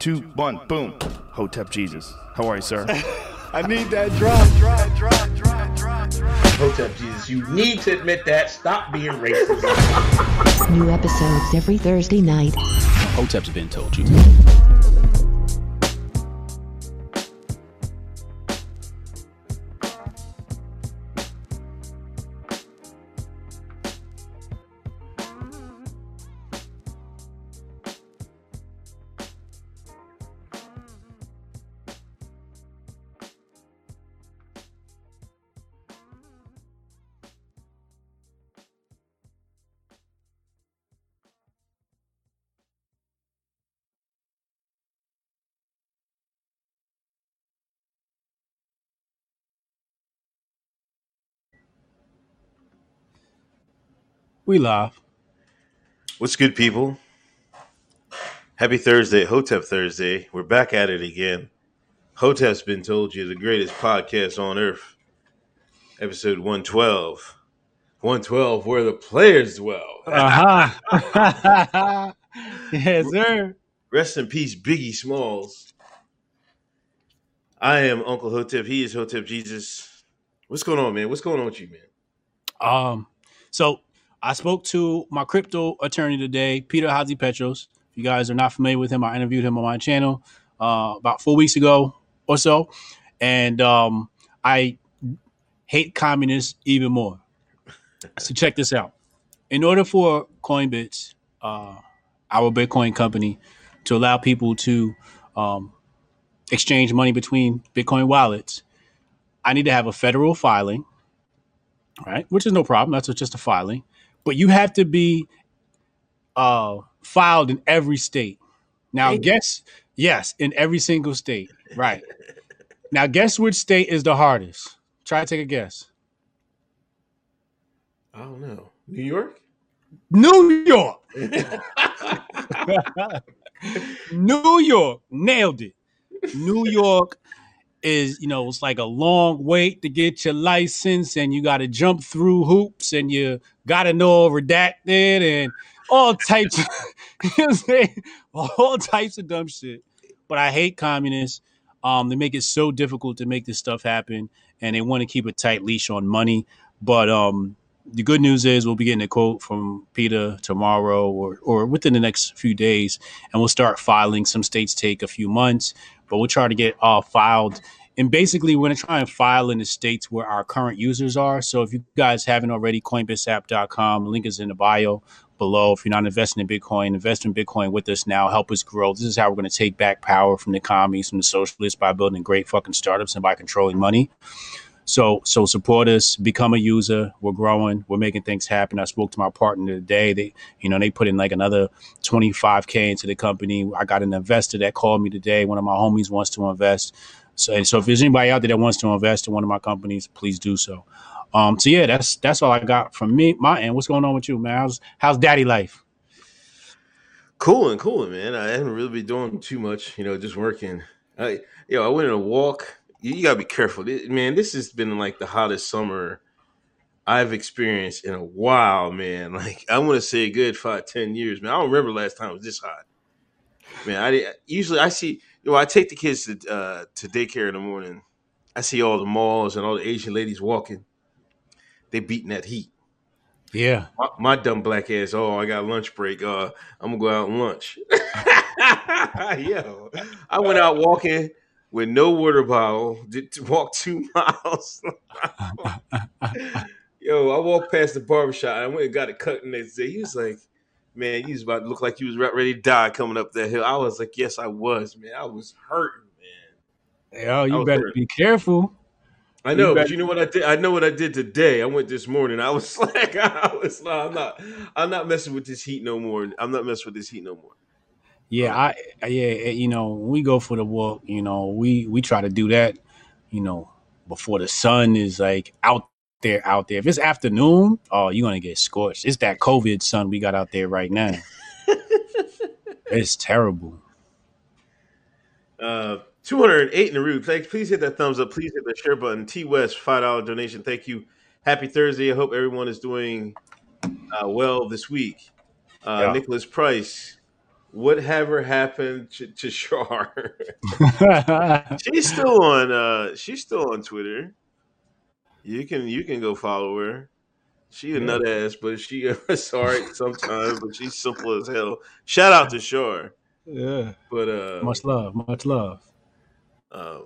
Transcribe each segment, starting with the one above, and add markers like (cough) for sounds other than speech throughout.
two, one, boom. Hotep Jesus. How are you, sir? (laughs) I need that drop, drop, drop, drop, drop, drop. Hotep Jesus, you need to admit that. Stop being racist. (laughs) New episodes every Thursday night. Hotep's been told you. We live. What's good, people? Happy Thursday, Hotep Thursday. We're back at it again. Hotep's been told you the greatest podcast on earth. Episode 112. 112, where the players dwell. Uh huh. (laughs) yes, sir. Rest in peace, Biggie Smalls. I am Uncle Hotep. He is Hotep Jesus. What's going on, man? What's going on with you, man? Um, so I spoke to my crypto attorney today, Peter Hazi Petros. If you guys are not familiar with him, I interviewed him on my channel uh, about four weeks ago or so, and um, I hate communists even more. So check this out. In order for Coinbits, uh, our Bitcoin company, to allow people to um, exchange money between Bitcoin wallets, I need to have a federal filing, right? Which is no problem. That's just a filing but you have to be uh, filed in every state. Now, guess yes, in every single state, right? now, guess which state is the hardest? Try to take a guess. I don't know. New York? New York. (laughs) New York nailed it. New York is, you know, it's like a long wait to get your license and you got to jump through hoops and you got to know redacted and all types of, (laughs) you know? All types of dumb shit. But I hate communists. Um, they make it so difficult to make this stuff happen and they want to keep a tight leash on money. But um, the good news is we'll be getting a quote from Peter tomorrow or, or within the next few days, and we'll start filing. Some states take a few months, but we'll try to get uh, filed. And basically, we're going to try and file in the states where our current users are. So if you guys haven't already, CoinbitsApp.com, link is in the bio below. If you're not investing in Bitcoin, invest in Bitcoin with us now. Help us grow. This is how we're going to take back power from the commies, from the socialists by building great fucking startups and by controlling money. So so support us, become a user. We're growing. We're making things happen. I spoke to my partner today. They you know they put in like another 25k into the company. I got an investor that called me today. One of my homies wants to invest. So and so if there's anybody out there that wants to invest in one of my companies, please do so. Um, so yeah, that's that's all I got from me. My end. What's going on with you, man? How's how's daddy life? Cool and cool, man. I haven't really been doing too much, you know, just working. I, you know, I went on a walk you, gotta be careful, man. This has been like the hottest summer I've experienced in a while, man. (laughs) Like I want to say a good five, ten years, man. I don't remember last time it was this hot, man. I usually I see, you know, I take the kids to uh, to daycare in the morning. I see all the malls and all the Asian ladies walking. They beating that heat. Yeah. My, my, dumb black ass. Oh, I got lunch break. Uh, I'm gonna go out and lunch. (laughs) Yo, I went out walking with no water bottle, (laughs) did to walk two (laughs) miles. Yo, I walked past the barbershop. And I went and got it cut the next day. He was like, "Man, you was about to look like you was ready to die coming up that hill." I was like, "Yes, I was, man. I was hurting, man." Yo, you better hurting. be careful. I know, you but you know what I did? I know what I did today. I went this morning. I was (laughs) like, I was like, I'm not, I'm not messing with this heat no more. I'm not messing with this heat no more. Yeah, I yeah, eh, you know, when we go for the walk, you know, we we try to do that, you know, before the sun is like out there out there. If it's afternoon, oh, you're gonna get scorched. It's that COVID sun we got out there right now. (laughs) it's terrible. Uh 208 in the room. Thanks. Please hit that thumbs up. Please hit the share button. T West, five dollar donation. Thank you. Happy Thursday. I hope everyone is doing uh, well this week. Uh, yeah. Nicholas Price, whatever happened to, to (laughs) Shar? (laughs) she's still on. Uh, she's still on Twitter. You can you can go follow her. She a nut ass, but she (laughs) sorry sometimes, but she's simple as hell. Shout out to Shar. yeah. But uh, Much love. Much love. um,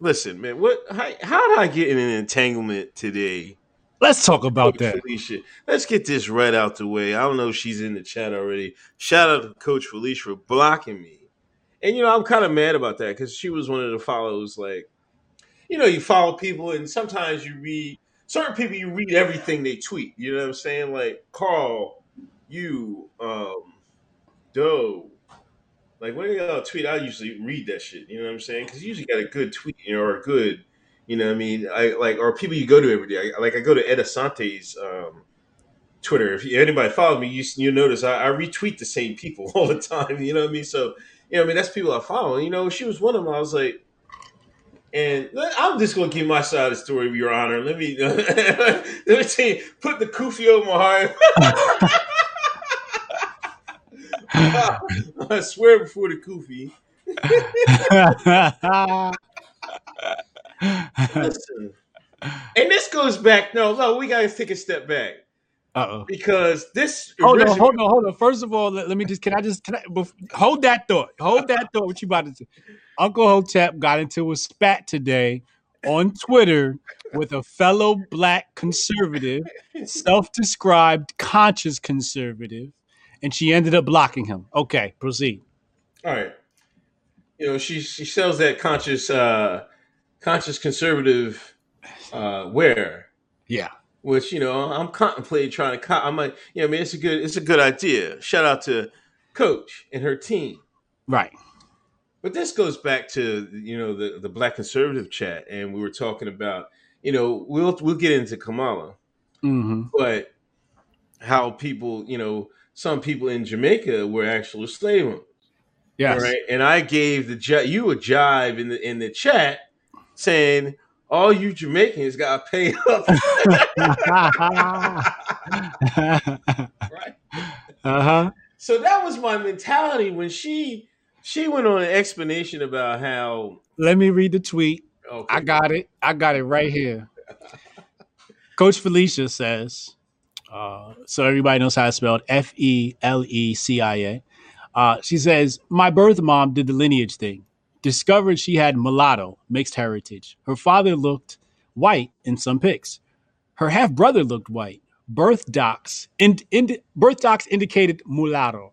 listen, man, what? How, how did I get in an entanglement today? Let's talk about Coach that. Felicia. Let's get this right out the way. I don't know if she's in the chat already. Shout out to Coach Felicia for blocking me. And you know, I'm kind of mad about that because she was one of the follows. Like, you know, you follow people, and sometimes you read certain people. You read everything they tweet. You know what I'm saying? Like Carl, you, um, Doe. Like when uh, tweet, I usually read that shit. You know what I'm saying? Because you usually got a good tweet or a good, you know what I mean? I like or people you go to every day. I, like I go to Ed Asante's um, Twitter. If you, anybody follows me, you you notice I, I retweet the same people (laughs) all the time. You know what I mean? So you know, I mean that's people I follow. You know, she was one of them. I was like, and I'm just gonna give my side of the story, Your Honor. Let me (laughs) let me say, put the kufi over my heart. (laughs) I swear before the kufi. Listen, and this goes back. No, no, we gotta take a step back Uh-oh. because this. Hold on, hold on, hold on. First of all, let, let me just can I just can I bef- hold that thought. Hold that thought. What you about to say? Uncle Hotep got into a spat today on Twitter with a fellow black conservative, self-described conscious conservative, and she ended up blocking him. Okay, proceed. All right. You know, she she sells that conscious uh conscious conservative uh wear, Yeah. which you know I'm contemplating trying to. Co- I'm like, you know, I mean, it's a good it's a good idea. Shout out to Coach and her team. Right. But this goes back to you know the the black conservative chat, and we were talking about you know we'll we'll get into Kamala, hmm but how people you know some people in Jamaica were actual slave owners. Yes. Right. And I gave the you a jive in the in the chat saying all you Jamaicans gotta pay up. (laughs) right. uh-huh. So that was my mentality when she she went on an explanation about how Let me read the tweet. okay, I got it. I got it right here. Coach Felicia says, uh, so everybody knows how it's spelled F E L E C I A. Uh, she says, My birth mom did the lineage thing, discovered she had mulatto, mixed heritage. Her father looked white in some pics. Her half brother looked white. Birth docs, in, in, birth docs indicated mulatto.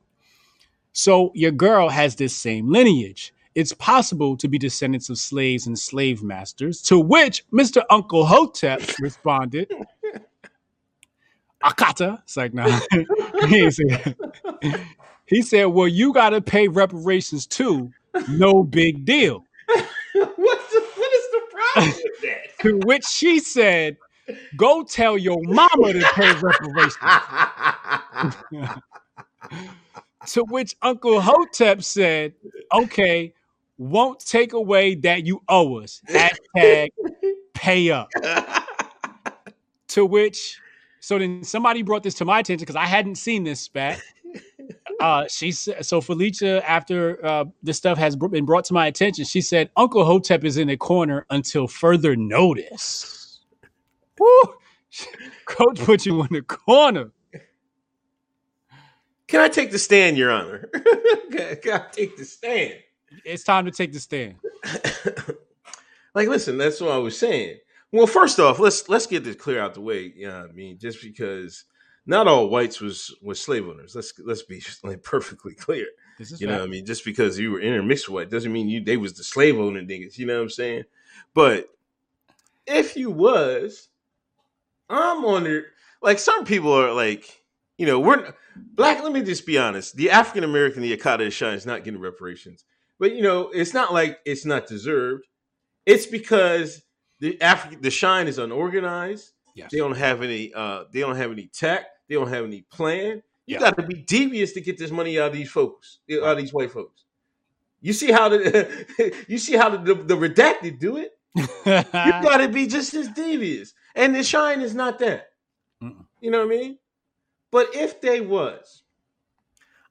So your girl has this same lineage. It's possible to be descendants of slaves and slave masters, to which Mr. Uncle Hotep responded, Akata. It's like, (laughs) he, that. (laughs) he said, Well, you got to pay reparations too. No big deal. (laughs) what's the what is the problem with that? To which she said, Go tell your mama to pay reparations. (laughs) to which Uncle Hotep said, Okay, won't take away that you owe us. Hashtag pay up. (laughs) To which, so then somebody brought this to my attention because I hadn't seen this spat. Uh, she said, so Felicia, after uh, this stuff has been brought to my attention, she said, Uncle Hotep is in a corner until further notice. Woo! (laughs) Coach put you in the corner. Can I take the stand, Your Honor? (laughs) can, I take the stand? It's time to take the stand. (coughs) like, listen, that's what I was saying. Well, first off, let's let's get this clear out the way. You know what I mean? Just because not all whites was was slave owners. Let's let's be (laughs) like perfectly clear. You know fact. what I mean? Just because you were intermixed white doesn't mean you they was the slave owner niggas. You know what I'm saying? But if you was, I'm on there. Like some people are like, you know, we're black. Let me just be honest. The African American, the Akata Shine is not getting reparations. But you know, it's not like it's not deserved. It's because the African the Shine is unorganized. Yes. They don't have any. uh They don't have any tech. They don't have any plan. You Yeah. got to be devious to get this money out of these folks, uh, out of these white folks. You see how the (laughs) you see how the, the, the redacted do it. You (laughs) got to be just as devious, and the shine is not that. Mm-mm. You know what I mean? But if they was,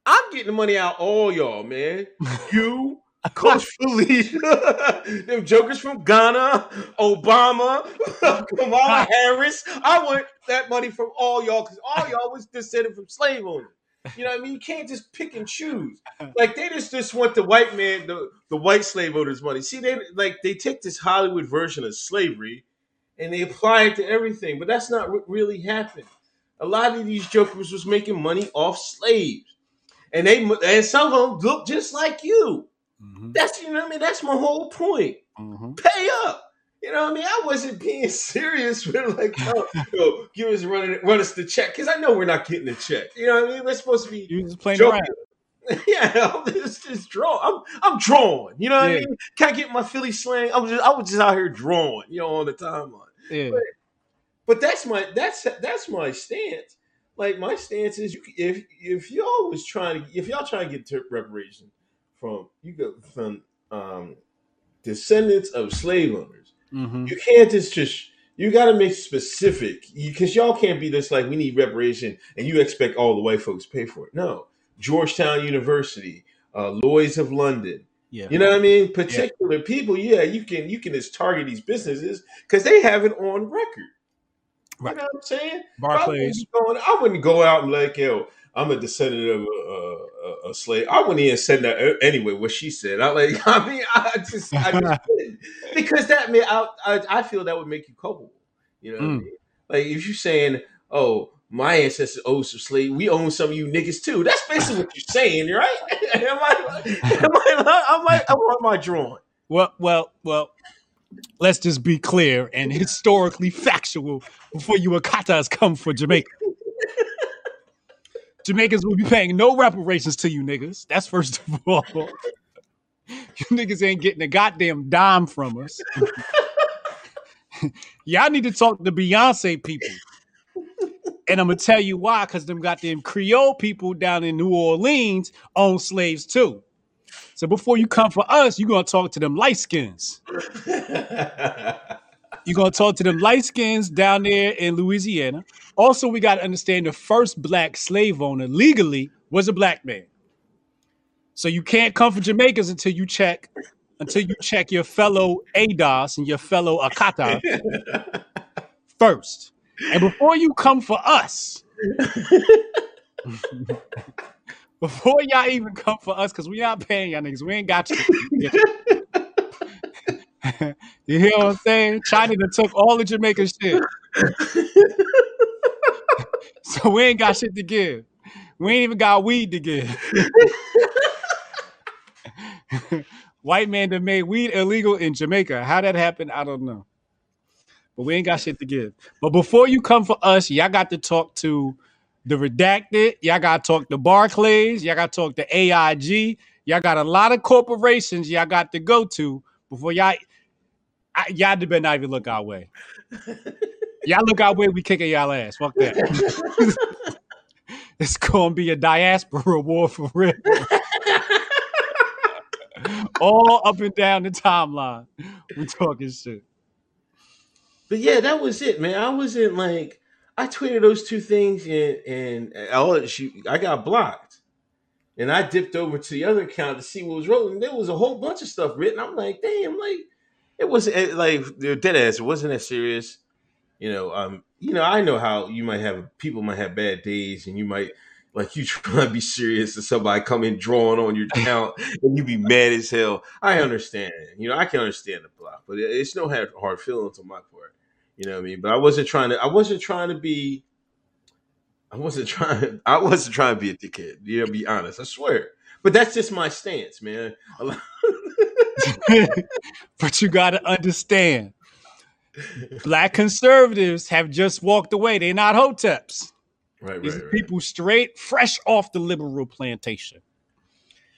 I'm getting the money out all y'all, man. (laughs) You, Coach (laughs) Felicia, them jokers from Ghana, Obama, (laughs) Kamala (laughs) Harris. I want that money from all y'all because all y'all was descended from slave owners. You know what I mean? You can't just pick and choose. Like they just just want the white man, the, the white slave owners' money. See, they like they take this Hollywood version of slavery and they apply it to everything, but that's not what really happened. A lot of these jokers was making money off slaves, and they and some of them look just like you. Mhm, That's you know what I mean. That's my whole point. mhm. Pay up. You know what I mean? I wasn't being (laughs) serious with like, oh, yo, give us run, run us the check because I know we're not getting the check. You know what I mean? We're supposed to be You just playing joking. around. (laughs) yeah, I'm just, just drawing. I'm I'm drawing. You know what Yeah. I mean? Can I get my Philly slang? I was just I was just out here drawing, you know, on the timeline. Yeah. But that's my that's that's my stance. Like my stance is, you if if y'all was trying to if y'all trying to get to reparation from you go from um, descendants of slave owners, Mhm. you can't just just you got to make specific because y'all can't be this like we need reparation and you expect all the white folks to pay for it. No, Georgetown University, uh, Lloyd's of London. Yeah. You know what I mean? Particular people, yeah, you can you can just target these businesses because they have it on record. Right. You know what I'm saying? Barclays. I wouldn't, going, I wouldn't go out and like, yo, I'm a descendant of a, a, a slave. I wouldn't even say that uh, anyway. What she said, I like. (laughs) I mean, I just, I just (laughs) because that may, I, I, I feel that would make you culpable. You know, what I Mm. mean? like if you're saying, oh, my ancestors owned some slave, we own some of you niggas too. That's basically what you're saying, right? (laughs) am I, am I, am I, am I, am I drawing? Well, well, well. Let's just be clear and historically factual before you Akatas come for Jamaica. Jamaicans will be paying no reparations to you niggas. That's first of all. (laughs) You niggas ain't getting a goddamn dime from us. (laughs) Y'all need to talk to the Beyonce people. And I'm gonna tell you why, because them goddamn Creole people down in New Orleans own slaves too. So before you come for us, you gonna talk to them light skins. (laughs) You're gonna talk to them light skins down there in Louisiana. Also, we gotta understand the first black slave owner legally was a black man. So you can't come for Jamaicans until you check until you check your fellow ADOS and your fellow Akata (laughs) first. And before you come for us, (laughs) (laughs) before y'all even come for us, because we not paying y'all niggas, we ain't got you. (laughs) you hear what I'm saying? China took all the Jamaican shit. (laughs) so we ain't got shit to give. We ain't even got weed to give. (laughs) White man that made weed illegal in Jamaica. How that happened, I don't know. But we ain't got shit to give. But before you come for us, y'all got to talk to the redacted. Y'all got to talk to Barclays. Y'all got to talk to AIG. Y'all got a lot of corporations y'all got to go to before y'all. I, y'all better not even look our way. Y'all look our way, we kicking y'all ass. Fuck that. it's gonna be a diaspora war for real. All up and down the timeline. We talking shit. But yeah, that was it, man. I wasn't like I tweeted those two things and and that shoot, I got blocked. And I dipped over to the other account to see what was rolling. There was a whole bunch of stuff written. I'm like, damn, like it wasn't it- like dead ass. It wasn't that serious. You know, um, you know, I know how you might have people might have bad days and you might like you (laughs) try to be serious and somebody come in drawing on your account (laughs) and you be mad as hell. I understand. You know, I can understand the block, but it- it's no hard, hard feelings on my part. You know what I mean? But I wasn't trying to. I wasn't trying to be. I wasn't (laughs) trying. I wasn't trying to be a dickhead. You know, be honest. I swear. But that's just my stance, man. (laughs) but you gotta understand. Black conservatives have just walked away. They're not hoteps. Right, These right, are right. people straight fresh off the liberal plantation.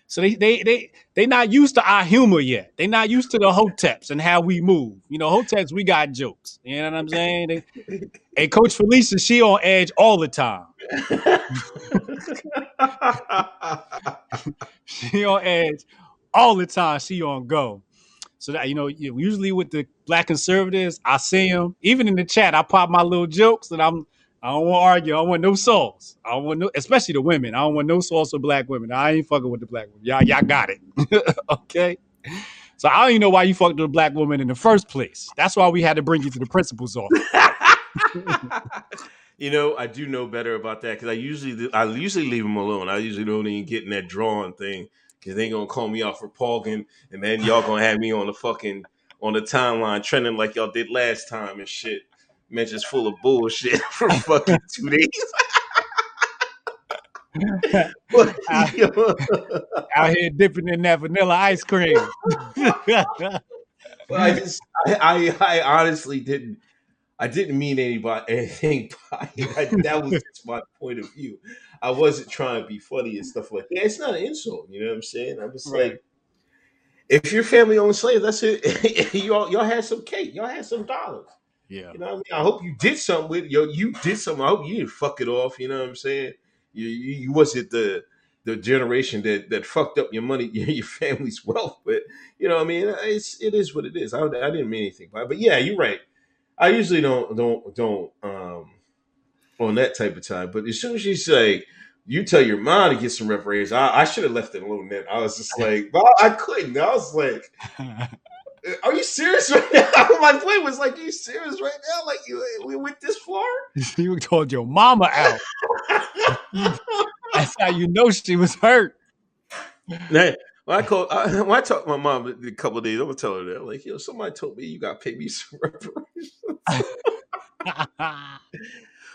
So they they they they not used to our humor yet. They not used to the hoteps and how we move. You know, hoteps we got jokes. You know what I'm saying? They, (laughs) hey, Coach Felicia, she on edge all the time. (laughs) She on edge all the time. She on go. So that you know, usually with the black conservatives, I see them even in the chat. I pop my little jokes, and I'm I don't want to argue. I don't want no sauce. I don't want no, especially the women. I don't want no sauce with black women. I ain't fucking with the black women. Y'all, y'all got it. (laughs) okay. So I don't even know why you fucked with a black woman in the first place. That's why we had to bring you to the principal's office. (laughs) you know, I do know better about that because I usually I usually leave them alone. I usually don't even get in that drawing thing because they gonna call me out for pogging, and then y'all gonna have me on the fucking on the timeline trending like y'all did last time and shit. Man, just full of bullshit (laughs) for fucking two days. But, (laughs) yo, Out here dipping in that vanilla ice cream. (laughs) but I just, I, I, I honestly didn't, I didn't mean anybody (laughs) anything by it. I, that was just my point of view. I wasn't trying to be funny and stuff like that. It's not an insult, you know what I'm saying? I was Right. like, if your family owned slaves, that's it. (laughs) y'all, y'all had some cake, y'all had some dollars. yeah. You know what I mean? I hope you did something with yo. You did something. I hope you didn't fuck it off. You know what I'm saying? You you, you wasn't the the generation that that fucked up your money, (laughs) your family's wealth. But you know what I mean? It's it is what it is. I, I didn't mean anything by it. But yeah, you're right. I usually don't don't don't um on that type of time. But as soon as she's like, you tell your mom to get some reparations, I, I should have left it alone. Then I was just (laughs) like, well, I couldn't. I was like. (laughs) Are you serious right now? (laughs) My point was like, "Are you serious right now? Like, you we went this far?" you told your mama out. That's how you know she was hurt. Nah, when I call, I, when I talk to my mom a couple of days, I'm gonna tell her that, like, yo, somebody told me you got to pay me some reparations.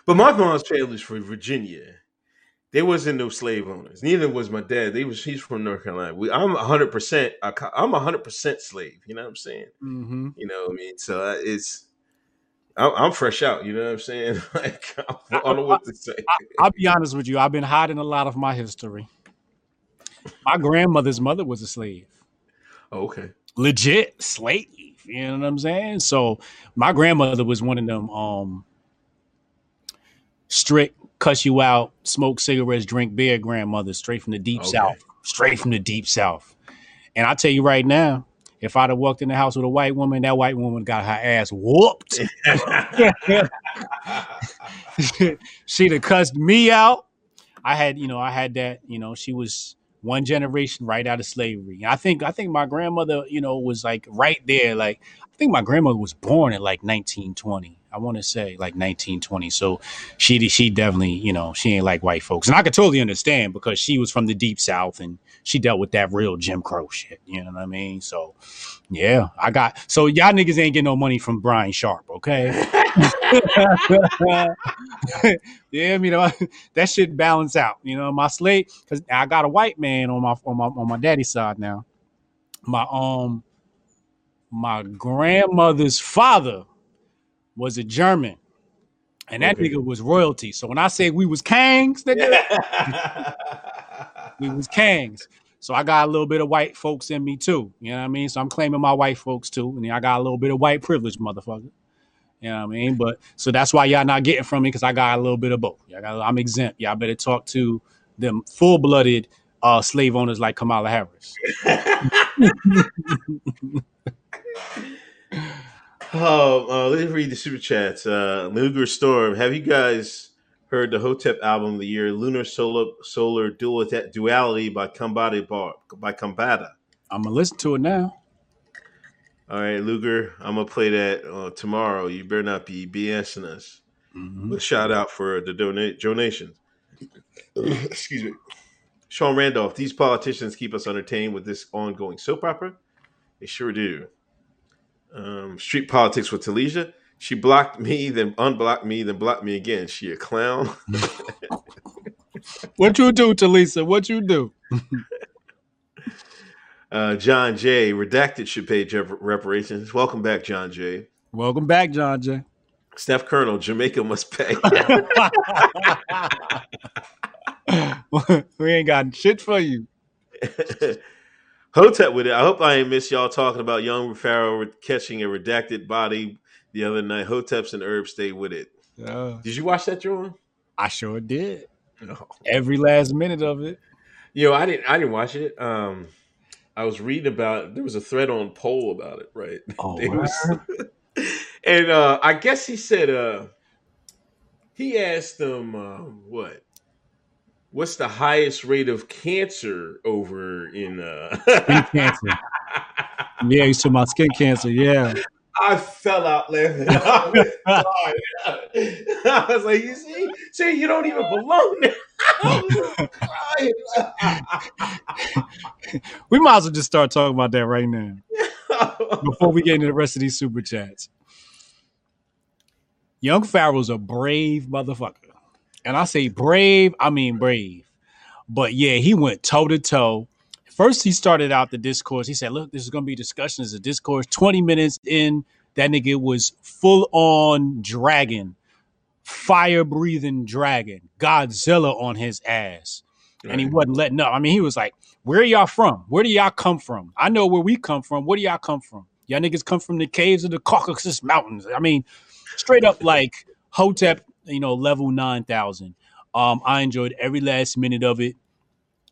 But my mom's family's from Virginia. There wasn't no slave owners. Neither was my dad. They was he's from North Carolina. We, I'm 100. percent I'm 100 percent slave. You know what I'm saying? hmm You know what I mean? So uh, it's. I'm I'm fresh out. You know what I'm saying? (laughs) Like I don't know what to say. I'll be honest with you. I've been hiding a lot of my history. My grandmother's mother was a slave. Oh, okay. legit slave. You know what I'm saying? So my grandmother was one of them um strict, cuss you out, smoke cigarettes, drink beer grandmothers straight from the deep Okay. south. Straight from the deep south. And I tell you right now, if I'd have walked in the house with a white woman, that white woman got her ass whooped. (laughs) (laughs) She'd have cussed me out. I had, you know, I had that, you know, she was one generation right out of slavery. I think I think my grandmother, you know, was like right there. Like think my grandmother was born in like 1920. I want to say like 1920. So she she definitely, you know, she ain't like white folks. And I could totally understand because she was from the deep south and she dealt with that real Jim Crow shit. You know what I mean? So yeah, I got so y'all niggas ain't getting no money from Brian Sharp, okay? (laughs) yeah, you know (laughs) that shit balance out. You know, my slate because I got a white man on my on my on my daddy's side now. My um my grandmother's father was a German. And that Okay. nigga was royalty. So when I say we was kangs, nigga, (laughs) we was kangs. So I got a little bit of white folks in me too. You know what I mean? So I'm claiming my white folks too. And I got a little bit of white privilege, motherfucker. You know what I mean? But so that's why y'all not getting from me because I got a little bit of both. Y'all got, I'm exempt. Y'all better talk to them full blooded uh, slave owners like Kamala Harris. (laughs) Oh, uh, let's read the super chats. Uh, Luger Storm, have you guys heard the Hotep album of the year, Lunar Solar Solar Dual Duality by Kambada Bar by Kambada? I'm gonna listen to it now. All right, Luger, I'm gonna play that uh, tomorrow. You better not be BSing us. Mhm. But shout out for the donate donations. (laughs) Excuse me. Sean Randolph, these politicians keep us entertained with this ongoing soap opera. They sure do. Um, street politics with Talisha. She blocked me, then unblocked me, then blocked me again. She a clown. (laughs) What you do, Talisa? What you do? (laughs) Uh, John Jay, redacted should pay rep- reparations. Welcome back, John Jay. Welcome back, John Jay. Steph Colonel, Jamaica must pay. (laughs) (laughs) we ain't got shit for you. (laughs) Hotep with it. I hope I ain't miss y'all talking about young Pharaoh catching a redacted body the other night. Hoteps and Herb stay with it. Uh, Did you watch that, Jordan? I sure did. No. Every last minute of it. Yo, I didn't. I didn't watch it. Um, I was reading about. There was a thread on poll about it, right? Oh, (laughs) was- and uh, I guess he said. Uh, he asked them um, what what's the highest rate of cancer over in uh Skin cancer. Yeah, you talking about skin cancer. Yeah. I fell out laughing. (laughs) I was, crying. (laughs) I was like, you see, see, you don't even belong there. (laughs) I was crying. We might as well just start talking about that right now before we get into the rest of these super chats. Young Pharaoh's a brave motherfucker. And I say brave, I mean brave. But yeah, he went toe to toe. First, he started out the discourse. He said, Look, this is going to be discussion as a discourse. 20 minutes in, that nigga was full on dragon, fire breathing dragon, Godzilla on his ass. And he wasn't letting up. I mean, he was like, Where are y'all from? Where do y'all come from? I know where we come from. Where do y'all come from? Y'all niggas come from the caves of the Caucasus Mountains. I mean, straight up like Hotep, you know, level 9,000. Um, I enjoyed every last minute of it.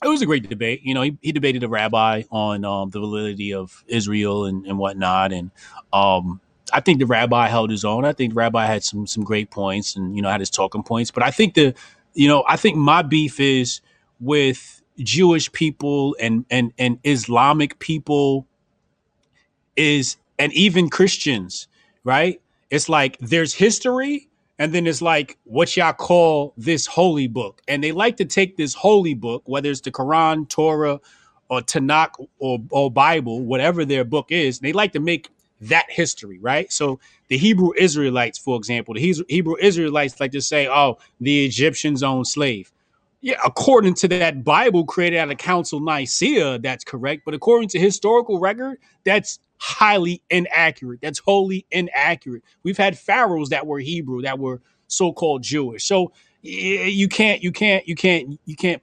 It was a great debate. You know, he, he debated a rabbi on um, the validity of Israel and, and whatnot. And um, I think the rabbi held his own. I think the rabbi had some some great points and, you know, had his talking points. But I think the, you know, I think my beef is with Jewish people and and and Islamic people is and even Christians, right? It's like there's history and then it's like what y'all call this holy book. And they like to take this holy book, whether it's the Quran, Torah, or Tanakh or, or Bible, whatever their book is, they like to make that history, right? So the Hebrew Israelites, for example, the Hebrew- Israelites like to say, oh, the Egyptians owned slave. Yeah, according to that Bible created out of Council Nicaea, that's correct. But according to historical record, that's highly inaccurate. That's wholly inaccurate. We've had pharaohs that were Hebrew, that were so-called Jewish. So you can't, you can't, you can't, you can't.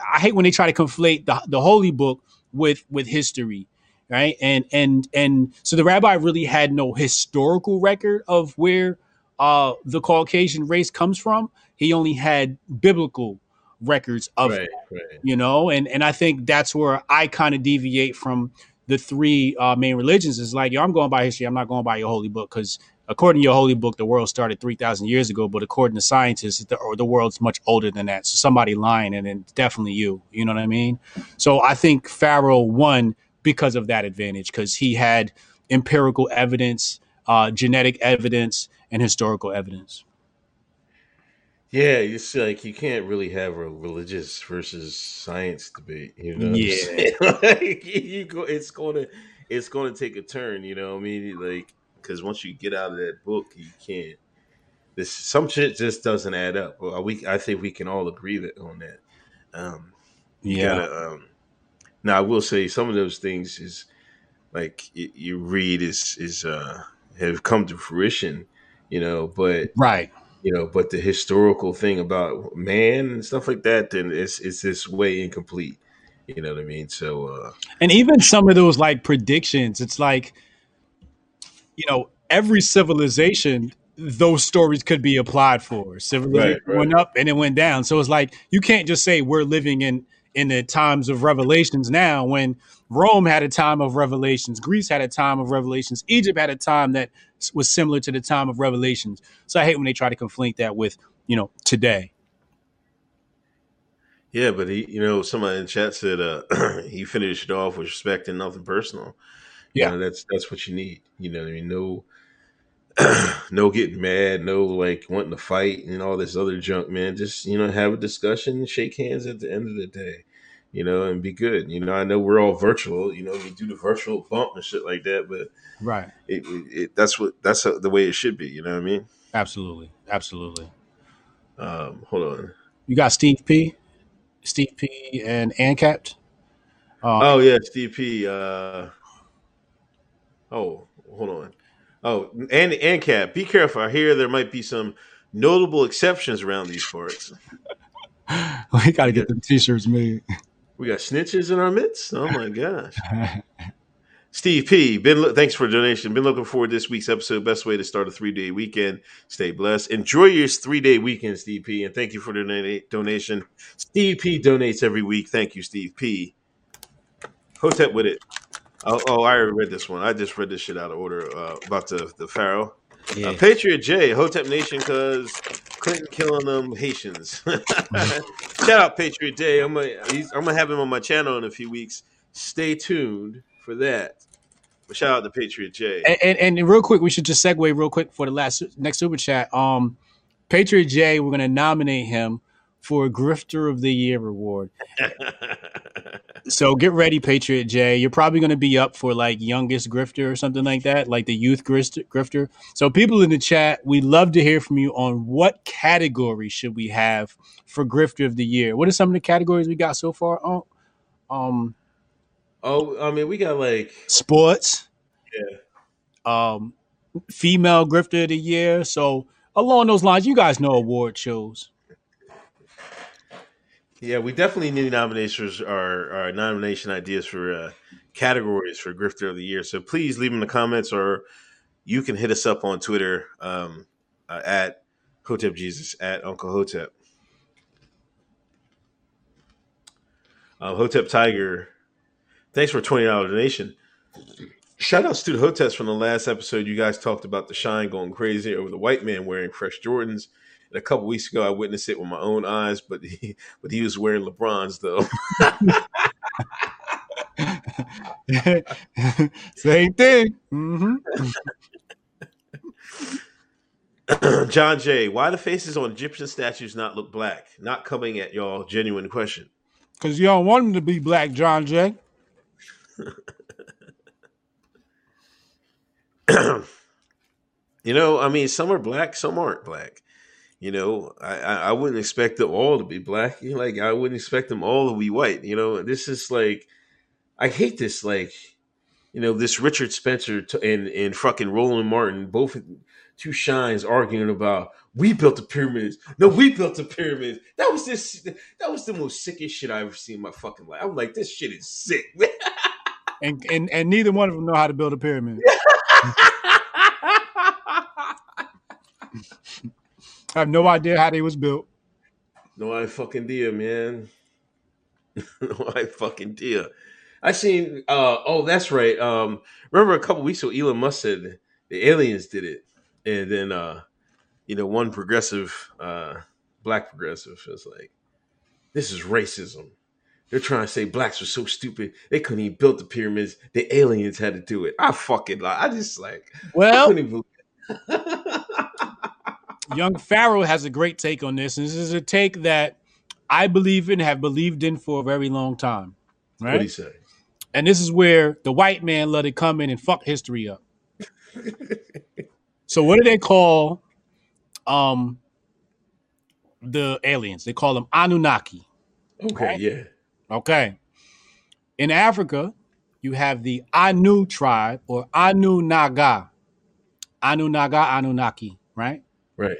I hate when they try to conflate the, the holy book with with history, right? And and and so the rabbi really had no historical record of where uh, the Caucasian race comes from. He only had biblical records of right, right. you know and and i think that's where i kind of deviate from the three uh, main religions is like yo i'm going by history i'm not going by your holy book because according to your holy book the world started 3000 years ago but according to scientists the, or the world's much older than that. So somebody lying and it's definitely you you know what i mean? So i think pharaoh won because of that advantage because he had empirical evidence uh, genetic evidence and historical evidence Yeah, it's like you can't really have a religious versus science debate. You know, Yeah. (laughs) like, you go, it's gonna, it's gonna take a turn. You know, what I mean, like because once you get out of that book, you can't. This some shit just doesn't add up. Well, we, I think we can all agree that on that. Um, you yeah gotta, um, now I will say some of those things is like y- you read is is uh have come to fruition. You know, but right you know but the historical thing about man and stuff like that then it's it's this way incomplete you know what i mean so uh And even some of those like predictions, it's like, you know, every civilization, those stories could be applied for. Civilization Right, right. went up and it went down. So it's like you can't just say we're living in in the times of revelations now when Rome had a time of revelations, Greece had a time of revelations, Egypt had a time that was similar to the time of revelations. So I hate when they try to conflate that with, you know, today. yeah but he you know somebody in chat said uh (clears throat) he finished it off with respect and nothing personal you Yeah. know, that's that's what you need you know what i mean no (clears throat) no getting mad no like wanting to fight and all this other junk man just you know have a discussion shake hands at the end of the day you know and be good you know i know we're all virtual you know we do the virtual bump and shit like that but Right. it, it, it that's what that's the way it should be. You know what I mean? Absolutely. Absolutely. Um, hold on. You got Steve P, Steve P and ANCAP. Uh, Oh yeah, Steve P. Uh, oh, hold on. Oh, and and Cap, be careful. I hear there might be some notable exceptions around these parts. (laughs) we got to get the t-shirts made. We got snitches in our midst. Oh my gosh. (laughs) Steve P. Been lo- thanks for the donation. Been looking forward to this week's episode. Best way to start a three day weekend. Stay blessed. Enjoy your three day weekend, Steve P. And thank you for the dona- donation. Steve P. donates every week. Thank you, Steve P. Hotep with it. Oh, oh, I already read this one. I just read this shit out of order uh, about the the Pharaoh. Yeah. Uh, Patriot J, Hotep Nation, cause Clinton killing them Haitians. (laughs) (laughs) Shout out Patriot J. I'm gonna I'm gonna have him on my channel in a few weeks. Stay tuned for that. But shout out to Patriot J. And, and, and real quick, we should just segue real quick for the last next super chat. Um, Patriot J, we're gonna nominate him for a Grifter of the Year award. (laughs) So get ready, Patriot J. You're probably going to be up for like youngest grifter or something like that, like the youth grifter. So people in the chat, we'd love to hear from you on what category should we have for grifter of the year. What are some of the categories we got so far? Oh, um, oh, I mean, we got like sports. Yeah. Um, female grifter of the year. So along those lines, you guys know award shows. Yeah, we definitely need nominations or, or nomination ideas for uh, categories for Grifter of the Year. So please leave them in the comments, or you can hit us up on Twitter um, uh, at Hotep Jesus at Uncle Hotep. Uh, Hotep Tiger, thanks for twenty dollar donation. Shout outs to the Hoteps from the last episode. You guys talked about the shine going crazy over the white man wearing fresh Jordans. And a couple weeks ago, I witnessed it with my own eyes, but he, (laughs) but he was wearing LeBrons though. (laughs) Same thing. Mm-hmm. (clears throat) John Jay, Why the faces on Egyptian statues not look black? Not coming at y'all. Genuine question. Because you don't want them to be black, John Jay. (clears throat) you know, I mean, some are black, some aren't black. You know, I, I, wouldn't expect them all to be black. (laughs) You know, like I wouldn't expect them all to be white. You know, this is like, I hate this. Like, you know, this Richard Spencer t- and and fucking Roland Martin, both two shines arguing about we built the pyramids. No, we built the pyramids. That was this. That was the most sickest shit I ever seen in my fucking life. I'm like, this shit is sick. (laughs) and and and neither one of them know how to build a pyramid. (laughs) I have no idea how they was built. No I fucking idea, man. (laughs) no I fucking idea. I seen uh oh that's right. Um remember a couple weeks ago Elon Musk said the aliens did it. And then uh you know one progressive uh black progressive was like this is racism. They're trying to say blacks were so stupid they couldn't even build the pyramids. The aliens had to do it. I fucking like I just like well (laughs) Young Pharaoh has a great take on this. And this is a take that I believe in, have believed in for a very long time. Right? What he say? And this is where the white man let it come in and fuck history up. so what do they call um the aliens? They call them Anunnaki. Okay, yeah. Okay. In Africa, you have the Anu tribe or Anu Naga. Anu Naga Anunnaki, right? Right.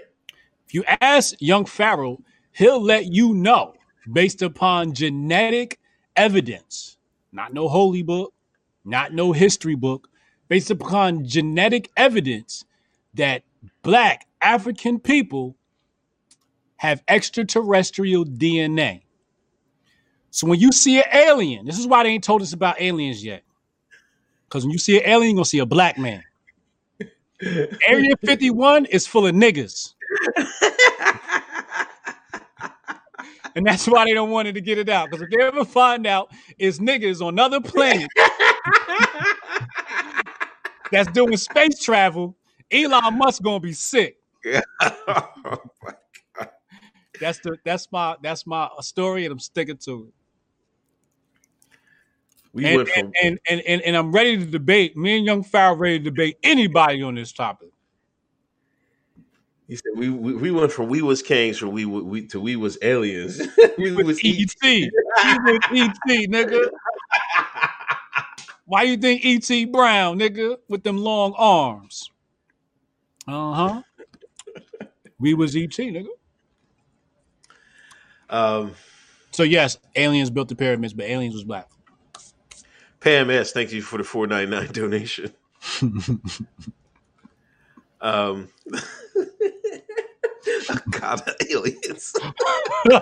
If you ask young Pharaoh, he'll let you know based upon genetic evidence, not no holy book, not no history book, based upon genetic evidence that black African people have extraterrestrial DNA. So when you see an alien, this is why they ain't told us about aliens yet. Because when you see an alien, you're gonna see a black man. Area 51 is full of niggas. and that's why they don't want it to get it out. Because if they ever find out it's niggas on another planet that's doing space travel, Elon Musk gonna be sick. (laughs) oh That's the that's my that's my story, and I'm sticking to it. We And went from and, and, and, and I'm ready to debate. Me and Young Pharaoh ready to debate anybody on this topic. He said we, we we went from we was kings from we we to we was aliens. (laughs) we With was ET. E He was ET, nigga. Why you think ET Brown, nigga, with them long arms? Uh-huh. We was ET, nigga. Um, So yes, aliens built the pyramids, but aliens was black. Pam S, thank you for the four ninety nine donation. (laughs) um, (laughs) God, aliens. (laughs)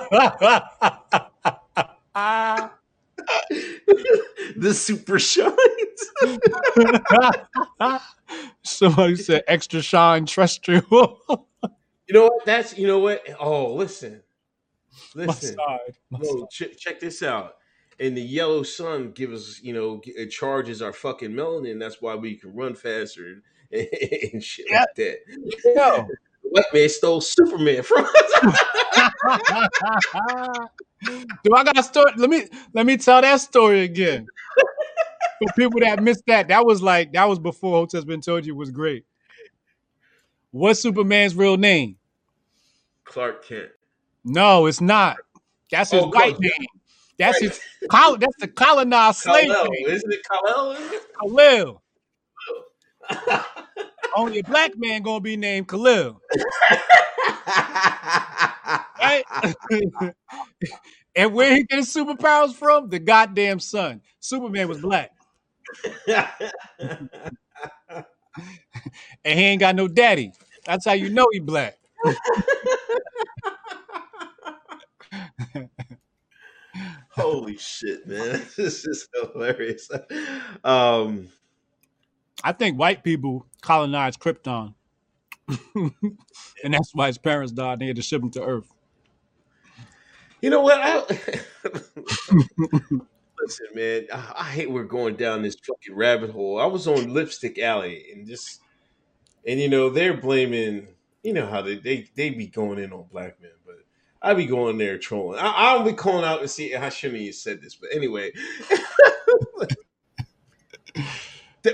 the super shines. Somebody said extra shine terrestrial. You You know what? That's you know what? Oh, listen, My listen. side. My Bro, ch- check this out. And the yellow sun gives us, you know, it charges our fucking melanin. That's why we can run faster and, (laughs) and shit Yeah. like that. Yo. (laughs) White man stole Superman from us. (laughs) Do I got a story? Let me let me tell that story again. For people that missed that, that was like that was before Hotep's been told you was great. What's Superman's real name? Clark Kent. No, it's not. That's his Oh, white name. That's his col- that's the colonized slave name. Isn't it Kal-El? Khalil. (laughs) Only a black man gonna be named Khalil, right? (laughs) and where he get his superpowers from? The goddamn sun. Superman was black, (laughs) and he ain't got no daddy. That's how you know he black. Holy shit, man. (laughs) This is hilarious. Um, I think white people colonized Krypton, (laughs) and that's why his parents died. They had to ship him to Earth. You know what? I, (laughs) listen, man. I, I hate we're going down this fucking rabbit hole. I was on Lipstick Alley and just, and you know they're blaming. You know how they they, they be going in on black men, I be going there trolling. I, I'll be calling out and see. I shouldn't have said this, but anyway. (laughs)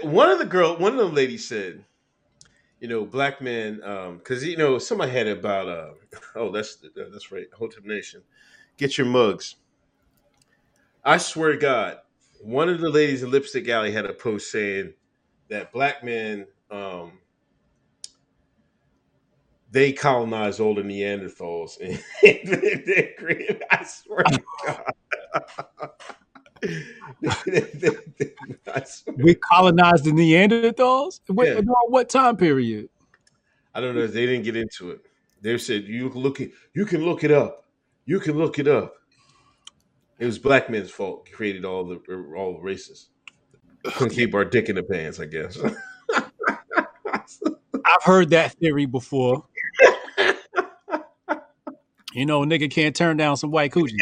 One of the girl, one of the ladies said, you know, black men, because you know somebody had about uh, oh that's that's right, Hotep Nation, get your mugs. I swear to God, one of the ladies in Lipstick Alley had a post saying that black men um, they colonized older Neanderthals. And they agreed. I swear to (laughs) God. (laughs) We colonized the Neanderthals. What, Yeah. what time period? I don't know. They didn't get into it. They said you can look it. You can look it up. You can look it up. It was black men's fault. Created all the all the races. Couldn't keep our dick in the pants. I guess. (laughs) I've heard that theory before. You know, nigga can't turn down some white coochie.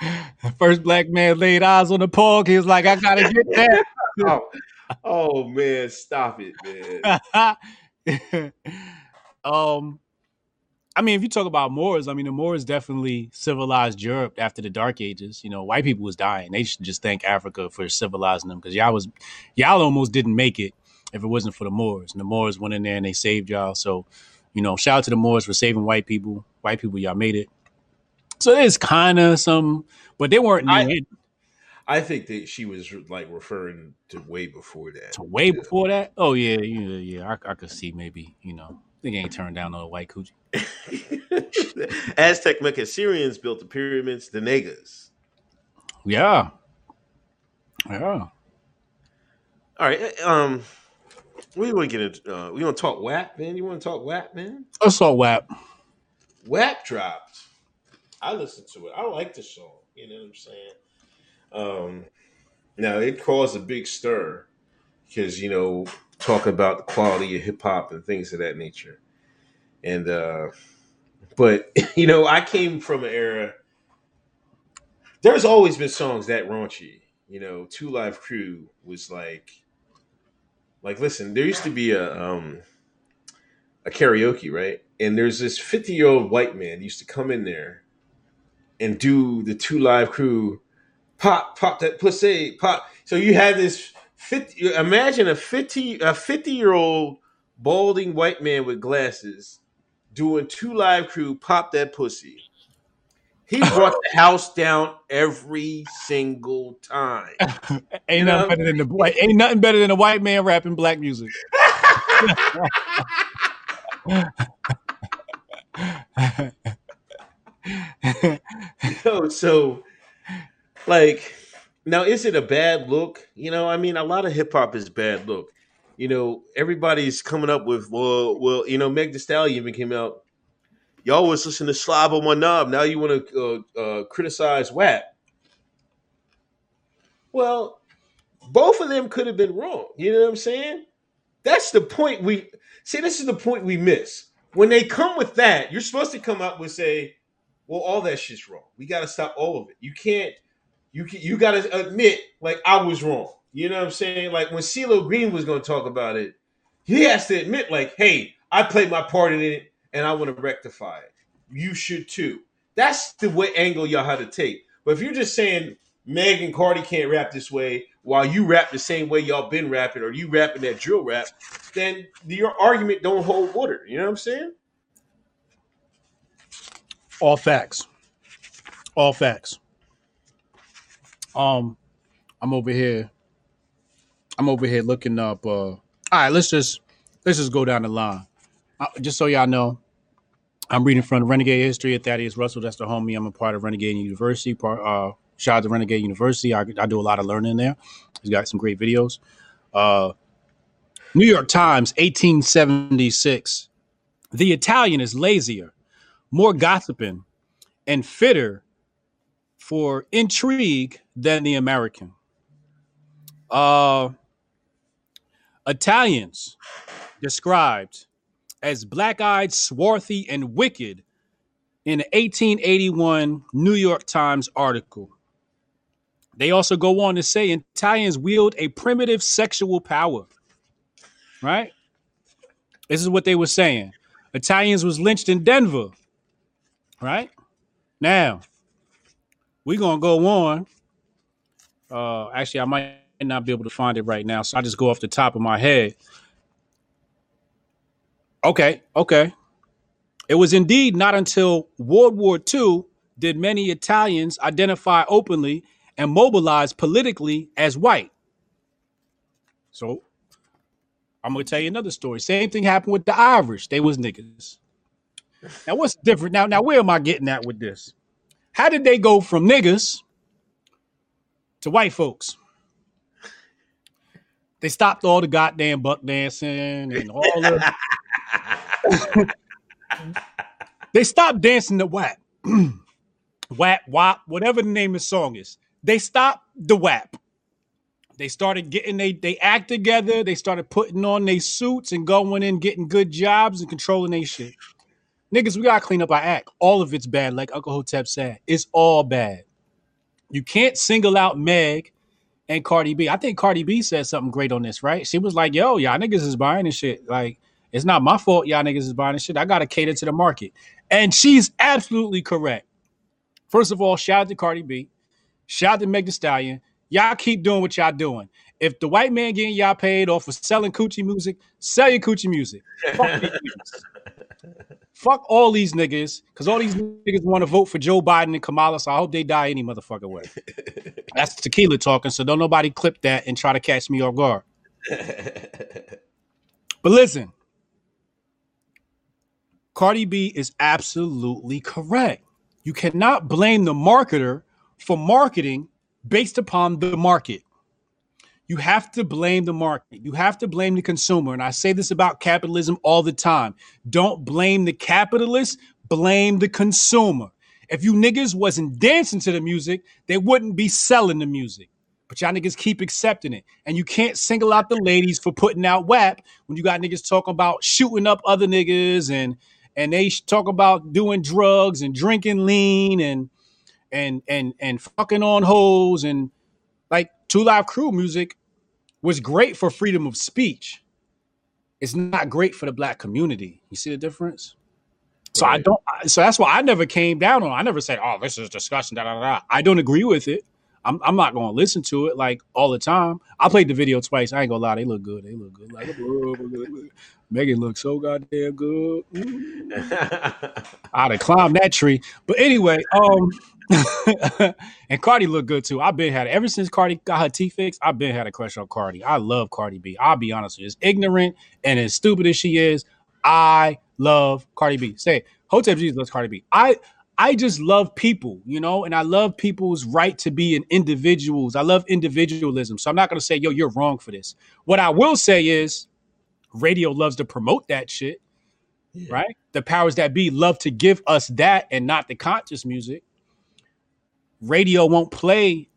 (laughs) First black man laid eyes on the pog. He was like, I gotta get that. oh, (laughs) oh man, stop it, man. (laughs) um, I mean, if you talk about Moors, I mean, the Moors definitely civilized Europe after the Dark Ages. You know, white people was dying. They should just thank Africa for civilizing them because y'all was y'all almost didn't make it if it wasn't for the Moors. And the Moors went in there and they saved y'all. So, you know, shout out to the Moors for saving white people. White people, y'all made it. So there's kind of some, but they weren't I- I think that she was like referring to way before that. to way before that. Oh yeah, yeah, yeah. I, I could see maybe you know, they ain't turned down no white coochie. (laughs) Aztec Mecca Syrians built the pyramids, the Negas. Yeah, yeah. All right, um, we want to get into. Uh, we want to talk WAP, man. You want to talk WAP, man? I saw WAP. WAP dropped. I listened to it. I like the song. You know what I'm saying? Um, now it caused a big stir because you know talk about the quality of hip hop and things of that nature. And uh, but (laughs) you know, I came from an era. There's always been songs that raunchy. You know, Two Live Crew was like, like listen. There used to be a um a karaoke, right? And there's this 50 year old white man used to come in there and do the Two Live Crew pop, pop that pussy, pop. So you had this 50, imagine a 50, a 50 year old balding white man with glasses doing Two Live Crew pop that pussy. He brought the house down every single time. (laughs) Ain't know? nothing better than the white. Ain't nothing better than a white man rapping black music. (laughs) Yo, so like now is it a bad look? You know, I mean a lot of hip hop is bad look. You know, everybody's coming up with well, well, you know, Meg Thee Stallion even came out. Y'all was listening to One Knob. Now you want to uh, uh, criticize WAP. Well, both of them could have been wrong. You know what I'm saying? That's the point we see. This is the point we miss. When they come with that, you're supposed to come up with say, "Well, all that shit's wrong. We got to stop all of it. You can't. You can, you got to admit, like I was wrong. You know what I'm saying? Like when CeeLo Green was going to talk about it, he has to admit, like, hey, I played my part in it, and I want to rectify it. You should too. That's the way angle y'all had to take. But if you're just saying Meg and Cardi can't rap this way while you rap the same way y'all been rapping, or you rapping that drill rap, then your argument don't hold water. You know what I'm saying? All facts. All facts. Um, I'm over here. I'm over here looking up. Uh, all right, let's just let's just go down the line. Uh, just so y'all know, I'm reading from Renegade History at Thaddeus Russell. That's the homie. I'm a part of Renegade University. Part uh, shout out to Renegade University. I, I do a lot of learning there. He's got some great videos. Uh, New York Times, 1876. The Italian is lazier, more gossiping, and fitter for intrigue than the American. Uh, Italians described as black eyed, swarthy, and wicked in an 1881 New York Times article. They also go on to say Italians wield a primitive sexual power. Right? This is what they were saying. Italians was lynched in Denver. Right? Now, we're gonna go on. Uh actually I might not be able to find it right now, so I just go off the top of my head. Okay, okay. It was indeed not until World War II did many Italians identify openly and mobilize politically as white. So I'm gonna tell you another story. Same thing happened with the Irish. They was niggas. Now what's different? Now, now where am I getting at with this? How did they go from niggas to white folks? They stopped all the goddamn buck dancing and all the (laughs) (laughs) they stopped dancing the WAP. (clears throat) WAP, WAP, whatever the name of the song is. They stopped the WAP. They started getting they they act together. They started putting on their suits and going in, getting good jobs and controlling their shit. Niggas, we gotta clean up our act. All of it's bad, like Uncle Hotep said. It's all bad. You can't single out Meg and Cardi B. I think Cardi B said something great on this, right? She was like, yo, y'all niggas is buying this shit. Like, it's not my fault y'all niggas is buying this shit. I gotta cater to the market. And she's absolutely correct. First of all, shout out to Cardi B. Shout out to Meg Thee Stallion. Y'all keep doing what y'all doing. If the white man getting y'all paid off for selling coochie music, sell your coochie music. Fuck. (laughs) Fuck all these niggas, because all these niggas want to vote for Joe Biden and Kamala, so I hope they die any motherfucker way. (laughs) That's tequila talking, so don't nobody clip that and try to catch me off guard. (laughs) But listen, Cardi B is absolutely correct. You cannot blame the marketer for marketing based upon the market. You have to blame the market. You have to blame the consumer. And I say this about capitalism all the time. Don't blame the capitalist, blame the consumer. If you niggas wasn't dancing to the music, they wouldn't be selling the music. But y'all niggas keep accepting it. And you can't single out the ladies for putting out WAP when you got niggas talking about shooting up other niggas and and they talk about doing drugs and drinking lean and and and and fucking on hoes and like Two Live Crew music was great for freedom of speech. It's not great for the black community. You see the difference? So I don't. So that's why I never came down on. I never said, "Oh, this is disgusting." Da, da. da. I don't agree with it. I'm, I'm not going to listen to it like all the time. I played the video twice. I ain't gonna lie, they look good. They look good. Like Megan looks so goddamn good. (laughs) I'd have climbed that tree. But anyway, um, (laughs) and Cardi looked good too. I've been had ever since Cardi got her teeth fixed. I've been had a crush on Cardi. I love Cardi B. I'll be honest with you. As ignorant and as stupid as she is, I love Cardi B. Say, Hotep Jesus loves Cardi B. I I just love people, you know, and I love people's right to be an individuals. I love individualism. So I'm not gonna say, yo, you're wrong for this. What I will say is radio loves to promote that shit, right? The powers that be love to give us that and not the conscious music. Radio won't play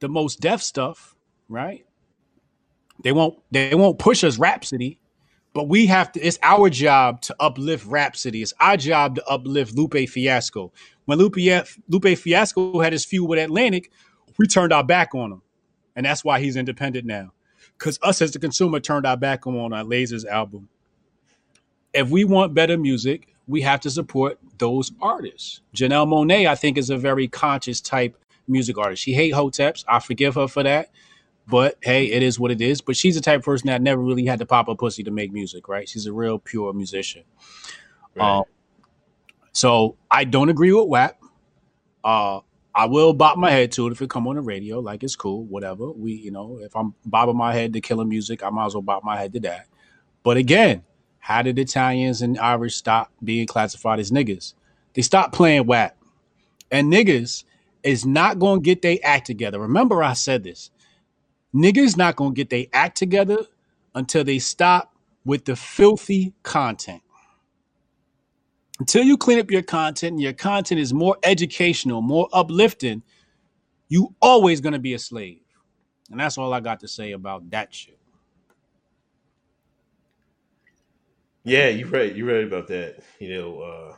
the most deaf stuff, right? They won't they won't push us Rhapsody, But we have to, it's our job to uplift Rhapsody. It's our job to uplift Lupe Fiasco. When Lupe, Lupe Fiasco had his feud with Atlantic, we turned our back on him. And that's why he's independent now. Because us as the consumer turned our back on our Lasers album. If we want better music, we have to support those artists. Janelle Monáe, I think, is a very conscious type music artist. She hate hoteps. I forgive her for that. But hey, it is what it is. But she's the type of person that never really had to pop a pussy to make music, right? She's a real pure musician. Right. Um, so I don't agree with WAP. Uh, I will bob my head to it if it come on the radio, like it's cool, whatever. We, you know, if I'm bobbing my head to killing music, I might as well bob my head to that. But again, how did Italians and Irish stop being classified as niggas? They stopped playing WAP. And niggas is not going to get their act together. Remember, I said this. Niggas not to get their act together until they stop with the filthy content. Until you clean up your content and your content is more educational, more uplifting, you always to be a slave. And that's all I got to say about that shit. Yeah, you're right. You're right about that. You know, uh,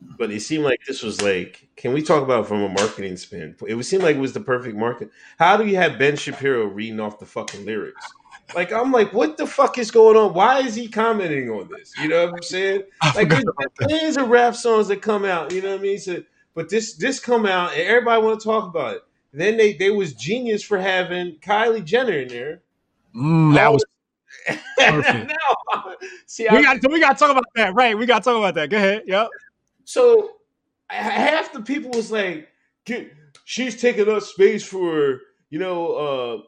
but it seemed like this was like, can we talk about from a marketing spin? It would seem like it was the perfect market. How do you have Ben Shapiro reading off the fucking lyrics? Like I'm like, what the fuck is going on? Why is he commenting on this? You know what I'm saying? (laughs) Like there's millions of rap songs that come out. You know what I mean? So, but this this come out and everybody want to talk about it. Then they they was genius for having Kylie Jenner in there. Mm, that was (laughs) perfect. now, see, we got we got to talk about that, right? We got to talk about that. Go ahead. Yep. So half the people was like, Get, she's taking up space for, you know, uh,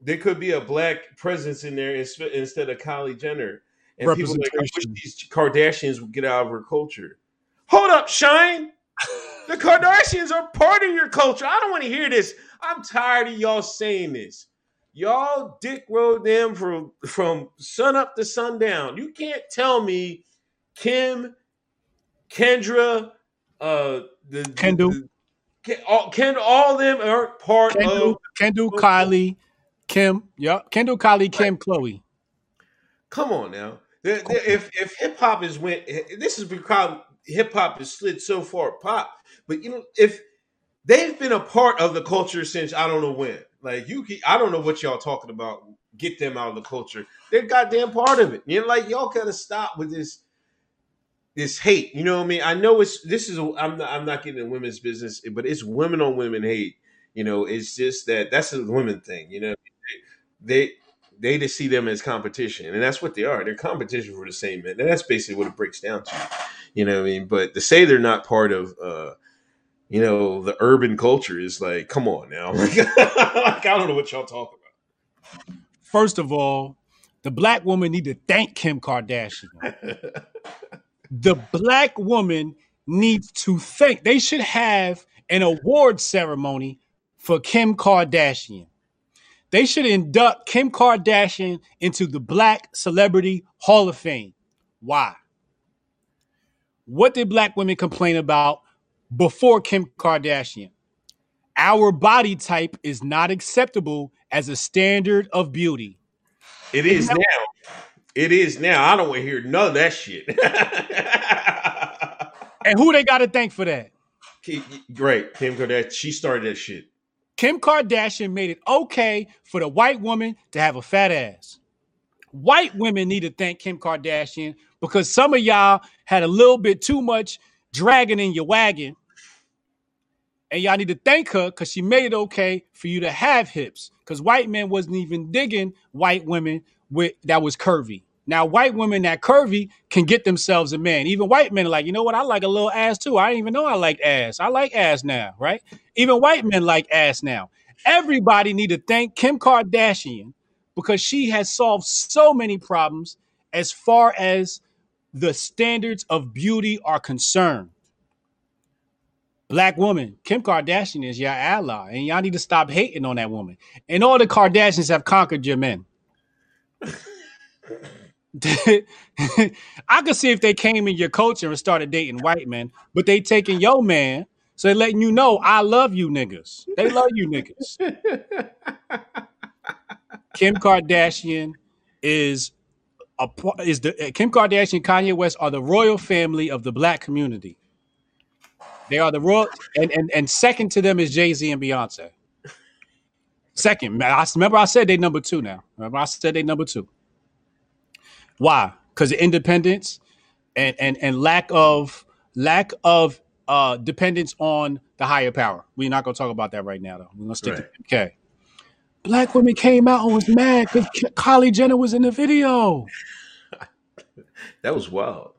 there could be a black presence in there instead of Kylie Jenner. And people were like, I wish these Kardashians would get out of her culture. Hold up, Shine. (laughs) The Kardashians are part of your culture. I don't want to hear this. I'm tired of y'all saying this. Y'all dick rode them from from sun up to sundown. You can't tell me Kim, Kendra, uh, the Kendall. the- all, Ken, all them are part Kendall, of. Kendall, Kylie, Kim. Yep. Kendall, Kylie, Kim, Khloé. Come on now. The- if if hip hop is went, this is because hip hop has slid so far pop. But you know, if they've been a part of the culture since I don't know when. Like you, I don't know what y'all talking about. Get them out of the culture. They're goddamn part of it. You know, like y'all gotta stop with this this hate. You know what I mean? I know it's this is. I'm not. I'm not getting in women's business, but it's women on women hate. You know, it's just that that's a women thing. You know, they they just see them as competition, and that's what they are. They're competition for the same men, and that's basically what it breaks down to. You know what I mean? But to say they're not part of, uh, you know, the urban culture is like, come on now. Like, (laughs) like I don't know what y'all talk about. First of all, the black woman need to thank Kim Kardashian. (laughs) the black woman needs to thank. They should have an award ceremony for Kim Kardashian. They should induct Kim Kardashian into the Black Celebrity Hall of Fame. Why? What did black women complain about before Kim Kardashian? Our body type is not acceptable as a standard of beauty. It is now. It is now. I don't want to hear none of that shit. (laughs) And who they got to thank for that? Great, Kim Kardashian. She started that shit. Kim Kardashian made it okay for the white woman to have a fat ass. White women need to thank Kim Kardashian because some of y'all had a little bit too much dragging in your wagon. And y'all need to thank her because she made it okay for you to have hips. Because white men wasn't even digging white women with that was curvy. Now, white women that curvy can get themselves a man. Even white men are like, you know what? I like a little ass too. I didn't even know I liked ass. I like ass now, right? Even white men like ass now. Everybody need to thank Kim Kardashian because she has solved so many problems as far as the standards of beauty are concerned. Black woman, Kim Kardashian is your ally, and y'all need to stop hating on that woman. And all the Kardashians have conquered your men. (laughs) I could see if they came in your culture and started dating white men, but they taking your man, so they letting you know I love you niggas. They love you niggas. (laughs) Kim Kardashian is a, is the eh, Kim Kardashian Kanye West are the royal family of the black community. They are the royal, and and, and second to them is Jay Z and Beyonce. Second, I remember I said they number two. Now, remember I said they number two. Why? Because of independence and and and lack of lack of uh dependence on the higher power. We're not gonna talk about that right now, though. We're gonna stick Right. to okay. Black women came out and was mad because Kylie Jenner was in the video. (laughs) That was wild.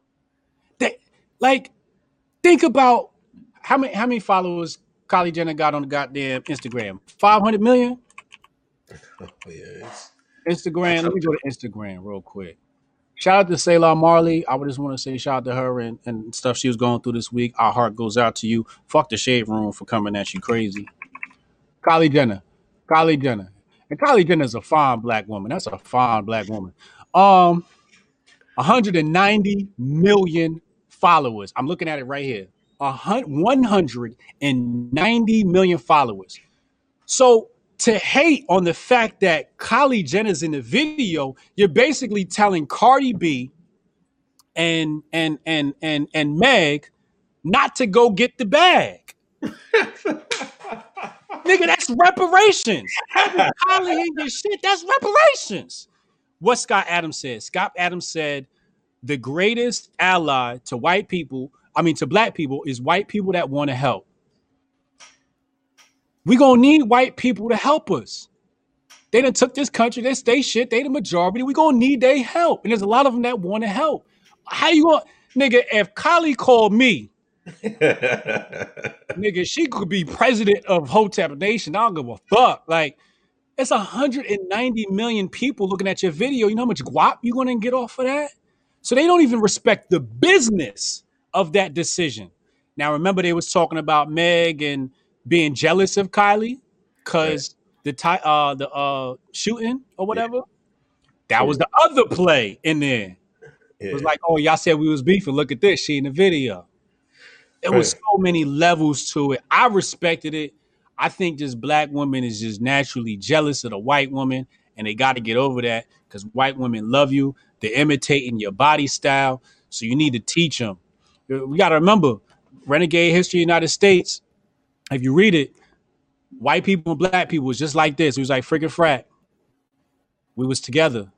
They, like, think about how many how many followers Kylie Jenner got on the goddamn Instagram. Five hundred million. (laughs) Yeah, Instagram. Let me go to Instagram real quick. Shout out to Selah Marley. I would just want to say shout out to her and, and stuff she was going through this week. Our heart goes out to you. Fuck the shade room for coming at you crazy. Kylie Jenner. Kylie Jenner. And Kylie Jenner is a fine black woman. That's a fine black woman. Um, 190 million followers. I'm looking at it right here. A hun- 190 million followers. So to hate on the fact that Kylie Jenner's in the video, you're basically telling Cardi B and and and and and Meg not to go get the bag. (laughs) Nigga, that's reparations. Kylie in your shit, that's reparations. What Scott Adams said. Scott Adams said the greatest ally to white people, I mean to black people, is white people that want to help. We gonna need white people to help us. They done took this country, they stay shit, they the majority. We gonna need their help. And there's a lot of them that want to help. How you gonna nigga, if Kylie called me, (laughs) nigga, she could be president of Hotep Nation. I don't give a fuck. Like, it's 190 million people looking at your video. You know how much guap you gonna get off of that? So they don't even respect the business of that decision. Now, remember they was talking about Meg and being jealous of Kylie because the ti- uh the uh shooting or whatever. That was the other play in there. It was like, oh, y'all said we was beefing. Look at this. She in the video. It was so many levels to it. I respected it. I think just black women is just naturally jealous of the white woman, and they got to get over that because white women love you. They're imitating your body style, so you need to teach them. We got to remember, renegade history United States. If you read it, white people and black people was just like this. It was like friggin' frat. We was together.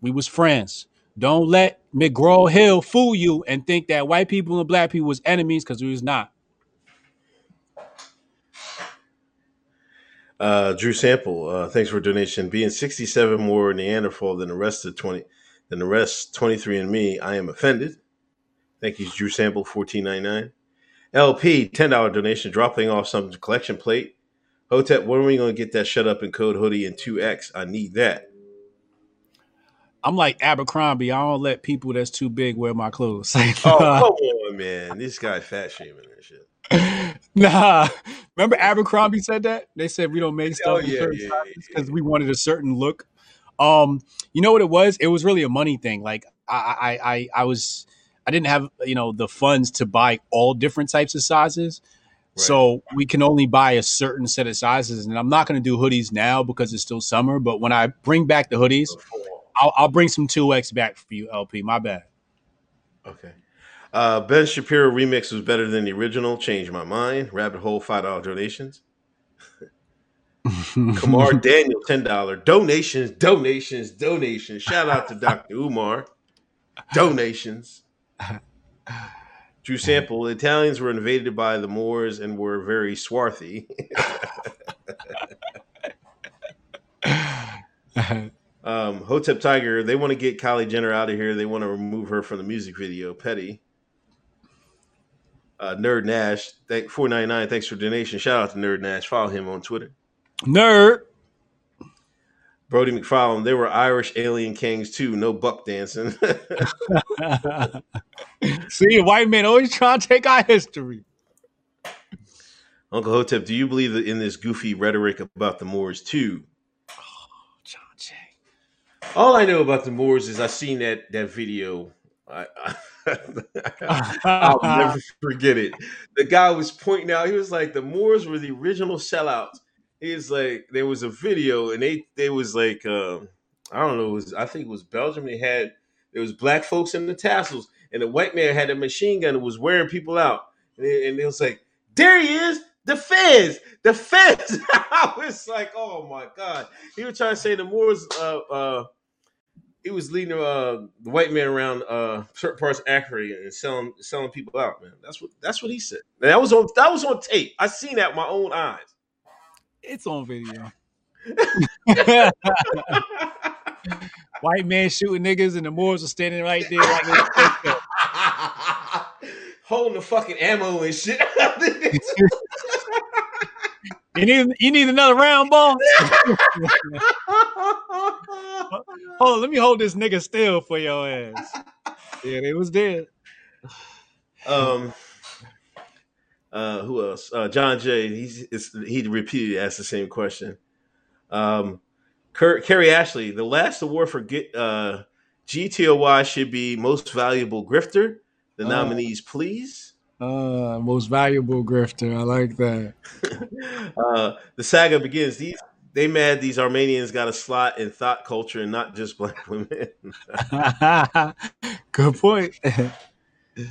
We was friends. Don't let McGraw Hill fool you and think that white people and black people was enemies because we was not. Uh, Drew Sample, uh, thanks for donation. Being 67 more Neanderthal than the rest of 20, than the rest 23 and me, I am offended. Thank you, Drew Sample, 14.99. LP, $10 donation, dropping off some collection plate. Hotep, when are we going to get that shut up and code hoodie and 2X? I need that. I'm like Abercrombie. I don't let people that's too big wear my clothes. (laughs) Oh, come on, man. This guy fat shaming and shit. (laughs) nah. Remember Abercrombie said that? They said we don't make stuff Oh, in yeah, yeah, yeah, because we wanted a certain look. Um, you know what it was? It was really a money thing. Like I I I, I was I didn't have you know the funds to buy all different types of sizes. So we can only buy a certain set of sizes, and I'm not going to do hoodies now because it's still summer. But when I bring back the hoodies, I'll, I'll bring some two X back for you, LP. My bad. Okay. Uh, ben Shapiro remix was better than the original. Changed my mind. Rabbit hole five dollar donations. (laughs) Kamar Daniel ten dollar donations, donations, donations. Shout out to Dr. Umar. Donations. Drew Sample. The Italians were invaded by the Moors and were very swarthy. um, Hotep Tiger. They want to get Kylie Jenner out of here. They want to remove her from the music video. Petty. Uh, Nerd Nash, thank four ninety nine. Thanks for donation. Shout out to Nerd Nash. Follow him on Twitter. Nerd. Brody McFarlane. They were Irish alien kings too. No buck dancing. (laughs) See, white men always trying to take our history. Uncle Hotep, do you believe in this goofy rhetoric about the Moors too? Oh, John Jay. All I know about the Moors is I seen that that video. I, (laughs) I'll never (laughs) forget it. The guy was pointing out. He was like, the Moors were the original sellouts. He's like, there was a video, and they they was like, uh, I don't know. Was I think it was Belgium. They had there was black folks in the tassels, and the white man had a machine gun and was wearing people out. And it, and it was like, there he is, the feds, the feds. (laughs) I was like, oh my god. He was trying to say the Moors. Uh, uh, he was leading uh, the white man around uh, certain parts of and selling selling people out. Man, that's what that's what he said. And that was on that was on tape. I seen that with my own eyes. It's on video. (laughs) (laughs) White man shooting niggas and the Moors are standing right there. Like (laughs) Holding the fucking ammo and shit. you need you need another round ball. hold on, let me hold this nigga still for your ass. Yeah, they was dead. um, uh, who else? Uh, John Jay. He's it's, he repeatedly asked the same question. Um, Kurt, Kerry Ashley. The last award for get, uh, GTOY should be most valuable grifter. The Oh. nominees, please. Uh, most valuable grifter. I like that. (laughs) Uh, the saga begins. These they mad these Armenians got a slot in thought culture and not just (laughs) black women. (laughs) Good point.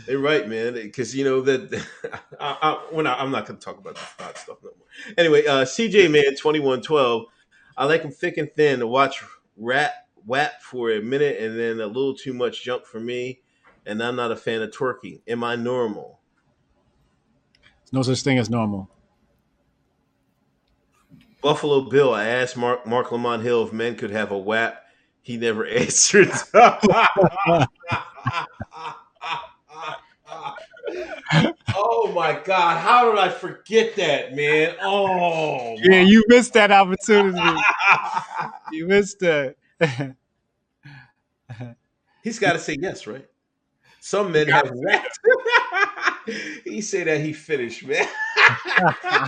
They're right, man. Because you know that (laughs) I, I, when I, I'm not going to talk about the thought stuff no more. Anyway, uh, CJ man, twenty one twelve. I like him thick and thin to watch rap WAP for a minute and then a little too much jump for me. And I'm not a fan of twerking. Am I normal? no such thing as normal. Buffalo Bill. I asked Marc Marc Lamont Hill if men could have a WAP. He never (laughs) answered. (laughs) oh my god! How did I forget that, man? Oh, Yeah, you missed that opportunity. (laughs) you missed that. He's got to say yes, right? Some men have whacked. (laughs) he said that he finished, man. (laughs)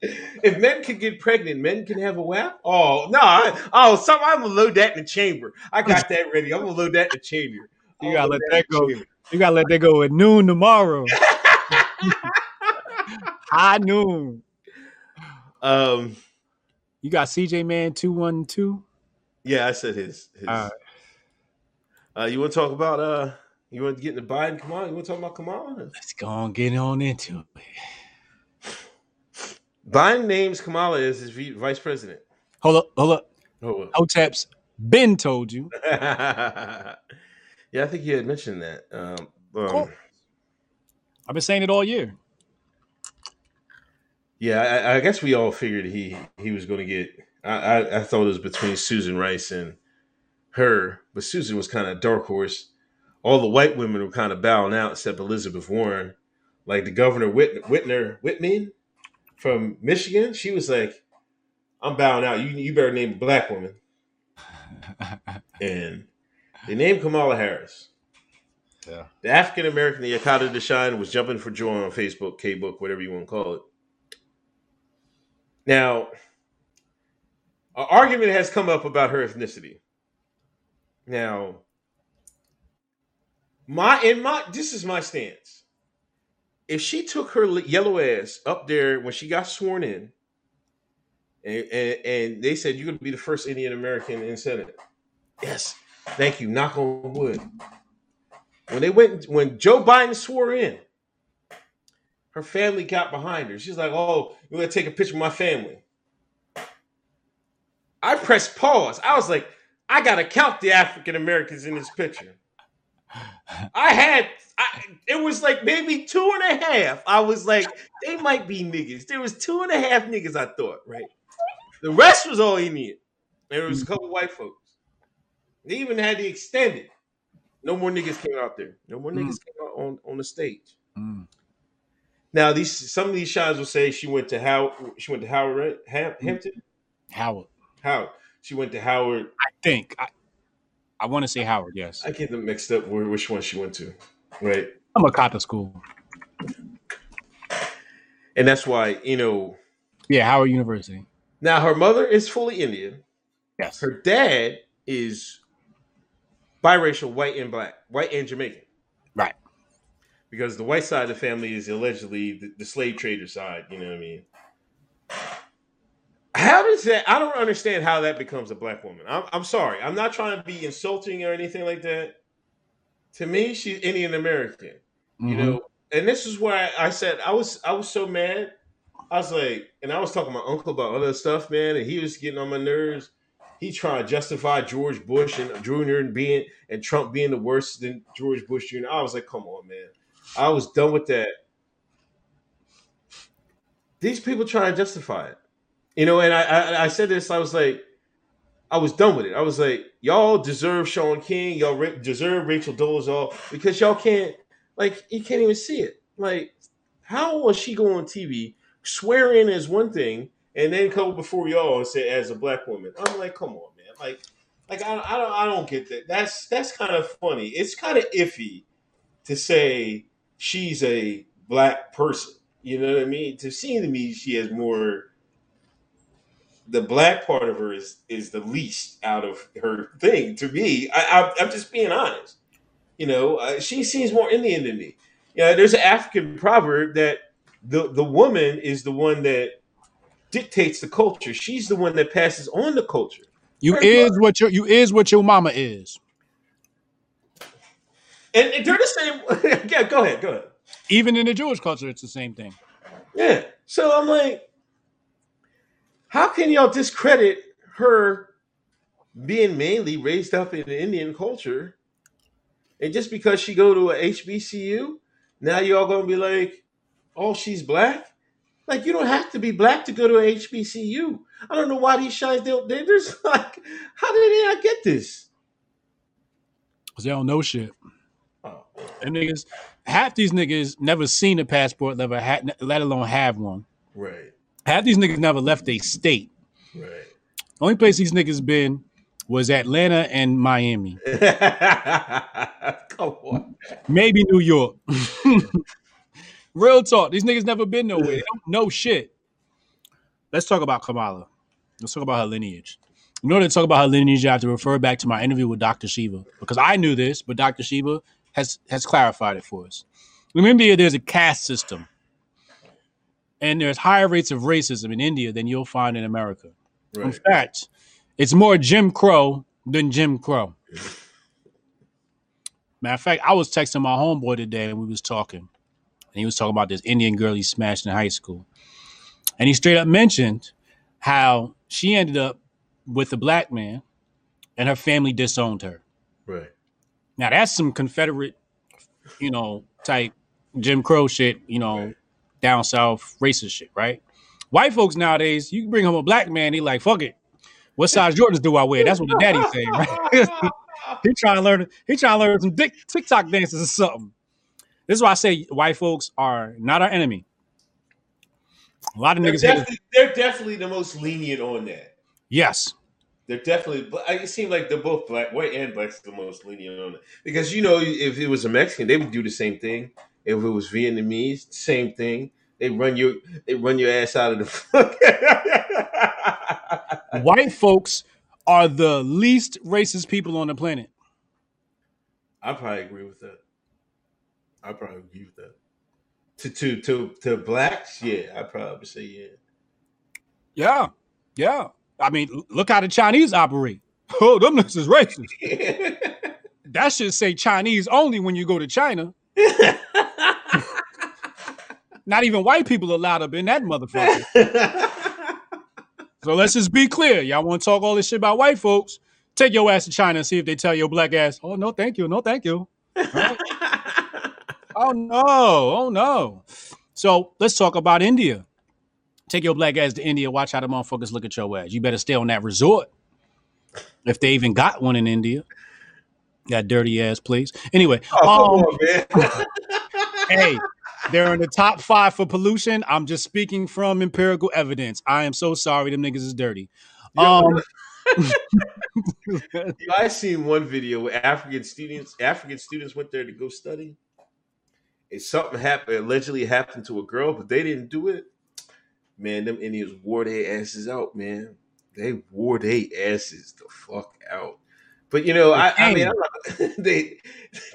if men can get pregnant, men can have a WAP. Oh no! I, oh, some I'm gonna load that in the chamber. I got that ready. I'm gonna load that in the chamber. You gotta let that go. chamber. You gotta let that go at noon tomorrow. (laughs) High noon. Um, You got CJ Man two one two. yeah, I said his. his. All Uh, you want to talk about? Uh, you want to get into Biden? Kamala? You want to talk about Kamala? Let's go on get on into it. Biden names Kamala as his vice president. Hold up, hold up. Oh, Hotep's Ben told you. (laughs) yeah, I think you had mentioned that. Um, um, Cool. I've been saying it all year. Yeah, I, I guess we all figured he he was going to get. I, I, I thought it was between Susan Rice and her, but Susan was kind of dark horse. All the white women were kind of bowing out, except Elizabeth Warren. Like the governor Whit, Whitner Whitman from Michigan, she was like, "I'm bowing out. You you better name a black woman." (laughs) and they named Kamala Harris. Yeah. The African American, the Yakata Deshaun, was jumping for joy on Facebook, K Book, whatever you want to call it. Now, an argument has come up about her ethnicity. Now, my in my this is my stance. If she took her yellow ass up there when she got sworn in, and, and, and they said you're going to be the first Indian American in Senate. Yes, thank you. Knock on wood. When they went, when Joe Biden swore in, her family got behind her. She's like, "Oh, you're gonna take a picture with my family." I pressed pause. I was like, "I gotta count the African Americans in this picture." I had, I, it was like maybe two and a half. I was like, they might be niggas. There was two and a half niggas. I thought, right? The rest was all Indian. There was a couple white folks. They even had the extended. No more niggas came out there. No more Mm. niggas came out on, on the stage. Mm. Now these some of these shots will say she went to Howard. She went to Howard? Ham, Hampton. Howard. Howard. She went to Howard. I think. I, I want to say Howard, yes. I get them mixed up. Where which one she went to, right? I'm a Kata school. And that's why you know. Yeah, Howard University. Now her mother is fully Indian. Yes. Her dad is biracial, white and black, white and Jamaican. Right. Because the white side of the family is allegedly the, the slave trader side. You know what I mean? How does that? I don't understand how that becomes a black woman. I'm, I'm sorry. I'm not trying to be insulting or anything like that. To me, she's Indian American. You Mhm. know, and this is why I said I was I was so mad. I was like, and I was talking to my uncle about other stuff, man, and he was getting on my nerves. He trying to justify George Bush and Jr. and being and Trump being the worst than George Bush Jr. I was like, come on, man. I was done with that. These people trying to justify it, you know. And I, I, I said this. I was like, I was done with it. I was like, y'all deserve Shaun King. Y'all ra- deserve Rachel Dolezal because y'all can't, like, you can't even see it. Like, how was she go on TV swearing as one thing and then come before y'all and say as a black woman? I'm like, come on, man. Like, like I, I don't, I don't get that. That's that's kind of funny. It's kind of iffy to say she's a black person. You know what I mean? To seem to me, she has more. The black part of her is is the least out of her thing to me. I, I, I'm just being honest. You know, uh, she seems more Indian than me. You know, there's an African proverb that the the woman is the one that dictates the culture. She's the one that passes on the culture. You Very is what your you is what your mama is. And, and they're the same. (laughs) yeah, go ahead, go ahead. Even in the Jewish culture, it's the same thing. Yeah. So I'm like, how can y'all discredit her being mainly raised up in Indian culture, and just because she go to a HBCU, now y'all gonna be like, oh, she's black? Like you don't have to be black to go to a HBCU. I don't know why these shines they they just (laughs) like, how did they not get this? Cause they don't know shit. Oh, Them niggas, half these niggas never seen a passport, never had, let alone have one. right, Half these niggas never left a state. right. Only place these niggas been was Atlanta and Miami, (laughs) Come on. maybe New York. (laughs) Real talk, these niggas never been nowhere. They don't know shit. Let's talk about Kamala. Let's talk about her lineage. In order to talk about her lineage, I have to refer back to my interview with Dr. Shiva because I knew this, but Dr. Shiva has has clarified it for us. In India, there's a caste system, and there's higher rates of racism in India than you'll find in America. In fact, it's more Jim Crow than Jim Crow. Matter of fact, I was texting my homeboy today and we was talking. And he was talking about this Indian girl he smashed in high school. And he straight up mentioned how she ended up with a black man and her family disowned her. Right. Now that's some Confederate, you know, type Jim Crow shit, you know, Right. down south racist shit, right? White folks nowadays, you can bring home a black man, he like, fuck it. What size Jordans do I wear? That's what the daddy say, right? (laughs) he trying to learn, he trying to learn some dick TikTok dances or something. This is why I say white folks are not our enemy. A lot of They're niggas definitely, they're definitely the most lenient on that. Yes. They're definitely. but It seems like they're both black, white and black's the most lenient on it. Because you know, if it was a Mexican, they would do the same thing. If it was Vietnamese, same thing. They run your, they run your ass out of the. fuck. (laughs) White folks are the least racist people on the planet. I probably agree with that. I probably agree with that. To to to to blacks, yeah, I probably say yeah. Yeah. Yeah. I mean, look how the Chinese operate. (laughs) Oh, them niggas is racist. (laughs) That should say Chinese only when you go to China. (laughs) Not even white people allowed up in that motherfucker. So let's just be clear. Y'all want to talk all this shit about white folks? Take your ass to China and see if they tell your black ass, oh, no, thank you. No, thank you. Oh, no. Oh, no. So let's talk about India. Take your black ass to India. Watch how the motherfuckers look at your ass. You better stay on that resort. If they even got one in India. That dirty ass place. Anyway, oh, um, on, (laughs) hey, they're in the top five for pollution. I'm just speaking from empirical evidence. I am so sorry, them niggas is dirty. Um, (laughs) I seen one video where African students African students went there to go study. And something happened, allegedly happened to a girl, but they didn't do it. Man, them Indians wore their asses out, man. They wore their asses the fuck out. But you know, I, I mean, not, (laughs) they,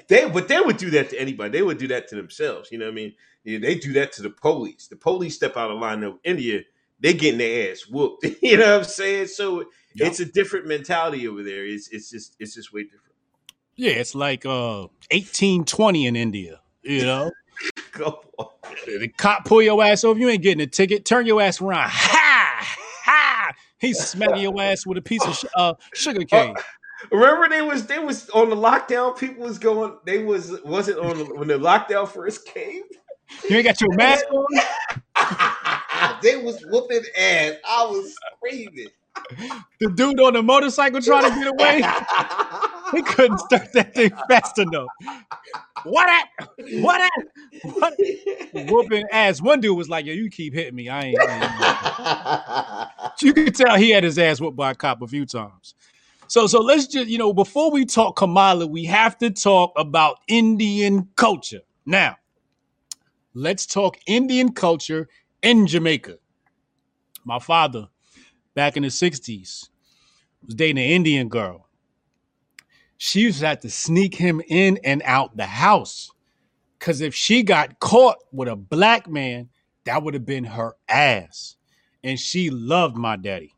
they, but they would do that to anybody. They would do that to themselves. You know what I mean? They do that to the police. The police step out of line of India. they getting their ass whooped. (laughs) you know what I'm saying? So it's a different mentality over there. It's it's just it's just way different. Yeah, it's like uh 1820 in India, you know. (laughs) Go on. the cop pull your ass over, you ain't getting a ticket. Turn your ass around. (laughs) Ha! Ha! He's smacking your ass with a piece of uh, sugar cane. Remember they was they was on the lockdown. People was going. They was wasn't on the, when the lockdown first came. You ain't got your mask on? (laughs) they was whooping ass. I was screaming. The dude on the motorcycle trying to get away. (laughs) He couldn't start that thing fast enough. What at? What at? What? Whooping ass. One dude was like, "Yo, you keep hitting me. I ain't." I ain't. (laughs) You could tell he had his ass whooped by a cop a few times. So, so let's just you know before we talk Kamala, we have to talk about Indian culture. Now, let's talk Indian culture in Jamaica. My father, back in the '60s, was dating an Indian girl she used to have to sneak him in and out the house. Cause if she got caught with a black man, that would have been her ass. And she loved my daddy.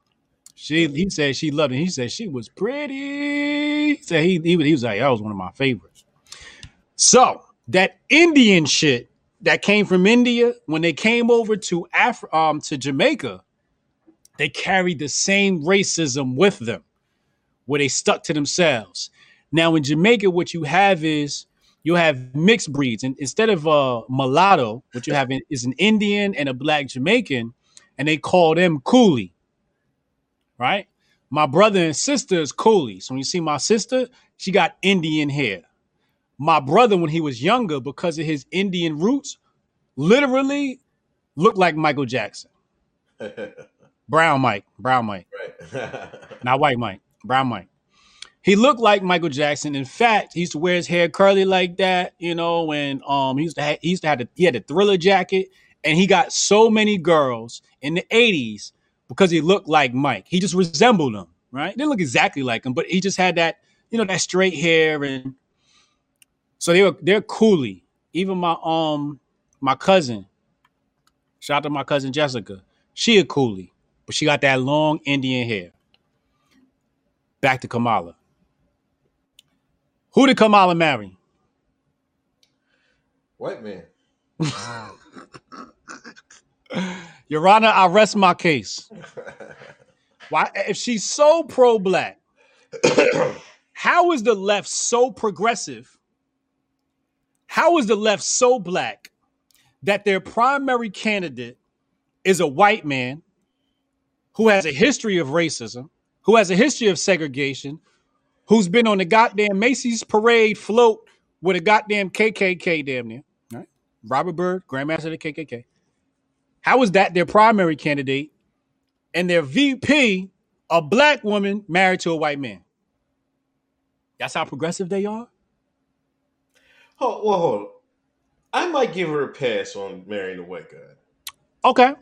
She he said she loved him. He said she was pretty. Said he, he, was- he was like, that was one of my favorites. So that Indian shit that came from India, when they came over to Af- um to Jamaica, they carried the same racism with them, where they stuck to themselves. Now in Jamaica, what you have is you have mixed breeds, and instead of a mulatto, what you have is an Indian and a black Jamaican, and they call them coolie. Right? My brother and sister is coolies. So when you see my sister, she got Indian hair. My brother, when he was younger, because of his Indian roots, literally looked like Michael Jackson. (laughs) Brown Mike, brown Mike, right. (laughs) not white Mike, brown Mike. He looked like Michael Jackson. In fact, he used to wear his hair curly like that, you know, And um he used to ha- he used to have the, he had a thriller jacket and he got so many girls in the 80s because he looked like Mike. He just resembled him, right? Didn't look exactly like him, but he just had that, you know, that straight hair and so they were they're coolie. Even my um my cousin, shout out to my cousin Jessica, she a coolie, but she got that long Indian hair. Back to Kamala. Who did Kamala marry? White man. (laughs) Your Honor, I rest my case. Why, if she's so pro-black, (coughs) how is the left so progressive? How is the left so black that their primary candidate is a white man who has a history of racism, who has a history of segregation, who's been on the goddamn Macy's parade float with a goddamn KKK damn near, right? Robert Byrd, Grandmaster of the KKK. How is that their primary candidate and their VP, a black woman married to a white man? That's how progressive they are? Oh, well, hold on. I might give her a pass on marrying a white guy Okay.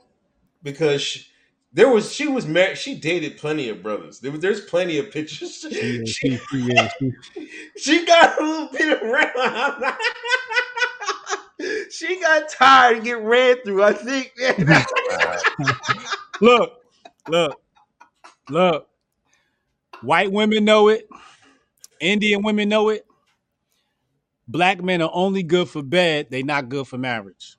because she, there was she was married. She dated plenty of brothers. There, was- there's plenty of pictures. She, (laughs) she got a little bit around. (laughs) she got tired of getting ran through. I think. (laughs) Look, look, look. White women know it. Indian women know it. Black men are only good for bed. They not good for marriage.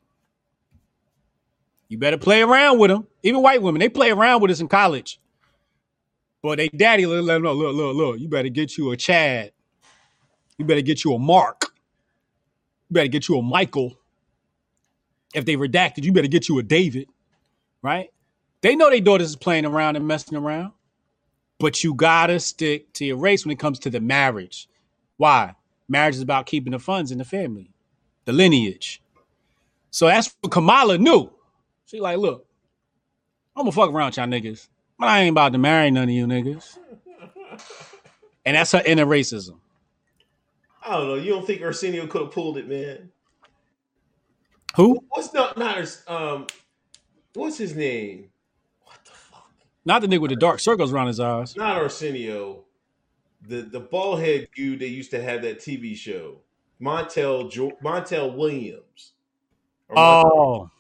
You better play around with them. Even white women, they play around with us in college. But they daddy let them know, look, look, look, you better get you a Chad. You better get you a Mark. You better get you a Michael. If they redacted, you better get you a David, right? They know their daughters is playing around and messing around, but you gotta stick to your race when it comes to the marriage. Why? Marriage is about keeping the funds in the family, the lineage. So that's what Kamala knew. She like, look, I'm gonna fuck around with y'all niggas, but I ain't about to marry none of you niggas. (laughs) And that's her inner racism. I don't know. You don't think Arsenio could have pulled it, man? Who? What's not not um? What's his name? What the fuck? Not the nigga with the dark circles around his eyes. Not Arsenio. The the bald head dude that used to have that TV show, Montel jo- Montel Williams. Or Oh, Montel.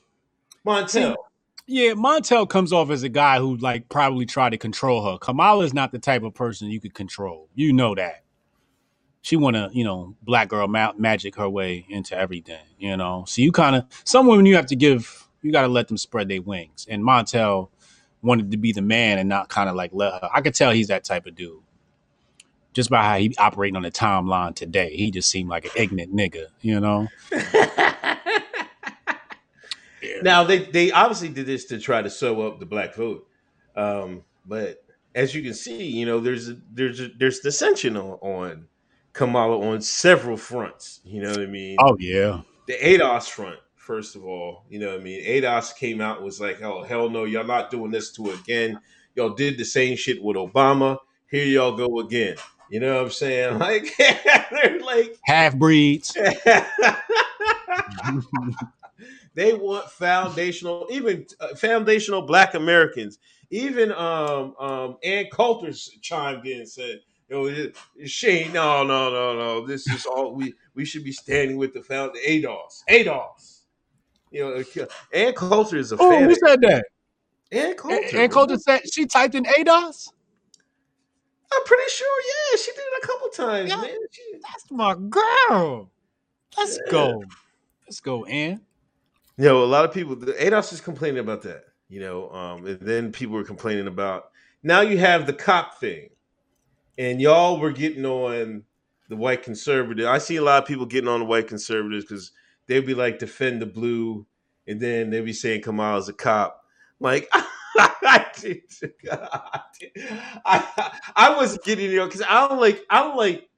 Yeah, Montel comes off as a guy who like probably tried to control her. Kamala is not the type of person you could control. You know that. She want to, you know, black girl ma- magic her way into everything, you know. So you kind of some women you have to give, you got to let them spread their wings. And Montel wanted to be the man and not kind of like let her. I could tell he's that type of dude. Just by how he operating on the timeline today, he just seemed like an ignorant nigga, you know. (laughs) Now they they obviously did this to try to sew up the black vote, um, but as you can see, you know there's a, there's a, there's dissension on, on Kamala on several fronts. You know what I mean? Oh yeah, the ADOS front, first of all. You know what I mean? ADOS came out and was like, "Oh hell no, y'all not doing this to again. Y'all did the same shit with Obama. Here y'all go again." You know what I'm saying? (laughs) Like (laughs) they're like half breeds. (laughs) they want foundational, even uh, foundational Black Americans. Even um um Ann Coulter's chimed in and said, you know, Shane, no, no, no, no. This is all we we should be standing with the found ADOS, ADOS." You know, Ann Coulter is a Oh, fan. who said that? Ann Coulter. And, and Coulter said she typed in ADOS. I'm pretty sure. Yeah, she did it a couple times, Yeah. man. She- That's my girl. Let's Yeah. go. Let's go, Ann. You know, a lot of people, ADOS is complaining about that. You know, um, and then people were complaining about now you have the cop thing, and y'all were getting on the white conservative. I see a lot of people getting on the white conservatives because they'd be like defend the blue, and then they'd be saying Kamala's a cop. Like, (laughs) I, did, I, I was getting you know because I don't like I don't like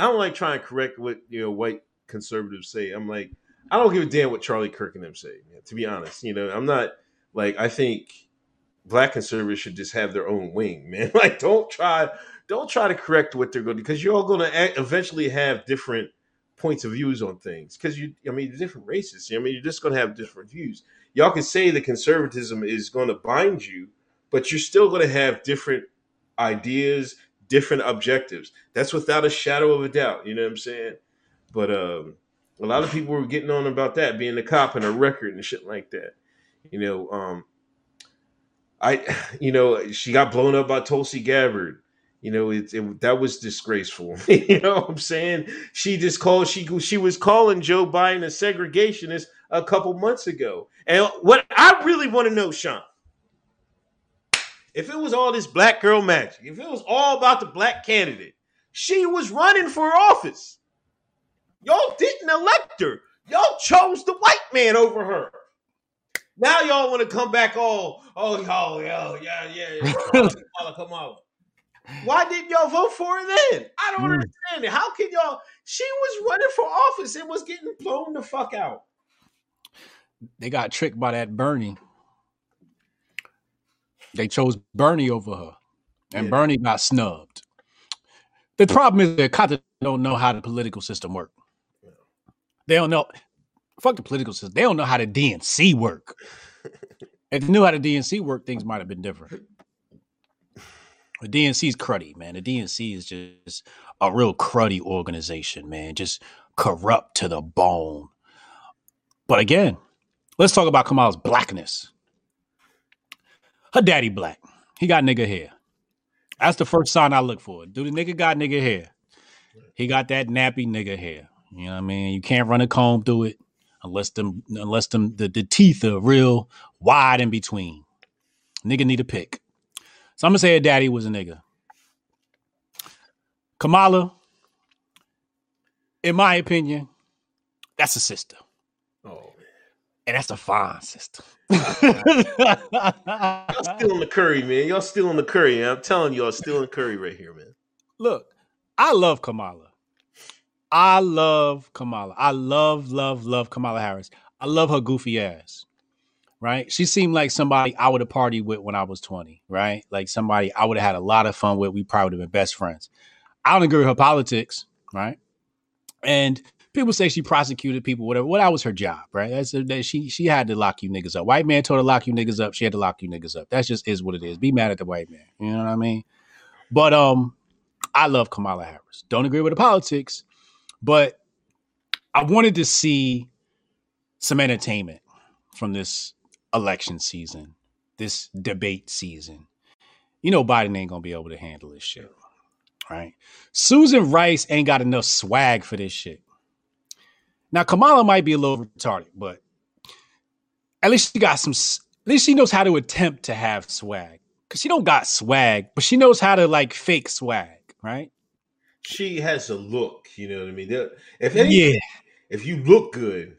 I don't like trying to correct what you know white conservatives say. I'm like I don't give a damn what Charlie Kirk and them say. to be honest, you know, I'm not like I think black conservatives should just have their own wing, (laughs) man. Like, don't try, don't try to correct what they're going because you're all going to eventually have different points of views on things. Because you, I mean, different races. I mean, you're just going to have different views. Y'all can say the conservatism is going to bind you, but you're still going to have different ideas, different objectives. That's without a shadow of a doubt. You know what I'm saying? But um, a lot of people were getting on about that, being a cop and a record and shit like that. You know, um, I, (sighs) you know, she got blown up by Tulsi Gabbard. You know, it, it that was disgraceful. (laughs) you know what I'm saying? She just called she she was calling Joe Biden a segregationist a couple months ago. And what I really want to know, Sean, if it was all this black girl magic, if it was all about the black candidate, she was running for office. Y'all didn't elect her. Y'all chose the white man over her. Now y'all want to come back all, oh, y'all, yeah, yeah, yeah. Kamala, (laughs) Kamala. Why didn't y'all vote for her then? I don't Mm. understand it. How can y'all? She was running for office and was getting blown the fuck out. They got tricked by that Bernie. They chose Bernie over her, and Yeah. Bernie got snubbed. The problem is that Kata don't know how the political system work. They don't know. Fuck the political system. They don't know how the DNC work. (laughs) if they knew how the DNC work, things might have been different. The DNC is cruddy, man. The DNC is just a real cruddy organization, man. Just corrupt to the bone. But again, let's talk about Kamala's blackness. Her daddy black. He got nigga hair. That's the first sign I look for. Do the nigga got nigga hair? He got that nappy nigga hair. You know what I mean? You can't run a comb through it unless them unless them the, the teeth are real wide in between. Nigga need a pick. So I'm gonna say her daddy was a nigga. Kamala, in my opinion, that's a sister. Oh, And that's a fine sister. y'all still in the curry, man. Y'all still in the curry. I'm telling you, y'all, still in the curry right here, man. Look, I love Kamala. I love Kamala. I love, love, love Kamala Harris. I love her goofy ass. Right? She seemed like somebody I would have partied with when I was 20, right? Like somebody I would have had a lot of fun with. We probably would have been best friends. I don't agree with her politics, right? And people say she prosecuted people, whatever. Well, that was her job, right? That's that she she had to lock you niggas up. White man told her to lock you niggas up. She had to lock you niggas up. That just is what it is. Be mad at the white man. You know what I mean? But um, I love Kamala Harris. Don't agree with the politics, but I wanted to see some entertainment from this election season. this debate season. You know Biden ain't gonna be able to handle this shit. Right? Susan Rice ain't got enough swag for this shit. Now Kamala might be a little retarded, but at least she got some at least she knows how to attempt to have swag. Cause she don't got swag, but she knows how to like fake swag, right? She has a look, you know what I mean. If anything, Yeah. if you look good,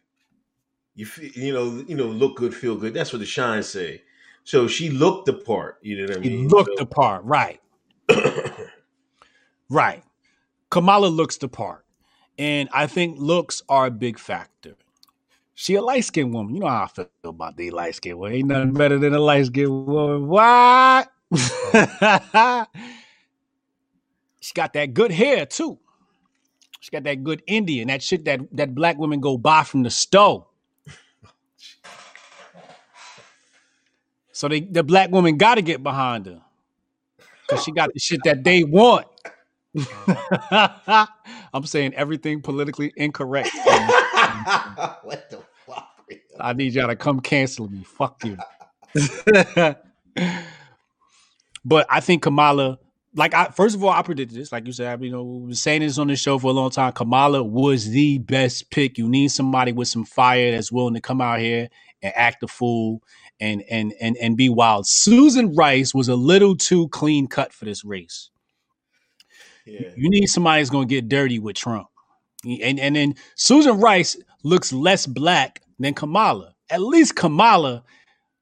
you feel, you know, you know, look good, feel good. That's what the shine say. So she looked the part. You know what I mean? She looked the part, right? (coughs) Right. Kamala looks the part. And I think looks are a big factor. She a light skinned woman. You know how I feel about the light skinned woman. Ain't nothing better than a light skinned woman. What? (laughs) she got that good hair too. She got that good Indian, that shit that, that black women go buy from the store. So they, the black woman got to get behind her because she got the shit that they want. (laughs) I'm saying everything politically incorrect. (laughs) what the fuck? I need y'all to come cancel me. Fuck you. (laughs) but I think Kamala, like I first of all, I predicted this. Like you said, I, you know, we've been saying this on this show for a long time. Kamala was the best pick. You need somebody with some fire that's willing to come out here and act a fool and and and and be wild. Susan Rice was a little too clean cut for this race. Yeah. You need somebody that's gonna get dirty with Trump. And and then Susan Rice looks less black than Kamala. At least Kamala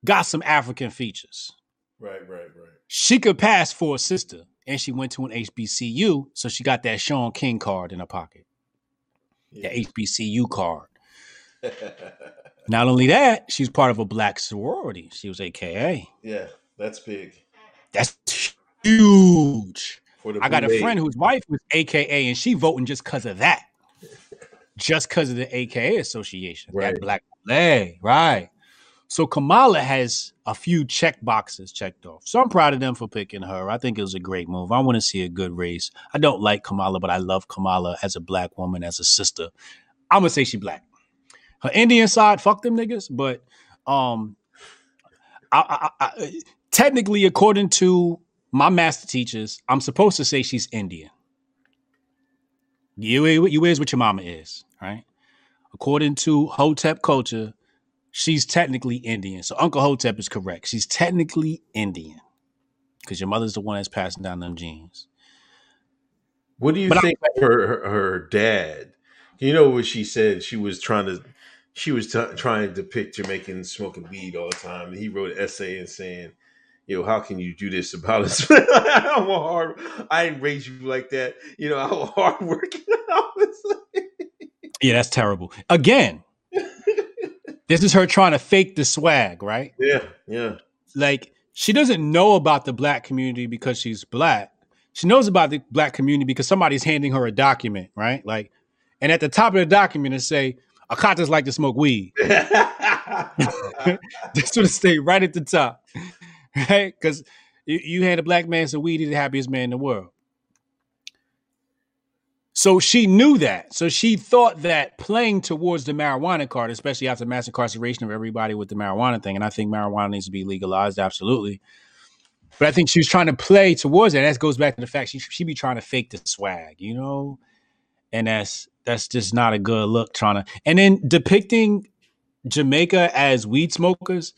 got some African features. Right, right, right. She could pass for a sister, and she went to an HBCU, so she got that Shaun King card in her pocket, Yeah. the HBCU card. (laughs) Not only that, she's part of a black sorority. She was AKA. yeah, that's big. That's huge. I got a friend whose wife was AKA, and she voting just because of that, just because of the AKA association, Right. that black leg, right? So Kamala has a few check boxes checked off. So I'm proud of them for picking her. I think it was a great move. I want to see a good race. I don't like Kamala, but I love Kamala as a black woman, as a sister. I'm gonna say she black. Her Indian side, fuck them niggas. But um, I, I, I, technically, according to my master teachers, I'm supposed to say she's Indian. You you is what your mama is, right? According to Hotep culture, she's technically Indian. So Uncle Hotep is correct. She's technically Indian because your mother's the one that's passing down them genes. What do you But think of her, her her dad? You know what she said? She was trying to she was t- trying to depict Jamaicans smoking weed all the time. And he wrote an essay and saying, "Yo, how can you do this about us? (laughs) I'm a hard. I didn't raise you like that. You know how hard working (laughs) I. Yeah, that's terrible. Again, this is her trying to fake the swag, right? yeah, yeah, like she doesn't know about the black community because she's black. She knows about the black community because somebody's handing her a document, right? Like, and at the top of the document it say, Akatas like to smoke weed. That's what it say right at the top, (laughs) right? Because you, you hand a black man some weed, he's the happiest man in the world. So she knew that. So she thought that playing towards the marijuana card, especially after mass incarceration of everybody with the marijuana thing, and I think marijuana needs to be legalized, absolutely. But I think she was trying to play towards it. That goes back to the fact she she be trying to fake the swag, you know, and that's that's just not a good look. Trying to and then depicting Jamaica as weed smokers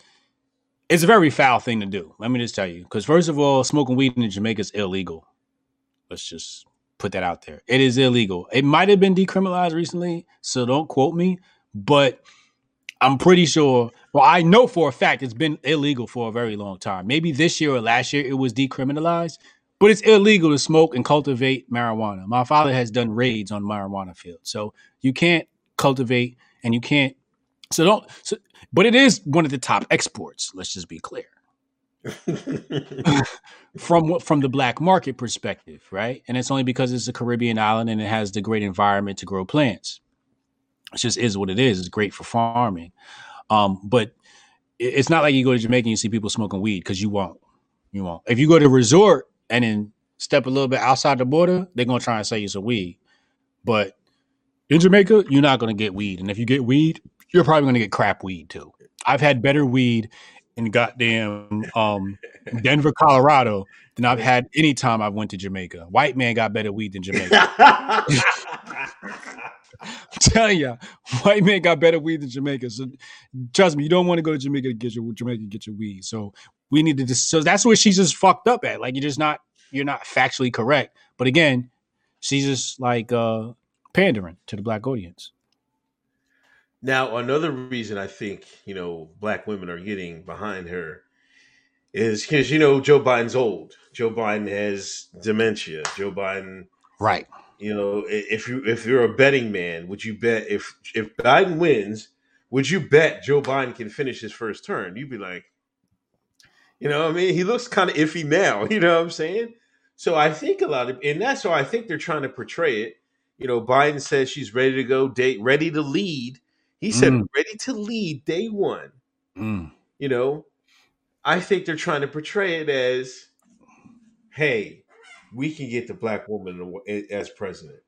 is a very foul thing to do. Let me just tell you, because first of all, smoking weed in Jamaica is illegal. Let's just put that out there. It is illegal. It might have been decriminalized recently, so don't quote me, but I'm pretty sure. Well, I know for a fact it's been illegal for a very long time. Maybe this year or last year it was decriminalized, but it's illegal to smoke and cultivate marijuana. My father has done raids on marijuana fields, so you can't cultivate and you can't. So don't. So, but it is one of the top exports. Let's just be clear (laughs) from from the black market perspective, right? And it's only because it's a Caribbean island and it has the great environment to grow plants. It just is what it is. It's great for farming, um, but it's not like you go to Jamaica and you see people smoking weed because you won't. You won't. If you go to a resort and then step a little bit outside the border, they're gonna try and sell you some weed. But in Jamaica, you're not gonna get weed, and if you get weed, you're probably gonna get crap weed too. I've had better weed in goddamn um, Denver, Colorado than I've had any time I've went to Jamaica. White man got better weed than Jamaica. (laughs) I'm telling you, white man got better weed than Jamaica. So trust me, you don't want to go to Jamaica to get your Jamaica to get your weed. So we need to just so that's where she's just fucked up at. Like you're just not you're not factually correct. But again, she's just like uh pandering to the black audience. Now, another reason I think you know black women are getting behind her is because you know Joe Biden's old. Joe Biden has dementia. Joe Biden, Right. you know, if you if you're a betting man, would you bet if if Biden wins, would you bet Joe Biden can finish his first term? You'd be like, you know, what I mean, he looks kind of iffy now. (laughs) You know what I'm saying? So I think a lot of, and that's why I think they're trying to portray it. You know, Biden says she's ready to go, date, ready to lead. He said Mm. ready to lead day one. Mm. You know, I think they're trying to portray it as, hey, we can get the black woman as president.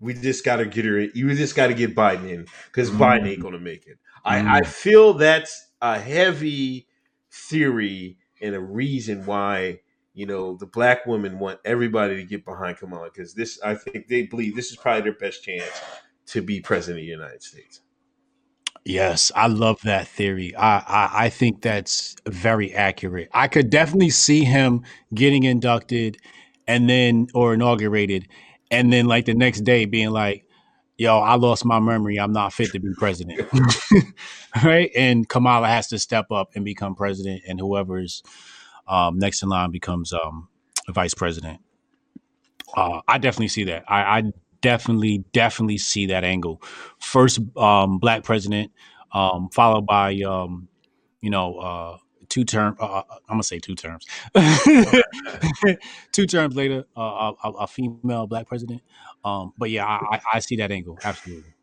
We just got to get her. You just got to get Biden in because Biden ain't going to make it. I, I feel that's a heavy theory and a reason why you know the black women want everybody to get behind Kamala because this. I think they believe this is probably their best chance to be president of the United States. Yes, I love that theory. I, I I think that's very accurate. I could definitely see him getting inducted and then or inaugurated and then like the next day being like, "Yo, I lost my memory. I'm not fit to be president." (laughs) right? And Kamala has to step up and become president and whoever's um, next in line becomes um, vice president. Uh, I definitely see that. I, I definitely, definitely see that angle. First um, black president, um, followed by, um, you know, uh, two term. Uh, I'm gonna say two terms. (laughs) two terms later, uh, a, a female black president. Um, but yeah, I, I, I see that angle absolutely.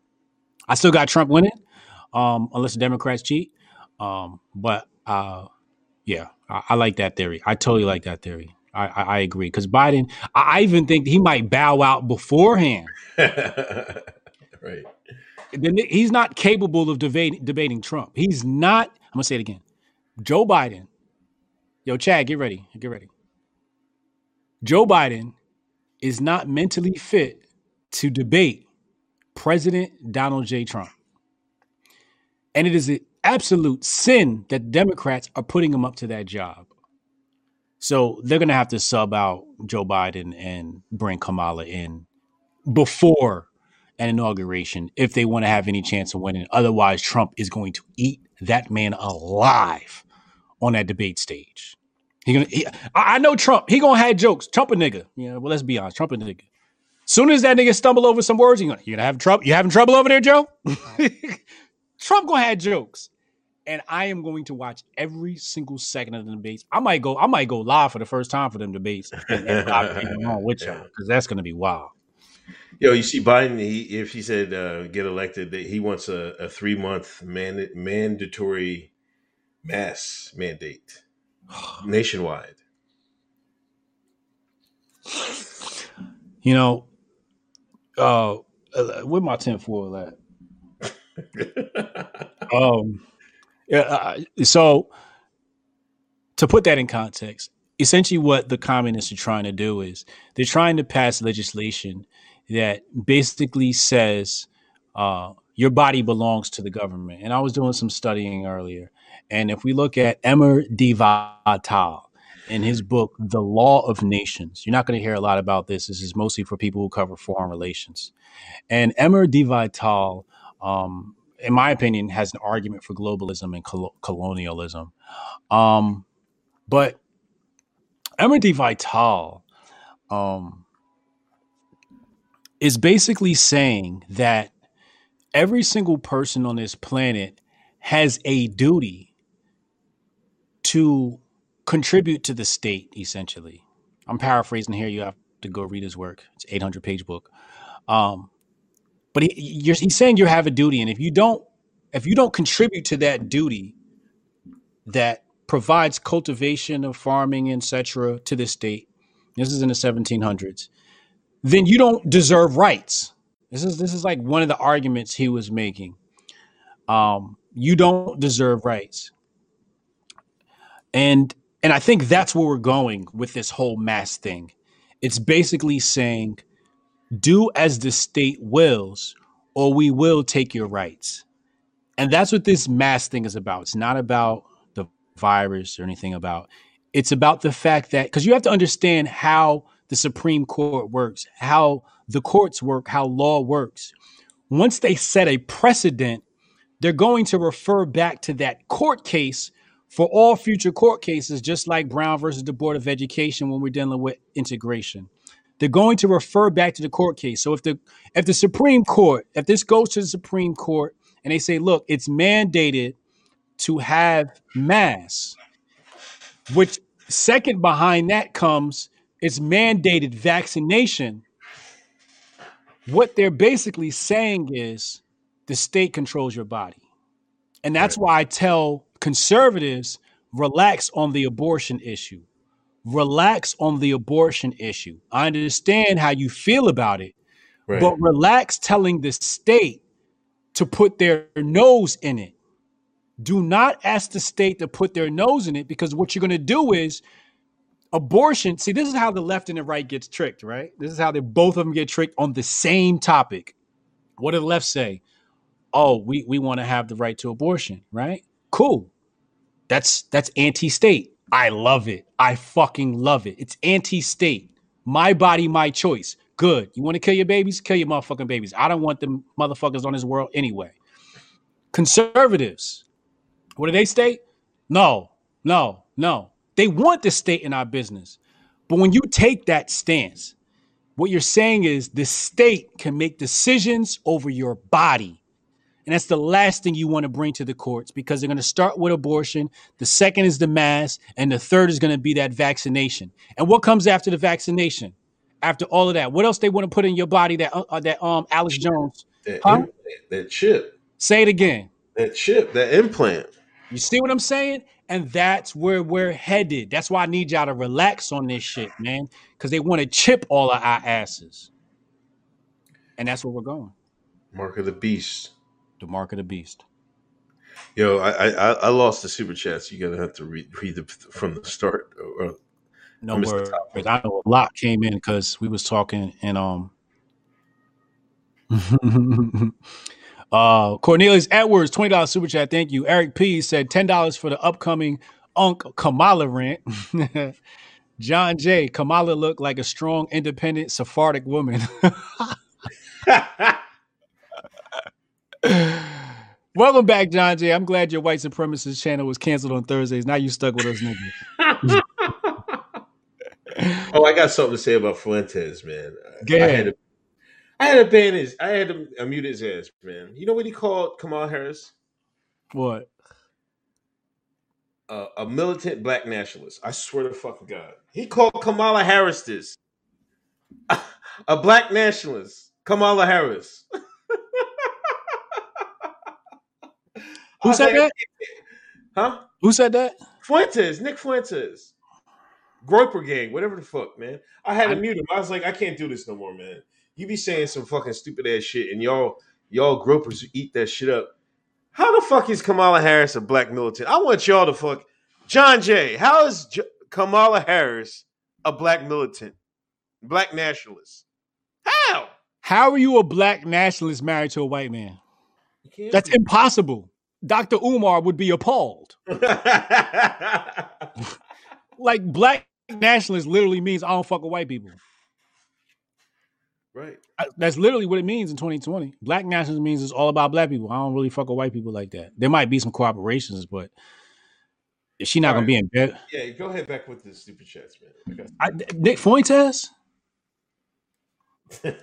I still got Trump winning, um, unless the Democrats cheat. Um, but uh, yeah, I, I like that theory. I totally like that theory. I, I, agree because Biden. I, even think he might bow out beforehand. (laughs) right. Then He's not capable of debating debating Trump. He's not. I'm gonna say it again. Joe Biden. Yo, Chad, get ready. Get ready. Joe Biden is not mentally fit to debate President Donald J. Trump. And it is an absolute sin that Democrats are putting him up to that job. So they're going to have to sub out Joe Biden and bring Kamala in before an inauguration if they want to have any chance of winning. Otherwise, Trump is going to eat that man alive on that debate stage. He gonna, he, I know Trump. He gonna have jokes. Trump a nigga. Yeah, well, let's be honest. Trump a nigga. Soon as that nigga stumble over some words, you gonna you gonna have trouble. You having trouble over there, Joe? (laughs) Trump gonna have jokes, and I am going to watch every single second of the debates. I might go. I might go live for the first time for them debates, and, and I'll be (laughs) along with y'all because that's gonna be wild. Yo, you see, Biden, he, if he said uh, get elected, that he wants a, a three month man, mandatory mass mandate (sighs) nationwide. You know, uh, uh, where my tinfoil at? (laughs) um. Uh, so to put that in context, essentially what the communists are trying to do is they're trying to pass legislation that basically says uh, your body belongs to the government. And I was doing some studying earlier, and if we look at Emer de Vattel in his book, The Law of Nations, you're not going to hear a lot about this. This is mostly for people who cover foreign relations. And Emer de Vattel, um, in my opinion, has an argument for globalism and col- colonialism. Um, but de Vattel um, is basically saying that every single person on this planet has a duty to contribute to the state, essentially. I'm paraphrasing here. You have to go read his work. It's 800 page book. Um, but he, he's saying you have a duty, and if you don't, if you don't contribute to that duty, that provides cultivation of farming, etc., to the state. This is in the 1700s. Then you don't deserve rights. This is this is like one of the arguments he was making. Um, you don't deserve rights. And and I think that's where we're going with this whole mass thing. It's basically saying do as the state wills or we will take your rights. And that's what this mass thing is about. It's not about the virus or anything about. It's about the fact that cuz you have to understand how the Supreme Court works, how the courts work, how law works. Once they set a precedent, they're going to refer back to that court case for all future court cases, just like Brown versus the Board of Education when we're dealing with integration. They're going to refer back to the court case. So if the if the Supreme Court, if this goes to the Supreme Court and they say, look, it's mandated to have mass, which second behind that comes it's mandated vaccination. What they're basically saying is the state controls your body. And that's why I tell conservatives relax on the abortion issue. Relax on the abortion issue. I understand how you feel about it, Right. but relax telling the state to put their nose in it. Do not ask the state to put their nose in it because what you're going to do is abortion. See, this is how the left and the right gets tricked, right? This is how they both of them get tricked on the same topic. What did the left say? Oh, we we want to have the right to abortion, right? Cool. That's that's anti-state. I love it. I fucking love it. It's anti-state. My body, my choice. Good. You want to kill your babies? Kill your motherfucking babies. I don't want them motherfuckers on this world anyway. Conservatives, what do they state? No, no, no. They want the state in our business. But when you take that stance, what you're saying is the state can make decisions over your body. And that's the last thing you want to bring to the courts because they're going to start with abortion. The second is the mass. And the third is going to be that vaccination. And what comes after the vaccination? After all of that, what else they want to put in your body that uh, that um Alex Jones? that, Huh? that chip, Say it again. that chip, that implant. You see what I'm saying? And that's where we're headed. That's why I need y'all to relax on this shit, man. Because they want to chip all of our asses. And that's where we're going. Mark of the beast. The mark of the beast. Yo, I I, I- I lost the super chats. You're gonna have to read read the, from the start. Or, No I worries. I know a lot came in because we was talking and um (laughs) uh Cornelius Edwards, twenty dollars super chat. Thank you. Eric P said ten dollars for the upcoming Unc Kamala rant. (laughs) John J. Kamala looked like a strong, independent Sephardic woman. (laughs) (laughs) Welcome back, John J. I'm glad your white supremacist channel was canceled on Thursdays. Now you stuck with us, nigga. (laughs) oh, I got something to say about Fuentes, man. Go I ahead. had to, I had to ban his. I had to uh, mute his ass, man. You know what he called Kamal Harris? What? Uh, a militant black nationalist. I swear to fucking God, he called Kamala Harris this. (laughs) a black nationalist, Kamala Harris. Who said like, that? Huh? Who said that? Fuentes, Nick Fuentes, Groyper gang, whatever the fuck, man. I had to I- mute him. I was like, I can't do this no more, man. You be saying some fucking stupid ass shit, and y'all, y'all Groypers eat that shit up. How the fuck is Kamala Harris a black militant? I want y'all to fuck John Jay. How is J- Kamala Harris a black militant, black nationalist? How? How are you a black nationalist married to a white man? That's be- impossible. Dr. Umar would be appalled. (laughs) Like black nationalist literally means I don't fuck with white people. right. That's literally what it means in 2020. Black nationalist means it's all about black people. I don't really fuck with white people like that. There might be some cooperations, but is she not All gonna be in bed? Yeah, go ahead back with the stupid chats, man. Okay. I, Nick Fuentes? (laughs) We're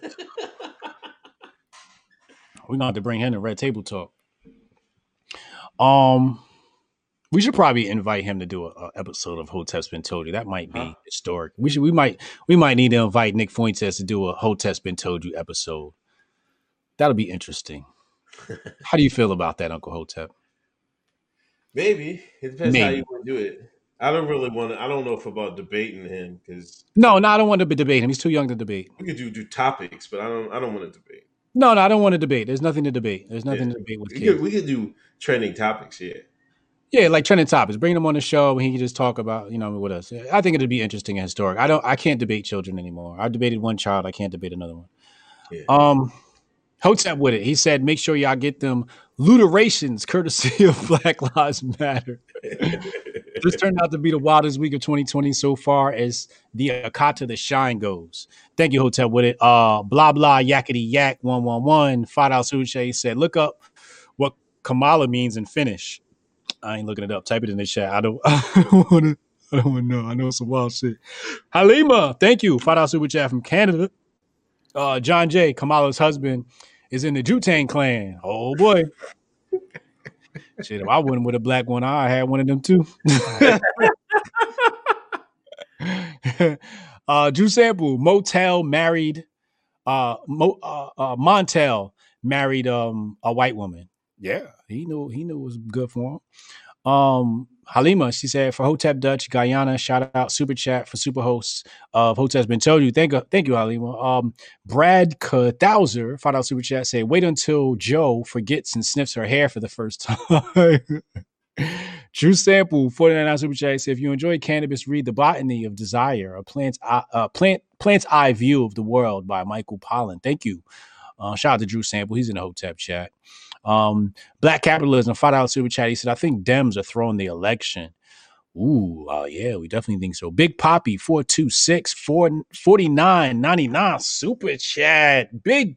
gonna have to bring him to Red Table Talk. Um, we should probably invite him to do a, a episode of Hotep's Been Told You. That might be Huh? historic. We should. We might. We might need to invite Nick Fuentes to do a Hotep's Been Told You episode. That'll be interesting. (laughs) How do you feel about that, Uncle Hotep? Maybe it depends how you want to do it. I don't really want to. I don't know if about debating him because No, no, I don't want to debate him. He's too young to debate. we could do do topics, but I don't. I don't want to debate. No, no, I don't want to debate. There's nothing to debate. There's nothing Yeah. to debate with We kids. could we could do trending topics. Yeah, Yeah, like trending topics. Bring them on the show and he can just talk about, you know, with us. I think it'd be interesting and historic. I don't I can't debate children anymore. I debated one child, I can't debate another one. Yeah. Um Hotep with it. He said, make sure y'all get them luderations courtesy (laughs) of Black Lives Matter. (laughs) this turned out to be the wildest week of 2020 so far as the Akata the Shine goes. Thank you, Hotep with it. Uh blah blah yakety yak 111. Fadal Suche said, look up Kamala means in Finnish. I ain't looking it up. Type it in the chat. I don't (laughs) I don't wanna I don't wanna know. I know it's some wild shit. Halima, thank you. Fadal Super Chat from Canada. Uh John J, Kamala's husband, is in the Jutang clan. Oh boy. (laughs) Shit, if I went with a black one, I had one of them too. (laughs) uh Drew Sample, Motel married uh, Mo, uh, uh Montel married um a white woman. Yeah, he knew he knew it was good for him. Um Halima, she said for Hotep Dutch, Guyana, shout out super chat for super hosts of Hotep's been told you. Thank you, thank you, Halima. Um Brad Thouser, five out super chat, say wait until Joe forgets and sniffs her hair for the first (laughs) time. Drew Sample, 49 super chat, say if you enjoy cannabis, read The Botany of Desire, a plant's eye, uh, plant plant's eye view of the world by Michael Pollan. Thank you. Uh, shout out to Drew Sample. He's in the Hotep chat. Um, Black Capitalism, five dollar super chat. He said, I think Dems are throwing the election. Ooh, uh, yeah, we definitely think so. Big Poppy, 426 49 99 super chat. Big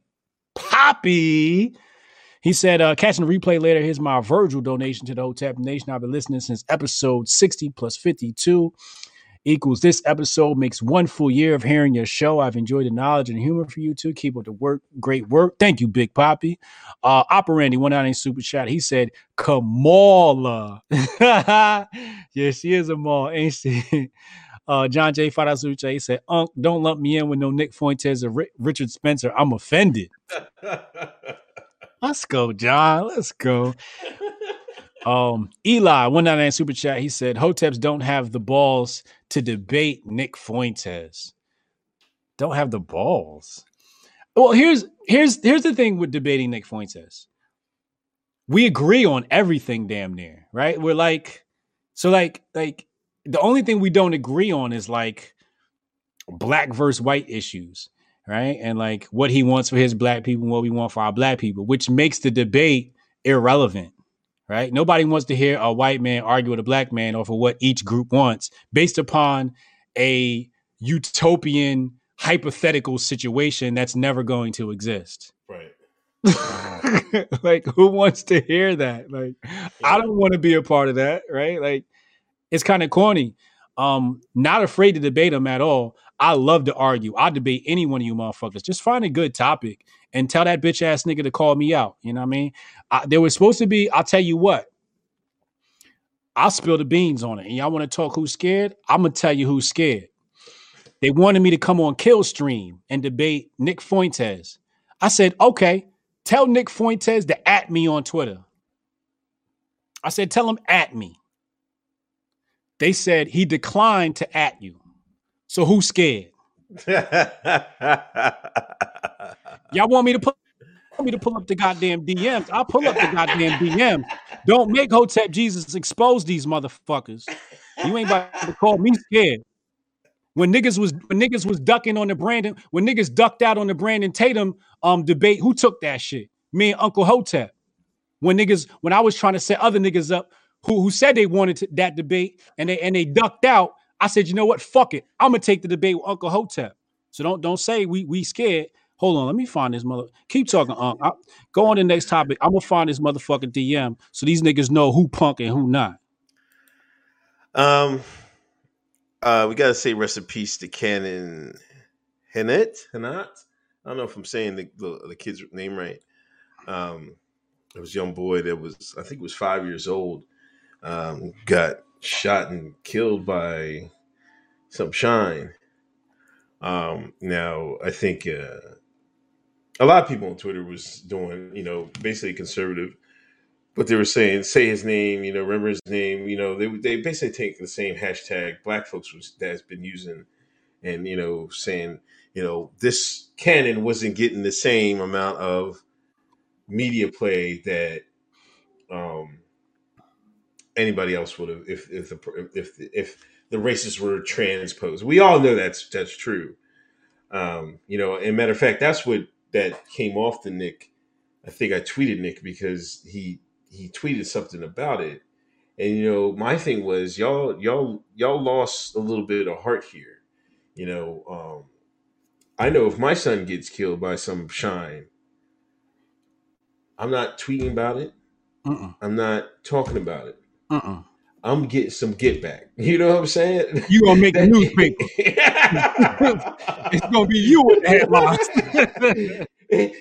Poppy. He said, uh, catching the replay later. Here's my Virgil donation to the Hotep Nation. I've been listening since episode 60 plus 52 equals this episode makes one full year of hearing your show. I've enjoyed the knowledge and humor for you too. Keep up the work, great work. Thank you, Big Poppy. Uh, Operandi went out in super chat. He said, Kamala. (laughs) yeah, she is a mall, ain't she? (laughs) Uh, John J. Fadasucha, he said, Unc, don't lump me in with no Nick Fuentes or R- Richard Spencer. I'm offended. (laughs) Let's go, John. Let's go. Um, Eli, one ninety nine super chat. He said, "Hoteps don't have the balls to debate Nick Fuentes. Don't have the balls." Well, here's here's here's the thing with debating Nick Fuentes. We agree on everything, damn near, right? We're like, so like like the only thing we don't agree on is like black versus white issues, right? And like what he wants for his black people and what we want for our black people, which makes the debate irrelevant right? Nobody wants to hear a white man argue with a black man over what each group wants based upon a utopian hypothetical situation that's never going to exist. Right. (laughs) like who wants to hear that? Like I don't want to be a part of that, right? Like it's kind of corny. Um not afraid to debate them at all. I love to argue. I'll debate any one of you motherfuckers. Just find a good topic and tell that bitch ass nigga to call me out. You know what I mean? I, there was supposed to be, I'll tell you what, I'll spill the beans on it. And y'all want to talk who's scared? I'm going to tell you who's scared. They wanted me to come on Killstream and debate Nick Fuentes. I said, okay, tell Nick Fuentes to at me on Twitter. I said, tell him at me. They said he declined to at you. So who's scared? Y'all want me to put want me to pull up the goddamn DMs? I'll pull up the goddamn DMs. Don't make Hotep Jesus expose these motherfuckers. You ain't about to call me scared. When niggas was when niggas was ducking on the Brandon, when niggas ducked out on the Brandon Tatum um debate, who took that shit? Me and Uncle Hotep. When niggas, when I was trying to set other niggas up who who said they wanted to, that debate and they and they ducked out, I said, you know what? Fuck it. I'm gonna take the debate with Uncle Hotep. So don't don't say we we scared. Hold on, let me find this mother. Keep talking, Unc. I, go on to the next topic. I'm gonna find this motherfucking DM so these niggas know who punk and who not. Um, uh, we gotta say rest in peace to Cannon Hinnant. Hinnant. I don't know if I'm saying the, the, the kid's name right. Um, it was young boy that was, I think, was five years old. Um, got shot and killed by some shine. Um, now, I think uh, a lot of people on Twitter was doing, you know, basically conservative, but they were saying, say his name, you know, remember his name, you know, they they basically take the same hashtag Black folks was that's been using, and you know, saying, you know, this Cannon wasn't getting the same amount of media play that um anybody else would have if if the if if the races were transposed. We all know that's that's true. Um, you know, and matter of fact, that's what that came off the Nick. I think I tweeted Nick because he he tweeted something about it. And you know, my thing was y'all y'all y'all lost a little bit of heart here. You know, um, I know if my son gets killed by some shine, I'm not tweeting about it. Mm-mm. I'm not talking about it. Mm-mm. I'm getting some get back. (laughs) You know what I'm saying? You gonna make the (laughs) newspaper. (laughs) It's gonna be you with the headlines.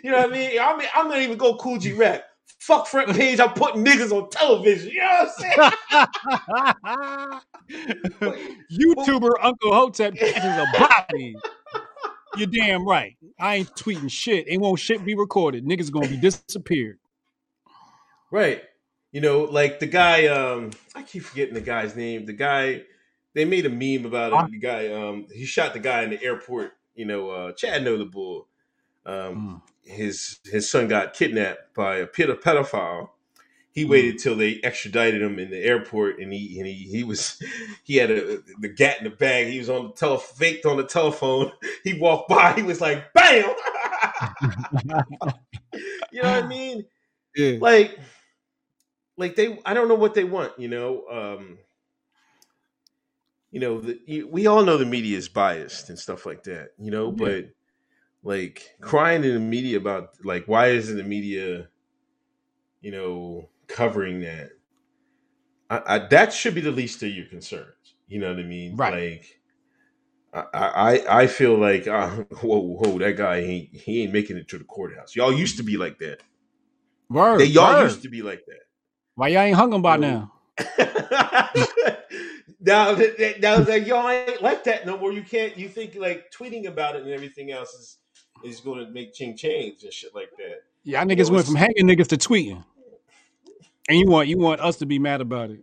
you know what I mean? I mean, I'm not even go Kool G Rap. Fuck front page. I'm putting niggas on television. You know what I'm saying? YouTuber Uncle Hotep catches a body. You're damn right. I ain't tweeting shit. Ain't won't shit be recorded. Niggas gonna be disappeared. Right. You know, like the guy, um, I keep forgetting the guy's name. The guy, they made a meme about it. The guy, um, he shot the guy in the airport, you know, uh, Chad know the bull. Um, his his son got kidnapped by a ped- pedophile. He waited till they extradited him in the airport, and he and he he was (laughs) he had a the gat in the bag. He was on the tele faked on the telephone. (laughs) He walked by. He was like, "Bam!" (laughs) you know what I mean? Yeah. like like they i don't know what they want you know um you know the, you, we all know the media is biased and stuff like that you know Yeah. but like crying in the media about like why isn't the media you know covering that I, I that should be the least of your concerns you know what i mean Right. like I, I I feel like uh, (laughs) whoa whoa that guy ain't he ain't making it to the courthouse. Y'all used to be like that. Word. They, y'all word. used to be like that. Why y'all ain't hung him by now? (laughs) now, that- that- now that y'all ain't like that no more. You can't. You think like tweeting about it and everything else is is going to make ching change and shit like that. You niggas know, went from hanging niggas to tweeting. And you want you want us to be mad about it.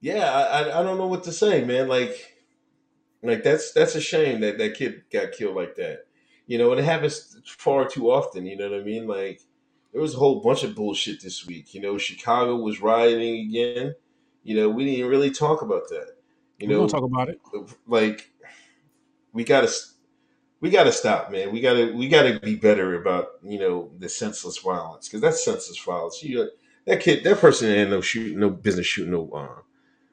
yeah. I, I I don't know what to say, man. Like like that's that's a shame that that kid got killed like that. You know, and it happens far too often. You know what I mean? Like there was a whole bunch of bullshit this week. You know, Chicago was rioting again. You know, we didn't really talk about that. You We're know, talk about it. like we gotta we gotta stop man we gotta we gotta be better about you know the senseless violence because that's senseless violence you that kid that person had no shooting no business shooting no uh,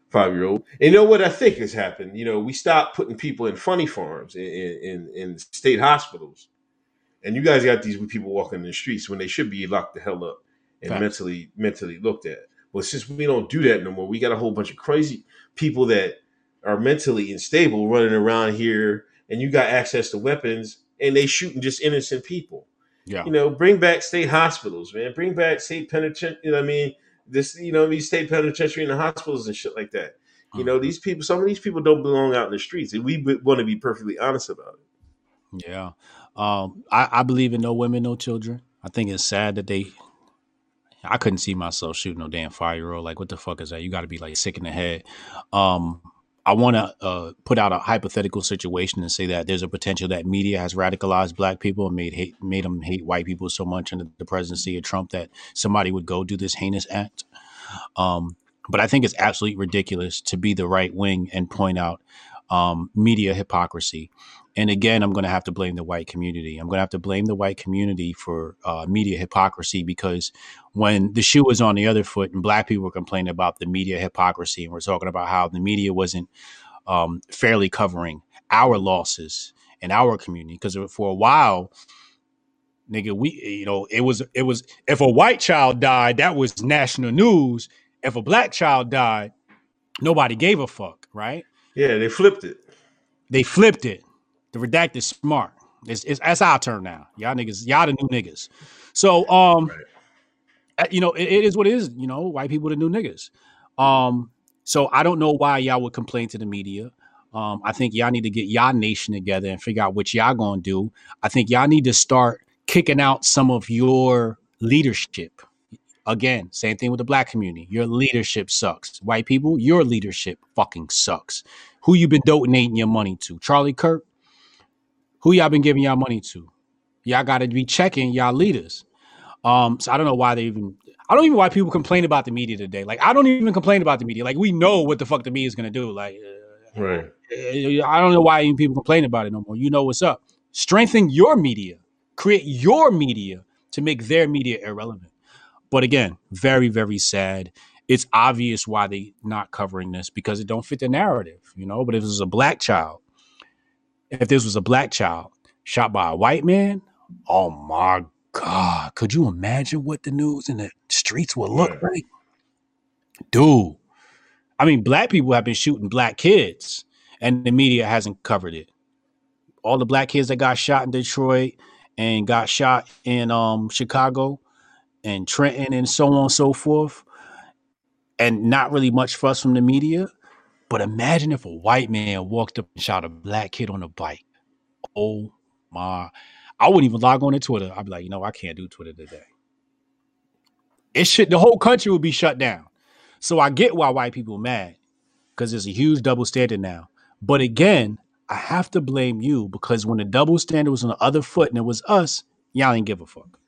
five year old and you know what i think has happened you know we stopped putting people in funny farms in in, in state hospitals and you guys got these people walking in the streets when they should be locked the hell up and Facts. mentally mentally looked at well since we don't do that no more we got a whole bunch of crazy people that are mentally unstable running around here and you got access to weapons and they shooting just innocent people. Yeah. You know, bring back state hospitals, man. Bring back state penitentiary. You know what I mean? This, you know, these state penitentiary and the hospitals and shit like that. You mm. know, these people, some of these people don't belong out in the streets. And we want to be perfectly honest about it. Yeah. Um, I, I believe in no women, no children. I think it's sad that they I couldn't see myself shooting no damn five year old. Like, what the fuck is that? You got to be like sick in the head. Um, I want to uh, put out a hypothetical situation and say that there's a potential that media has radicalized black people and made hate, made them hate white people so much under the presidency of Trump that somebody would go do this heinous act. Um, but I think it's absolutely ridiculous to be the right wing and point out um, media hypocrisy. And again, I'm going to have to blame the white community. I'm going to have to blame the white community for uh, media hypocrisy because when the shoe was on the other foot and black people were complaining about the media hypocrisy and we're talking about how the media wasn't um, fairly covering our losses in our community because for a while nigga we you know it was it was if a white child died that was national news if a black child died nobody gave a fuck right Yeah, they flipped it. they flipped it the redacted smart it's, it's that's our turn now y'all niggas y'all the new niggas so um Right. you know, it, it is what it is. You know, white people the new niggas. Um, so I don't know why y'all would complain to the media. Um, I think y'all need to get y'all nation together and figure out what y'all gonna do. I think y'all need to start kicking out some of your leadership. Again, same thing with the black community. Your leadership sucks. White people, your leadership fucking sucks. Who you been donating your money to? Charlie Kirk? Who y'all been giving y'all money to? Y'all got to be checking y'all leaders. Um, so I don't know why they even. I don't even know why people complain about the media today. Like I don't even complain about the media. Like we know what the fuck the media is gonna do. Like uh, Right. I don't know why even people complain about it no more. You know what's up. Strengthen your media. Create your media to make their media irrelevant. But again, very, very sad. It's obvious why they not covering this because it don't fit the narrative, you know. But if it was a black child, if this was a black child shot by a white man, oh my God. Could you imagine what the news in the streets would look Right. like? Dude. I mean, black people have been shooting black kids and the media hasn't covered it. All the black kids that got shot in Detroit and got shot in um, Chicago and Trenton and so on and so forth, and not really much fuss from the media. But imagine if a white man walked up and shot a black kid on a bike. Oh my. I wouldn't even log on to Twitter. I'd be like, you know, I can't do Twitter today. It should the whole country would be shut down. So I get why white people are mad because there's a huge double standard now. But again, I have to blame you because when the double standard was on the other foot and it was us, y'all ain't give a fuck.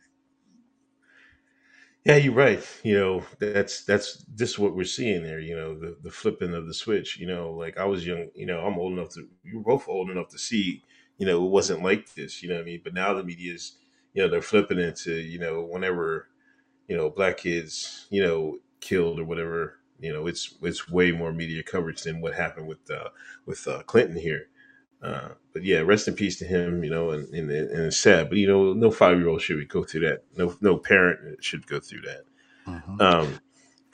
Yeah, you're right. You know, that's that's this is what we're seeing there. You know, the the flipping of the switch. You know, like I was young. You know, I'm old enough to. You were both old enough to see. You know, it wasn't like this. You know what I mean? But now the media's. You know, they're flipping into. You know, whenever. You know, black kids. You know, killed or whatever. You know, it's it's way more media coverage than what happened with uh, with uh, Clinton here. Uh, but yeah, rest in peace to him. You know, and, and and it's sad. But you know, no five year old should go through that. No no parent should go through that. Um,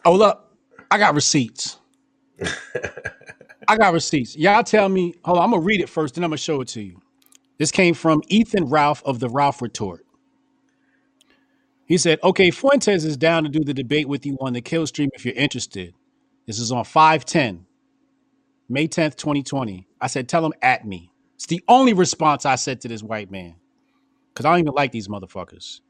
Oh, look, I got receipts. I got receipts. Y'all tell me. Hold on, I'm gonna read it first, then I'm gonna show it to you. This came from Ethan Ralph of the Ralph Retort. He said, "Okay, Fuentes is down to do the debate with you on the Kill Stream if you're interested. This is on 510, May 10th, 2020. I said, tell him at me. It's the only response I said to this white man because I don't even like these motherfuckers.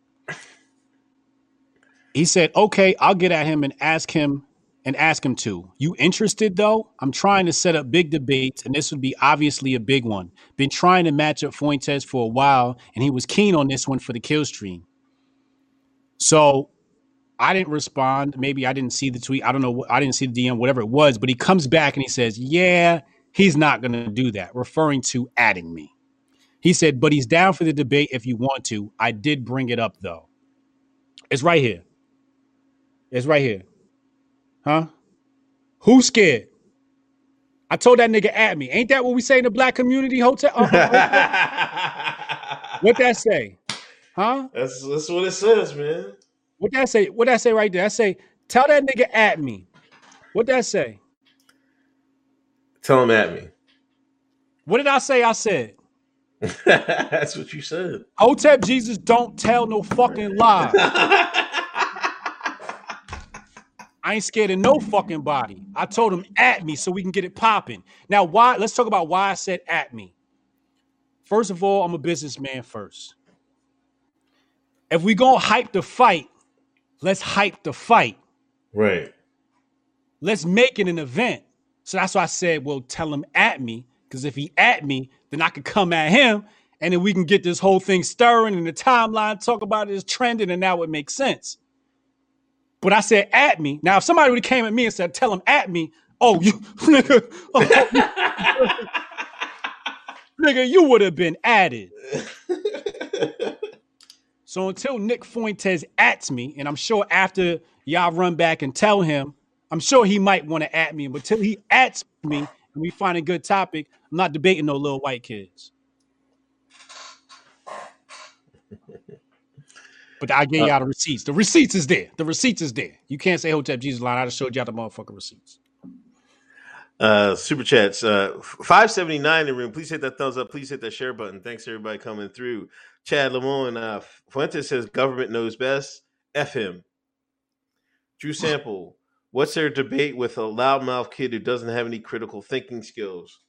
He said, okay, I'll get at him and ask him and ask him to. You interested though? I'm trying to set up big debates, and this would be obviously a big one. Been trying to match up Fuentes for a while, and he was keen on this one for the kill stream. So I didn't respond. Maybe I didn't see the tweet. I don't know. I didn't see the DM, whatever it was. But he comes back and he says, Yeah, he's not going to do that, referring to adding me. He said, But he's down for the debate if you want to. I did bring it up though. It's right here. It's right here. Huh? Who's scared? I told that nigga at me. Ain't that what we say in the black community hotel? Uh, uh, uh, uh. (laughs) what that say? Huh? that's that's what it says, man. What did I say? What did I say right there? I say, tell that nigga at me. What that say? Tell him at me. What did I say? I said, (laughs) that's what you said. Hotep Jesus don't tell no fucking lie. (laughs) I ain't scared of no fucking body. I told him at me so we can get it popping. Now, why? Let's talk about why I said at me. First of all, I'm a businessman first. If we gonna hype the fight, let's hype the fight. Right. let's make it an event. So that's why I said, well, tell him at me. Because if he at me, then I could come at him and then we can get this whole thing stirring and the timeline, talk about it is trending, and now it makes sense. But I said at me. Now, if somebody would have came at me and said, tell him at me, oh, you (laughs) nigga, oh, (laughs) nigga, you would have been added. (laughs) So until Nick Fuentes ats me, and I'm sure after y'all run back and tell him, I'm sure he might want to at me. But till he ats me and we find a good topic, I'm not debating no little white kids. But I gave y'all the receipts. The receipts is there. The receipts is there. You can't say Hotep Jesus line. I just showed y'all the motherfucking receipts. Uh, super chats. Uh, five seventy nine in the room. Please hit that thumbs up. Please hit that share button. Thanks everybody coming through. Chad Lamone. Uh, Fuentes says government knows best. F him. Drew Sample. What's their debate with a loudmouth kid who doesn't have any critical thinking skills?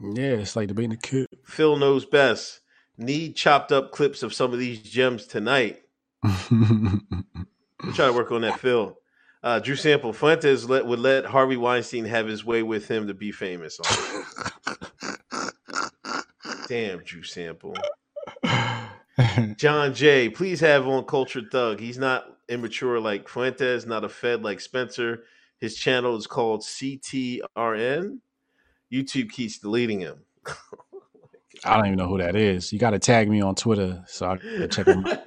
Yeah, it's like debating a kid. Phil knows best. Need chopped up clips of some of these gems tonight. I'm trying to work on that, Phil. Uh, Drew Sample. Fuentes let, would let Harvey Weinstein have his way with him to be famous. (laughs) Damn, Drew Sample. (laughs) John Jay, please have on Culture Thug. He's not immature like Fuentes, not a Fed like Spencer. His channel is called CTRN. YouTube keeps deleting him. I don't even know who that is. You got to tag me on Twitter so I can check him out.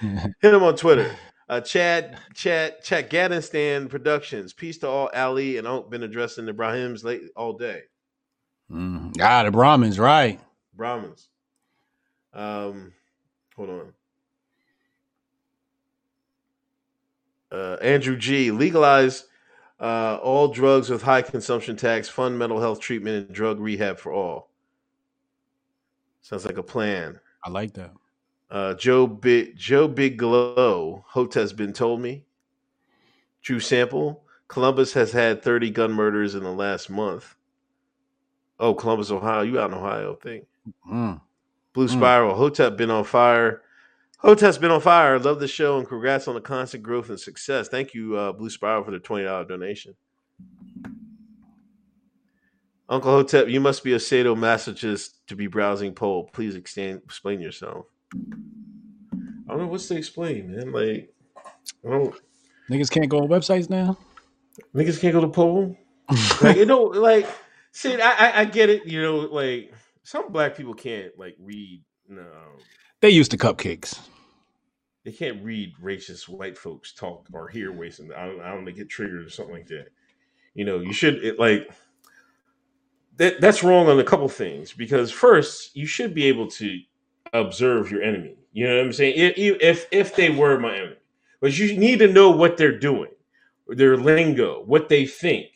(laughs) Hit him on Twitter. Uh, Chad, Chad, Chad Gaddinstan Productions. Peace to all Ali and Unc been addressing the Brahmins late all day. Mm. Ah, the Brahmins, right? Brahmins. Um, hold on. Uh, Andrew G. Legalize uh, all drugs with high consumption tax, fund mental health treatment, and drug rehab for all. Sounds like a plan. I like that. Uh, Joe Big Joe Big Glow. Hotep been told me. Drew Sample. Columbus has had 30 gun murders in the last month. Oh, Columbus, Ohio. You out in Ohio, Thing. think. Mm. Blue Mm. Spiral. Hotep been on fire. Hotep's been on fire. Love the show and congrats on the constant growth and success. Thank you, uh, Blue Spiral, for the $20 donation. Uncle Hotep, you must be a sadomasochist to be browsing poll. Please extend, explain yourself. I don't know what's to explain, man. Like, I don't. Niggas can't go on websites now. Niggas can't go to poll. like, you know, like, see, I, I, I get it. You know, like some black people can't like read. No, They used to cupcakes. they can't read racist white folks talk or hear racist. I don't, I don't know, get triggered or something like that. You know, you should it, like that. That's wrong on a couple things because first, you should be able to observe your enemy. You know what I'm saying? If if, if they were my enemy, but you need to know what they're doing, their lingo, what they think,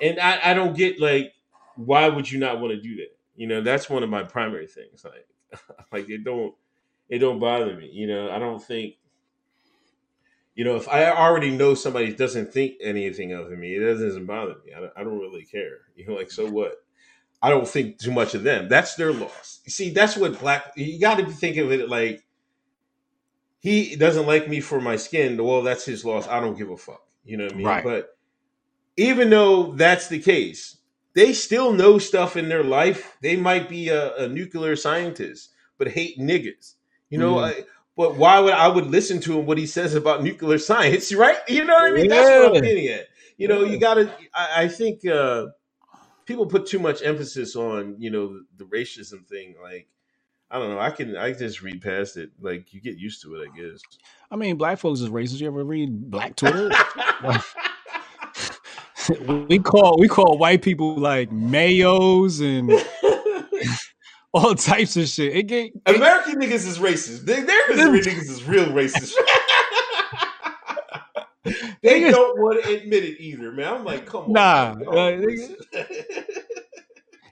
and I, I don't get like why would you not want to do that? You know, that's one of my primary things. Like, (laughs) like it don't it don't bother me. You know, I don't think. You know, if I already know somebody doesn't think anything of me, it doesn't bother me. I don't, I don't really care. (laughs) You know, like so what? I don't think too much of them. That's their loss. You see, that's what black. You got to think of it like he doesn't like me for my skin. Well, that's his loss. I don't give a fuck. You know what I mean? Right. But even though that's the case, they still know stuff in their life. They might be a, a nuclear scientist, but hate niggas. You know, Mhm. I, but why would I would listen to him what he says about nuclear science, (laughs) right? You know what I mean? That's what I'm Yeah. getting at. You know, you gotta I, I think uh people put too much emphasis on, you know, the racism thing. Like, I don't know, I can I just read past it. Like you get used to it, I guess. I mean, black folks is racist. You ever read Black (laughs) Twitter? (laughs) we call we call white people like mayos and (laughs) all types of shit. It get, it- American niggas is racist. They, their niggas is real racist. (laughs) they Niggas- don't want to admit it either, man. I'm like, come on. Nah, man. uh, Y'all nigga- racist.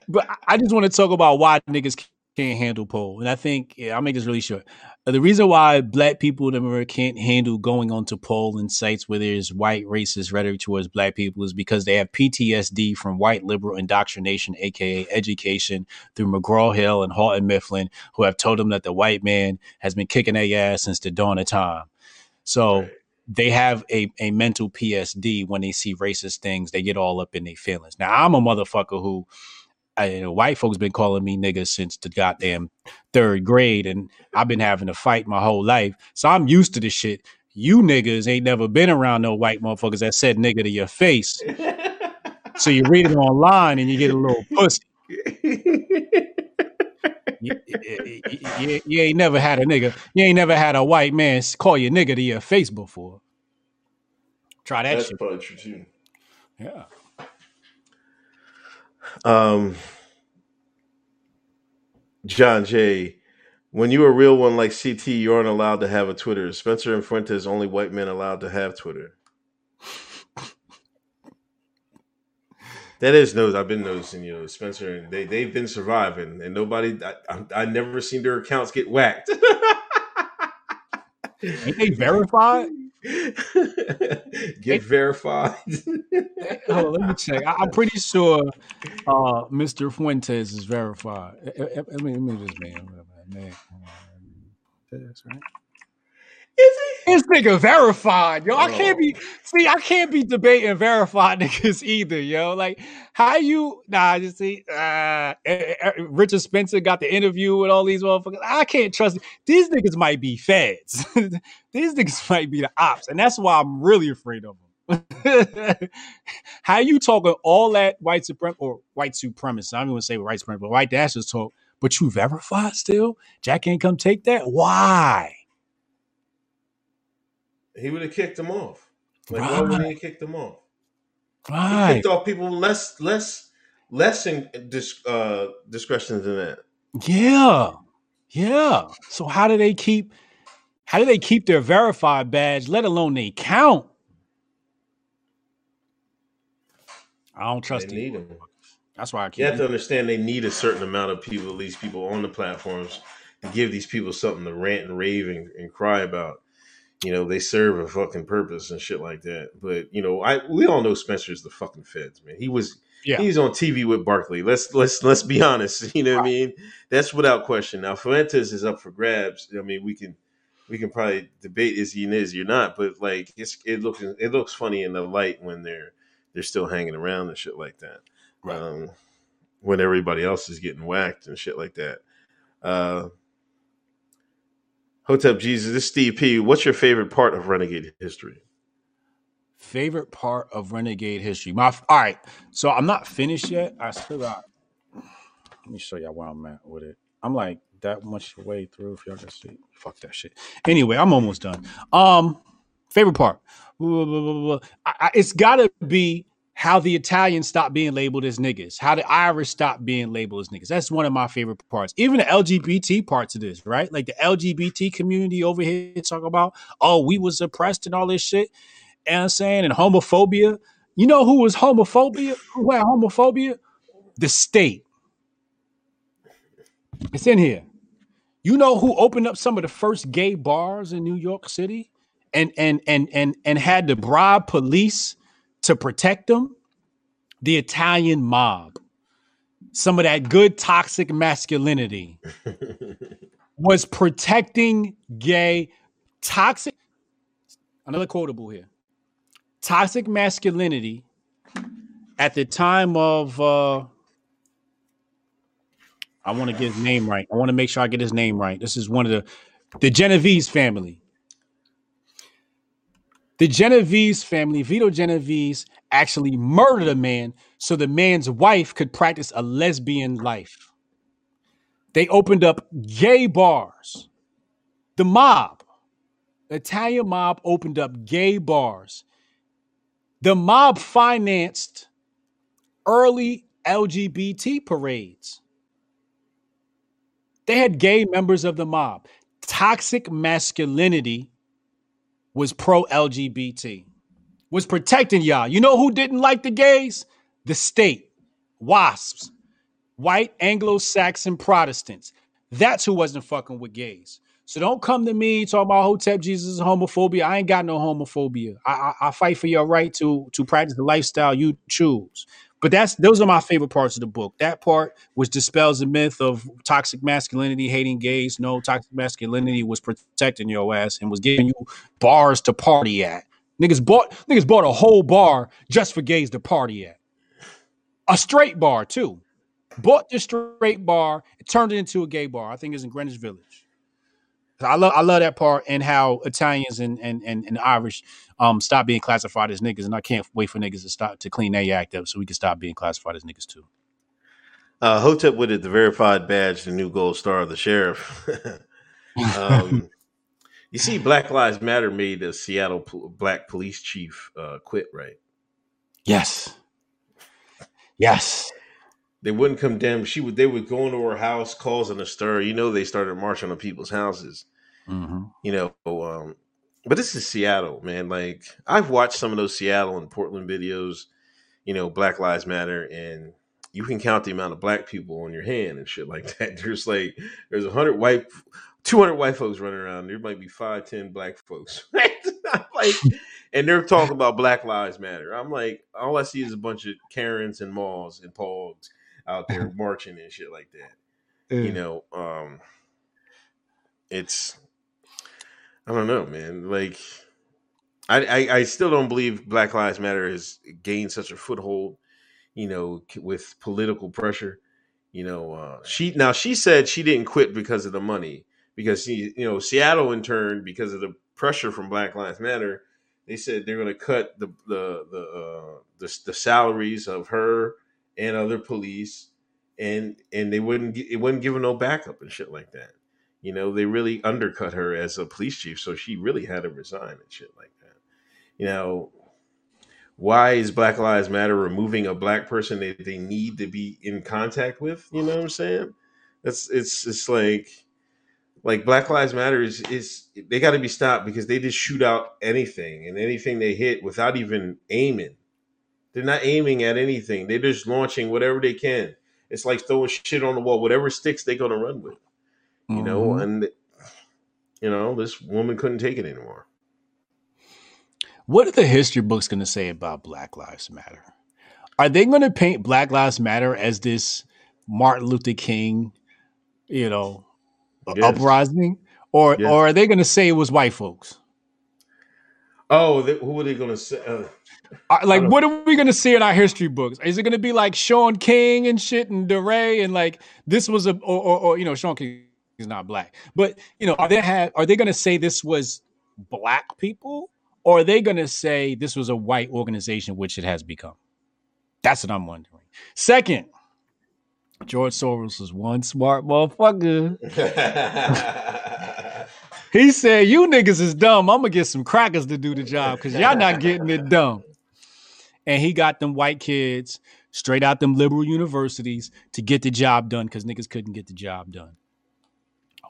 but I- I just want to talk about why niggas can't handle poll, and I think yeah, I'll make this really short. Uh, The reason why black people in America can't handle going onto polling sites where there's white racist rhetoric towards black people is because they have PTSD from white liberal indoctrination, aka education, through McGraw Hill and Houghton Mifflin, who have told them that the white man has been kicking their ass since the dawn of time. So Right. they have a, a mental PSD when they see racist things. They get all up in their feelings. Now I'm a motherfucker who, I, you know, white folks been calling me nigga since the goddamn third grade, and I've been having to fight my whole life. So I'm used to this shit. You niggas ain't never been around no white motherfuckers that said nigga to your face. So you read it online and you get a little pussy. You, you- you- you ain't never had a nigga. You ain't never had a white man call you nigga to your face before. Try that That's shit. probably true too. Yeah. Um, John Jay, When you a real one like CT, you aren't allowed to have a Twitter. Spencer and Fuentes, only white men allowed to have Twitter. That is knows. I've been noticing, you know, Spencer and they they've been surviving, and nobody. I, I, I never seen their accounts get whacked. (laughs) Ain't they verified? (laughs) get verified. (laughs) On, let me check. I, I'm pretty sure uh, Mr. Fuentes is verified. I, I, I mean, let me just man, man, man. That's right. This nigga verified, yo. I can't Oh. be see, I can't be debating verified (laughs) niggas either, yo. Like, how you nah, just see, uh eh, eh, Richard Spencer got the interview with all these motherfuckers. I can't trust these niggas might be feds. (laughs) these niggas might be the ops, and that's why I'm really afraid of them. (laughs) how you talking all that white suprem or white supremacists? I don't even say white supremacists, but white dashes talk, but you verified still? Jack ain't come take that? Why? He would have kicked him off. Like, why would he have kicked him off? He Right. kicked off people less, less, less in dis, uh, discretion than that. Yeah. Yeah. So how do they keep how do they keep their verified badge, let alone they count? I don't trust They these him. That's why I keep You have to understand they need a certain amount of people, at least people on the platforms, to give these people something to rant and rave and, and cry about. You know, they serve a fucking purpose and shit like that. But you know, I we all know Spencer's the fucking feds, man. He was Yeah. he's on TV with Barkley. Let's let's let's be honest. (laughs) You know what I mean? That's without question. Now Fuentes is up for grabs. I mean, we can we can probably debate is he and is or not, but like it's it looks it looks funny in the light when they're they're still hanging around and shit like that. Right. Um, when everybody else is getting whacked and shit like that. Uh, Hotep Jesus, this is Steve P. What's your favorite part of Renegade history? Favorite part of Renegade history. My all right. So I'm not finished yet. I still got let me show y'all where I'm at with it. I'm like that much way through if y'all can see. Fuck that shit. Anyway, I'm almost done. Um, favorite part. Blah, blah, blah. I, I, it's gotta be how the Italians stopped being labeled as niggas, how the Irish stopped being labeled as niggas. That's one of my favorite parts. Even the LGBT parts of this, right? Like the LGBT community over here talk about, oh, we was oppressed and all this shit. And I'm saying, and homophobia. You know who was homophobia? Who had homophobia? The state. It's in here. You know who opened up some of the first gay bars in New York City and and and and and had to bribe police to protect them? The Italian mob. Some of that good toxic masculinity (laughs) was protecting gay toxic another quotable here. Toxic masculinity at the time of uh I want to get his name right. I want to make sure I get his name right. This is one of the the Genovese family. The Genovese family, Vito Genovese, actually murdered a man so the man's wife could practice a lesbian life. They opened up gay bars. The mob, the Italian mob, opened up gay bars. The mob financed early LGBT parades. They had gay members of the mob. Toxic masculinity was pro LGBT, was protecting y'all. You know who didn't like the gays? The state, WASPs, white Anglo Saxon Protestants. That's who wasn't fucking with gays. So don't come to me talking about Hotep Jesus homophobia. I ain't got no homophobia. I, I, I fight for your right to to practice the lifestyle you choose. But that's those are my favorite parts of the book. That part which dispels the myth of toxic masculinity, hating gays. No, toxic masculinity was protecting your ass and was giving you bars to party at. Niggas bought niggas bought a whole bar just for gays to party at. A straight bar too. Bought the straight bar, turned it into a gay bar. I think it's in Greenwich Village. I love I love that part and how Italians and and and, and Irish um stop being classified as niggas, and I can't wait for niggas to stop to clean their act up so we can stop being classified as niggas too. Uh, Hotep with it, the verified badge, the new gold star of the sheriff. (laughs) um, you see, Black Lives Matter made the Seattle pol- black police chief uh, quit, right? Yes. Yes. They wouldn't condemn. She would. They would go into her house, causing a stir. You know, they started marching on people's houses. Mm-hmm. You know, um, but this is Seattle, man. Like I've watched some of those Seattle and Portland videos. You know, Black Lives Matter, and you can count the amount of black people on your hand and shit like (laughs) that. There's like there's a hundred white, two hundred white folks running around. There might be five, ten black folks. (laughs) like, (laughs) and they're talking about Black Lives Matter. I'm like, all I see is a bunch of Karens and Maws and Pogs out there marching and shit like that. You know, um, it's I don't know, man. Like, I, I, I still don't believe Black Lives Matter has gained such a foothold, you know, with political pressure. You know, uh, she now she said she didn't quit because of the money, because she, you know, Seattle in turn because of the pressure from Black Lives Matter, they said they're going to cut the the the, uh, the the salaries of her and other police, and and they wouldn't it wasn't giving no backup and shit like that. You know, they really undercut her as a police chief, so she really had to resign and shit like that. You know, why is Black Lives Matter removing a black person that they need to be in contact with? You know what I'm saying? That's it's it's like like Black Lives Matter is is they got to be stopped because they just shoot out anything and anything they hit without even aiming. They're not aiming at anything. They're just launching whatever they can. It's like throwing shit on the wall. Whatever sticks, they're gonna run with. You know, Mhm. and you know this woman couldn't take it anymore. What are the history books going to say about Black Lives Matter? Are they going to paint Black Lives Matter as this Martin Luther King, you know, Yes. uprising, or Yeah. or are they going to say it was white folks? Oh, they, who are they gonna say? Uh, Uh, Like, what are we going to see in our history books? Is it going to be like Shaun King and shit and DeRay and like this was a or, or, or you know Shaun King is not black, but you know are they have are they going to say this was black people or are they going to say this was a white organization which it has become? That's what I'm wondering. Second, George Soros was one smart motherfucker. (laughs) He said, "You niggas is dumb. I'm gonna get some crackers to do the job because y'all not getting it done." And he got them white kids straight out them liberal universities to get the job done because niggas couldn't get the job done.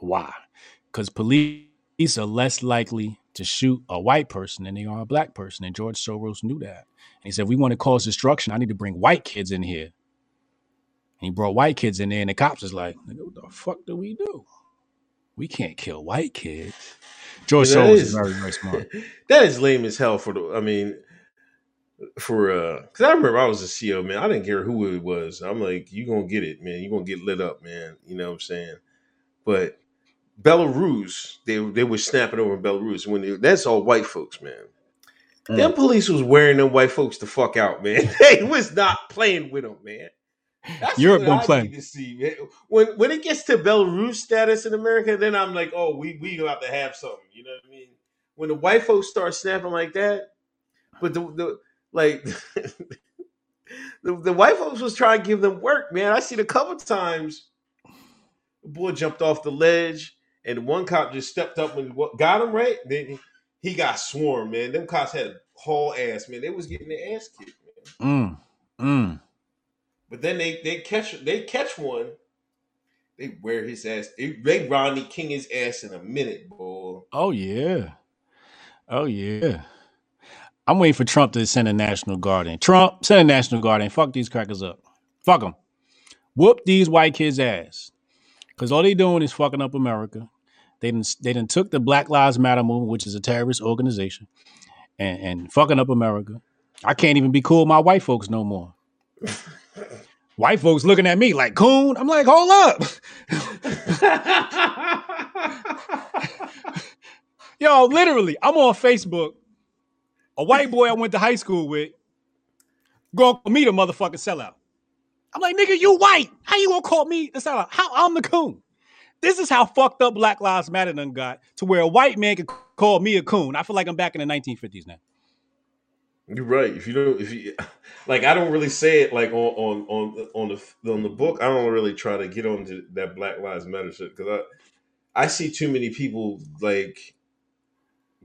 Why? Because police are less likely to shoot a white person than they are a black person, and George Soros knew that. And he said, "If we want to cause destruction, I need to bring white kids in here." And he brought white kids in there, and the cops is like, "What the fuck do we do? We can't kill white kids." George That Soros is is- very, very smart. (laughs) that is lame as hell for the. I mean, for uh, because I remember I was a CEO man. I didn't care who it was. I'm like, you gonna get it, man. You gonna get lit up, man. You know what I'm saying? But Belarus, they they were snapping over in Belarus when they, that's all white folks, man. Mm. Them police was wearing them white folks the fuck out, man. (laughs) They was not playing with them, man. That's Europe don't I play. to see, man. When when it gets to Belarus status in America, then I'm like, oh, we we about to have something. You know what I mean? When the white folks start snapping like that, but the, the like (laughs) the, the white folks was trying to give them work, man. I seen a couple times the boy jumped off the ledge and one cop just stepped up and got him right. Then he got swarmed, man. Them cops had haul ass, man. They was getting their ass kicked, man. Mm, mm. But then they they catch they catch one. They wear his ass. They, they Rodney King his ass in a minute, boy. Oh yeah. Oh yeah. I'm waiting for Trump to send a National Guard in. Trump, send a National Guard in. Fuck these crackers up. Fuck them. Whoop these white kids' ass. Because all they doing is fucking up America. They done, they done took the Black Lives Matter movement, which is a terrorist organization, and, and fucking up America. I can't even be cool with my white folks no more. (laughs) white folks looking at me like coon. I'm like, hold up. (laughs) Yo, literally, I'm on Facebook. A white boy I went to high school with gonna call me the motherfucking sellout. I'm like, nigga, you white. How you gonna call me the sellout? How I'm the coon. This is how fucked up Black Lives Matter done got to where a white man can call me a coon. I feel like I'm back in the 1950s now. You're right. If you don't, if you (laughs) like, I don't really say it like on on on on the on the book. I don't really try to get on to that Black Lives Matter shit because I I see too many people like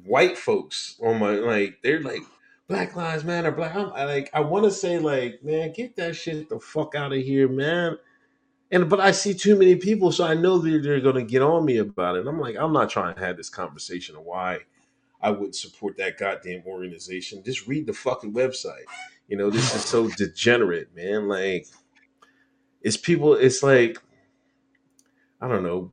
white folks on my like they're like Black Lives Matter. Black. I'm, I like I want to say like man, get that shit the fuck out of here, man. And but I see too many people, so I know that they're gonna get on me about it. And I'm like, I'm not trying to have this conversation of why I wouldn't support that goddamn organization. Just read the fucking website. You know, this is so degenerate, man. Like, it's people. It's like, I don't know.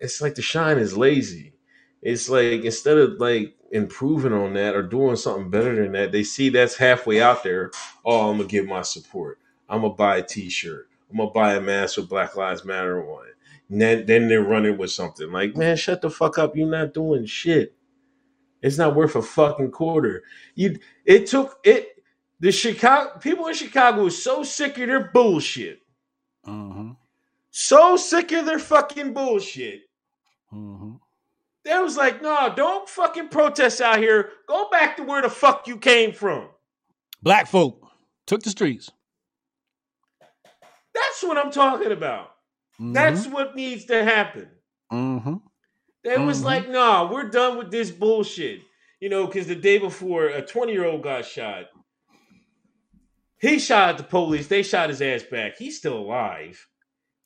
It's like the shine is lazy. It's like instead of like improving on that or doing something better than that, they see that's halfway out there. Oh, I'm gonna give my support. I'm gonna buy a T-shirt. I'm gonna buy a mask with Black Lives Matter on it. And then, then they're running with something like, man, shut the fuck up. You're not doing shit. It's not worth a fucking quarter. You it took it the Chicago people in Chicago were so sick of their bullshit. Mm-hmm. So sick of their fucking bullshit. Mm-hmm. They was like, no, don't fucking protest out here. Go back to where the fuck you came from. Black folk took the streets. That's what I'm talking about. That's what needs to happen. Mm-hmm. They was Mhm. like, nah, we're done with this bullshit. You know, because the day before, a 20 year old got shot. He shot at the police. They shot his ass back. He's still alive.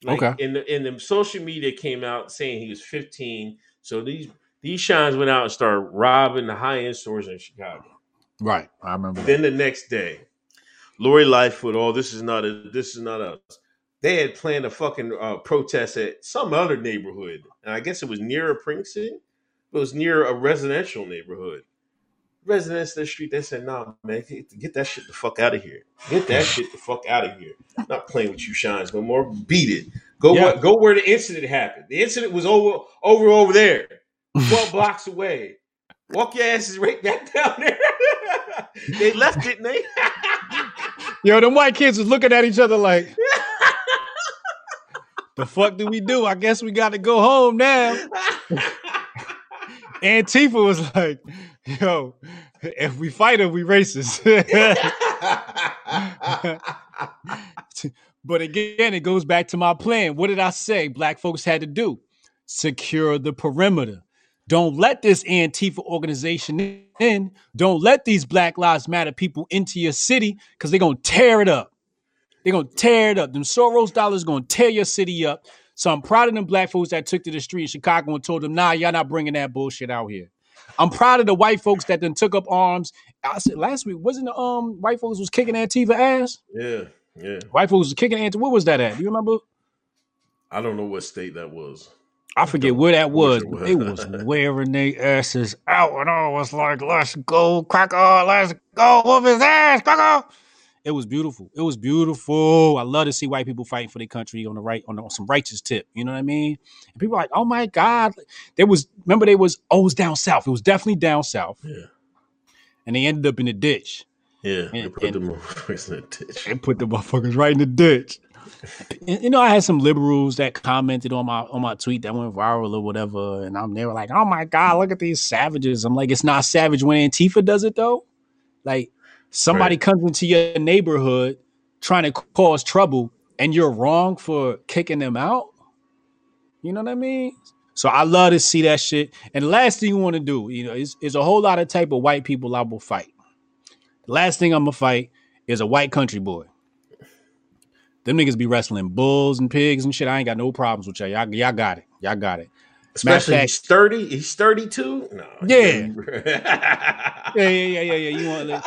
Like, Okay. And the, and the social media came out saying he was 15. So these these shines went out and started robbing the high end stores in Chicago. Right. I remember that. Then the next day, Lori Lightfoot, oh, this is not a this is not us. They had planned a fucking uh, protest at some other neighborhood, and I guess it was near a Princeton. It was near a residential neighborhood. Residents of the street, they said, "Nah, man, get, get that shit the fuck out of here. Get that (laughs) shit the fuck out of here. not playing with you, shines no more. Beat it. Go Yeah. where, go where the incident happened. The incident was over over over there, twelve (laughs) blocks away. Walk your asses right back (laughs) down there. they left it, they Yo, them white kids was looking at each other like, the fuck do we do? I guess we got to go home now. (laughs) Antifa was like, yo, if we fight her, we racist. But again, it goes back to my plan. What did I say black folks had to do? Secure the perimeter. Don't let this Antifa organization in. Don't let these Black Lives Matter people into your city because they're going to tear it up. They're going to tear it up. Them Soros dollars going to tear your city up. So I'm proud of them black folks that took to the street in Chicago and told them, nah, y'all not bringing that bullshit out here. I'm proud of the white folks that then took up arms. I said last week, wasn't the um white folks was kicking Antifa ass? yeah, yeah. White folks was kicking Antifa. What was that at? Do you remember? I don't know what state that was. I forget where that was. it but was. They was (laughs) wearing their asses out, and I was like, "Let's go, cracker! Let's go, whoop his ass, cracker!" It was beautiful. It was beautiful. I love to see white people fighting for their country on the right, on, the, on some righteous tip. You know what I mean? And people are like, "Oh my God!" There was remember they was oh, it was down south. It was definitely down south, Yeah, and they ended up in the ditch. Yeah. And- put and- them motherfuckers in the ditch. and put the motherfuckers right in the ditch. (laughs) You know, I had some liberals that commented on my on my tweet that went viral or whatever, and I'm they were like, "Oh my god, look at these savages!" I'm like, "It's not savage when Antifa does it though. Like somebody Right. comes into your neighborhood trying to cause trouble, and you're wrong for kicking them out. You know what I mean? So I love to see that shit. And the last thing you want to do, you know, is is a whole lot of type of white people I will fight. Last thing I'm gonna fight is a white country boy. Them niggas be wrestling bulls and pigs and shit. I ain't got no problems with y'all. Y'all, y'all got it. Y'all got it. Especially fact- he's thirty. He's thirty-two. No. Yeah. yeah. Yeah, yeah, yeah, yeah, yeah. You want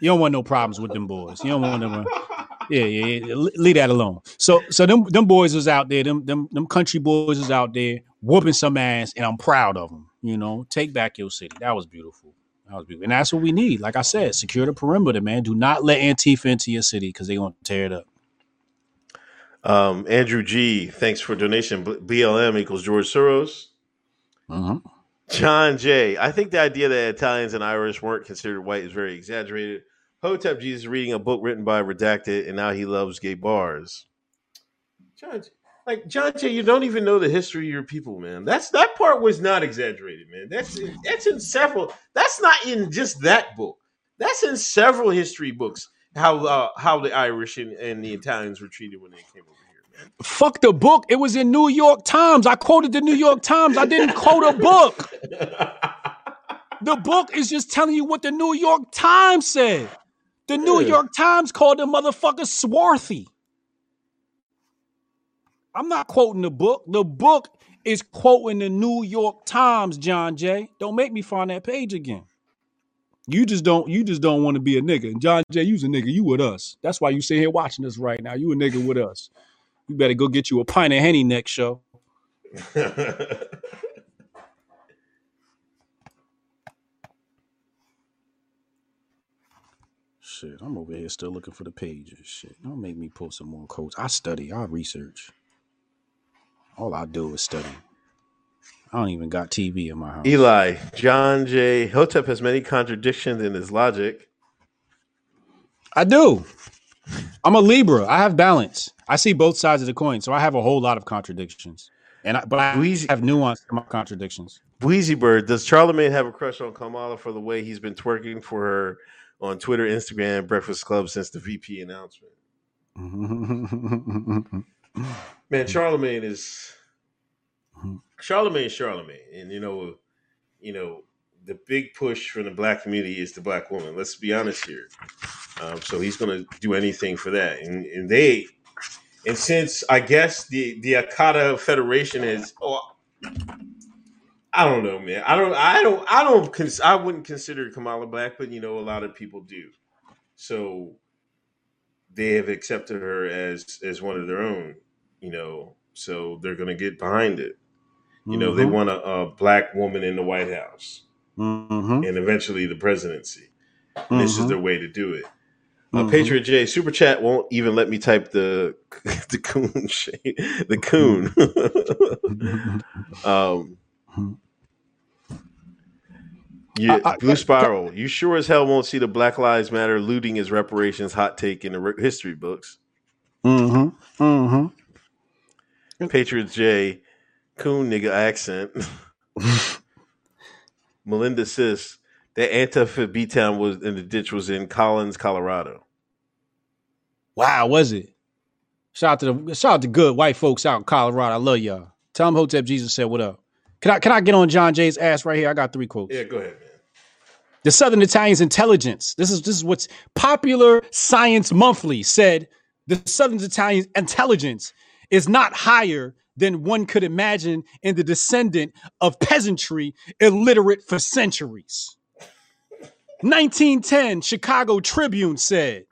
you don't want no problems with them boys. You don't want them. Yeah, yeah, yeah. Leave that alone. So, so them them boys was out there. Them them them country boys was out there whooping some ass, and I'm proud of them. You know, take back your city. That was beautiful. That was and that's what we need. Like I said, secure the perimeter, man. Do not let Antifa into your city because they gonna tear it up. Um, Andrew G. Thanks for donation. BLM equals George Soros. Mhm. John J. I think the idea that Italians and Irish weren't considered white is very exaggerated. Hotep Jesus is reading a book written by Redacted, and now he loves gay bars. John, J- like John Jay, You don't even know the history of your people, man. That's that part was not exaggerated, man. That's that's in several. That's not in just that book. That's in several history books. How uh, how the Irish and, and the Italians were treated when they came over here, man. Fuck the book. It was in New York Times. I quoted the New York Times. I didn't quote a book. (laughs) The book is just telling you what the New York Times said. The New Yeah. York Times called the motherfucker swarthy. I'm not quoting the book. The book is quoting the New York Times, John Jay. Don't make me find that page again. You just don't you just don't want to be a nigga. And John Jay, you's a nigga. You with us. That's why you sit here watching us right now. You a nigga with us. You better go get you a pint of Henny next show. (laughs) Shit, I'm over here still looking for the pages. Shit, don't make me pull some more quotes. I study, I research. All I do is study. I don't even got TV in my house. Eli, John J. Hotep has many contradictions in his logic. I do. I'm a Libra. I have balance. I see both sides of the coin, so I have a whole lot of contradictions. And I, but I Weezy- have nuance in my contradictions. Wheezy Bird, does Charlemagne have a crush on Kamala for the way he's been twerking for her on Twitter, Instagram, Breakfast Club since the VP announcement? (laughs) Man, Charlemagne is Charlemagne Charlemagne, and you know, you know, the big push from the black community is the black woman. Let's be honest here. Um, so he's going to do anything for that, and, and they, and since I guess the the Akata Federation is, oh, I don't know, man. I don't, I don't, I don't, cons- I wouldn't consider Kamala black, but you know, a lot of people do. So they have accepted her as as one of their own, you know. So they're going to get behind it. You know, they Mhm. want a, a black woman in the White House Mhm. and eventually the presidency. And This is Mhm. their way to do it. Uh, Mhm. Patriot J Super Chat won't even let me type the (laughs) the coon (laughs) shade, the coon. (laughs) um, yeah, I- I- Blue Spiral. You sure as hell won't see the Black Lives Matter looting as reparations hot take in the history books. Mhm. Mhm. (laughs) Patriot J, coon nigga accent. (laughs) Melinda says that Antifa B Town was in the ditch was in Collins, Colorado. Wow, was it? Shout out to the shout out to good white folks out in Colorado. I love y'all. Tell them Hotep Jesus said what up. Can I can I get on John Jay's ass right here? I got three quotes. Yeah, go ahead, man. The Southern Italians intelligence. This is this is what's popular science monthly said the Southern Italians intelligence is not higher than one could imagine in the descendant of peasantry illiterate for centuries. 1910 Chicago Tribune said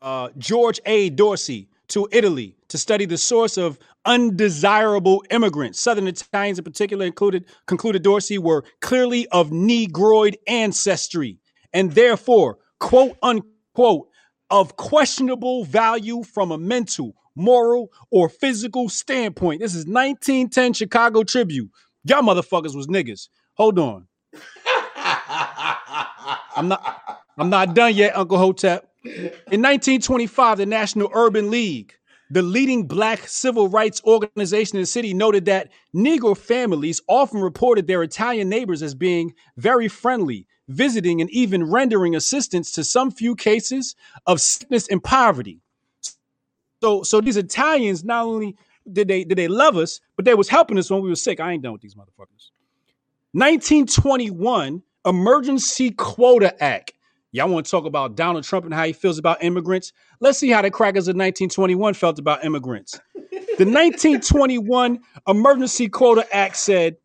uh, George A. Dorsey to Italy to study the source of undesirable immigrants. Southern Italians, in particular, included concluded Dorsey were clearly of Negroid ancestry and therefore, quote unquote, of questionable value from a mental, moral, or physical standpoint. This is 1910 Chicago Tribune. Y'all motherfuckers was niggas. Hold on. (laughs) I'm not I'm not done yet, Uncle Hotep. In 1925, the National Urban League, the leading black civil rights organization in the city, noted that Negro families often reported their Italian neighbors as being very friendly, visiting, and even rendering assistance to some few cases of sickness and poverty. So, so these Italians not only did they did they love us, but they was helping us when we were sick. I ain't done with these motherfuckers. 1921 Emergency Quota Act. Y'all want to talk about Donald Trump and how he feels about immigrants? Let's see how the crackers of 1921 felt about immigrants. The 1921 Emergency Quota Act said,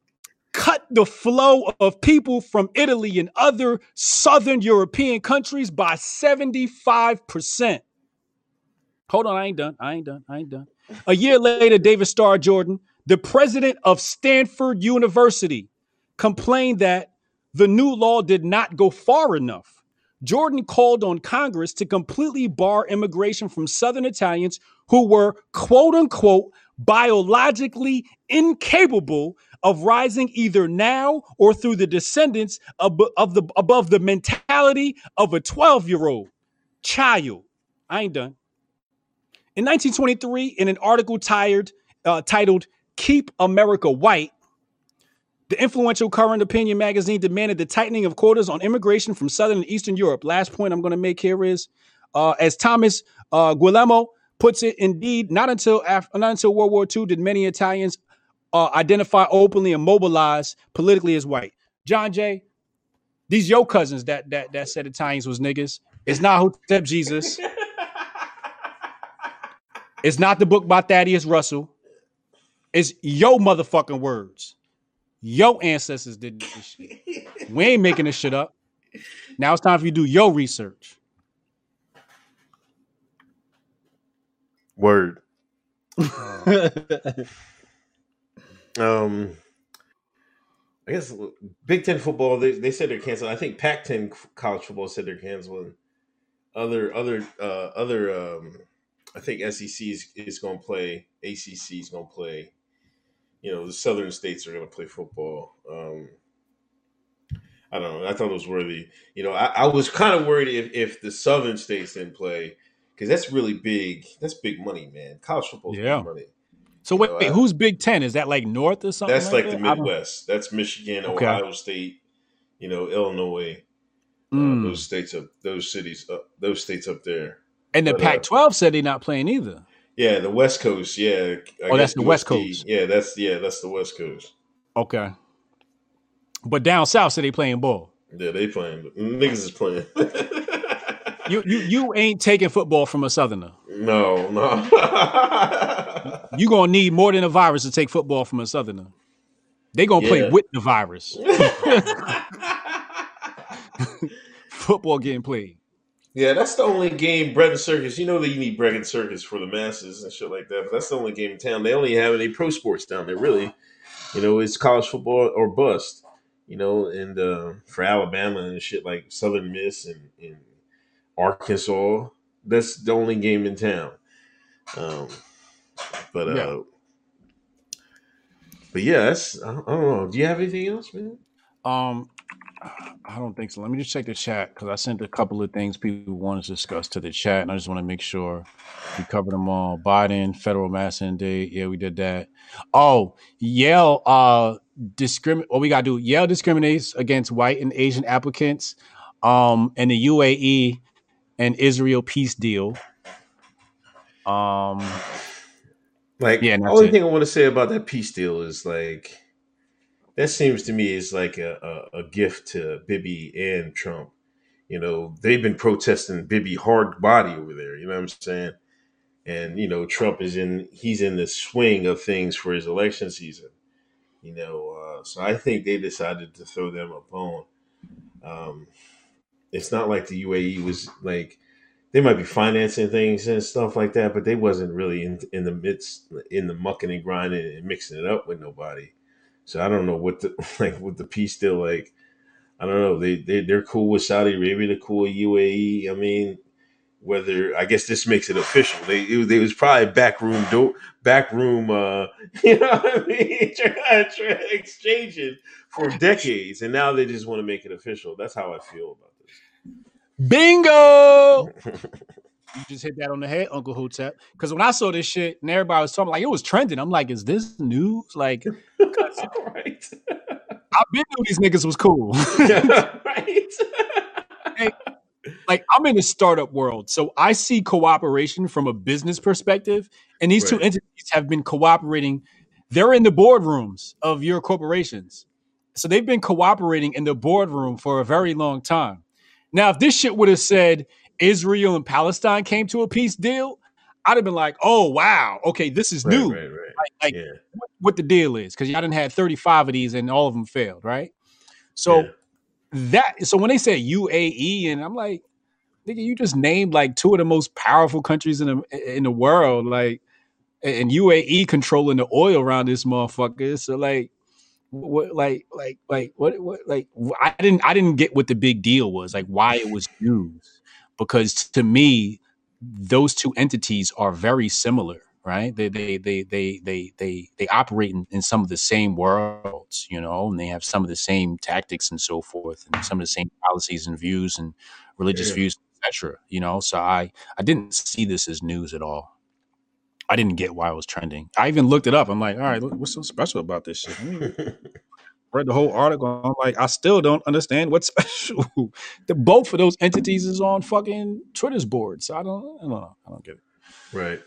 cut the flow of people from Italy and other Southern European countries by 75%. Hold on, I ain't done. I ain't done. I ain't done. A year later, David Starr Jordan, the president of Stanford University, complained that the new law did not go far enough. Jordan called on Congress to completely bar immigration from Southern Italians who were, quote unquote, biologically incapable of rising either now or through the descendants of, of the above the mentality of a 12 year old child. I ain't done. In 1923, in an article tired, uh, titled Keep America White, the influential current opinion magazine demanded the tightening of quotas on immigration from Southern and Eastern Europe. Last point I'm going to make here is, uh, as Thomas uh, Guglielmo puts it, indeed, not until after, not until World War II did many Italians uh, identify openly and mobilize politically as white. John Jay, these yo cousins that that that said Italians was niggas. It's not Hotep Jesus. (laughs) It's not the book by Thaddeus Russell. It's yo motherfucking words. Yo ancestors did this shit. We ain't making this shit up. Now it's time for you to do your research. Word. (laughs) (laughs) Um, I guess Big Ten football. They, they said they're canceling. I think Pac-10 college football said they're canceling. Other other uh, other. Um, I think SEC is, is going to play. ACC is going to play. you know the southern states are going to play football. Um, I don't know. I thought it was worthy. You know, I, I was kind of worried if, if the southern states didn't play because that's really big. That's big money, man. College football Yeah. big money. So wait, wait, who's Big Ten? Is that like North or something? That's like the that? I Midwest. That's Michigan, Okay. Ohio State, you know, Illinois. uh, Mm. those states up, those cities up, those states up there. And the but, uh, Pac-12 said they're not playing either. Yeah, the West Coast. Yeah, I Oh, that's the West Coast. Yeah, that's yeah, that's the West Coast. Okay. But down south, said they playing ball. Yeah, they playing. Niggas is playing. You you you ain't taking football from a southerner. (laughs) no, no. (laughs) You gonna need more than a virus to take football from a southerner. They gonna play with the virus. (laughs) (laughs) football getting played. yeah, that's the only game. Bread and circus. You know that you need bread and circus for the masses and shit like that. But that's the only game in town. They only have any pro sports down there. Really, you know, it's college football or bust. You know, and uh, for Alabama and shit like Southern Miss and, and Arkansas, that's the only game in town. Um, but uh, Yeah. but yeah, that's I don't, I don't know. Do you have anything else, man? Um, I don't think so. Let me just check the chat because I sent a couple of things people want to discuss to the chat, and I just want to make sure we covered them all. Biden, federal mass and date. Yeah, we did that. Oh, Yale. Uh, discriminate. What we gotta do? Yale discriminates against white and Asian applicants. Um, and the UAE and Israel peace deal. Um, Like, Yeah, the only it. thing I want to say about that peace deal is like, that seems to me is like a, a, a gift to Bibi and Trump. You know, they've been protesting Bibi hard body over there. You know what I'm saying? And you know, Trump is in he's in the swing of things for his election season. You know, uh, so I think they decided to throw them a bone. Um, it's not like the UAE was like they might be financing things and stuff like that, but they wasn't really in, in the midst in the mucking and grinding and mixing it up with nobody. So I don't know what the (laughs) like with the peace deal like. I don't know. They they they're cool with Saudi Arabia. They're cool with UAE. I mean, whether I guess this makes it official. They it, they was probably backroom door backroom. Uh, (laughs) you know what I mean? (laughs) Exchanging for decades, and now they just want to make it official. That's how I feel about this. Bingo! (laughs) you just hit that on the head, Uncle Hotep. Because when I saw this shit and everybody was talking, like it was trending. I'm like, is this news? Like, (laughs) (laughs) right. I've been knew these niggas was cool. right. like, I'm in the startup world, so I see cooperation from a business perspective, and these two entities have been cooperating. They're in the boardrooms of your corporations, so they've been cooperating in the boardroom for a very long time. Now, if this shit would have said Israel and Palestine came to a peace deal, I'd have been like, "Oh wow, okay, this is Right, new." right, right. Like, like yeah. what, what the deal is because y'all didn't have 35 of these and all of them failed, right? So yeah. that so when they said UAE and I'm like, nigga, you just named like two of the most powerful countries in the in the world, like and UAE controlling the oil around this motherfucker. So like what like like like what what like I didn't I didn't get what the big deal was, like why it was news. Because to me, those two entities are very similar, right? They they they they they they they operate in, in some of the same worlds, you know, and they have some of the same tactics and so forth, and some of the same policies and views and religious Yeah. views, etc. You know, so I I didn't see this as news at all. I didn't get why it was trending. I even looked it up. I'm like, all right, what's so special about this shit? (laughs) Read the whole article. I'm like, I still don't understand what's (laughs) special. the both of those entities is on fucking Twitter's board. So I don't, I don't know. I don't get it. right.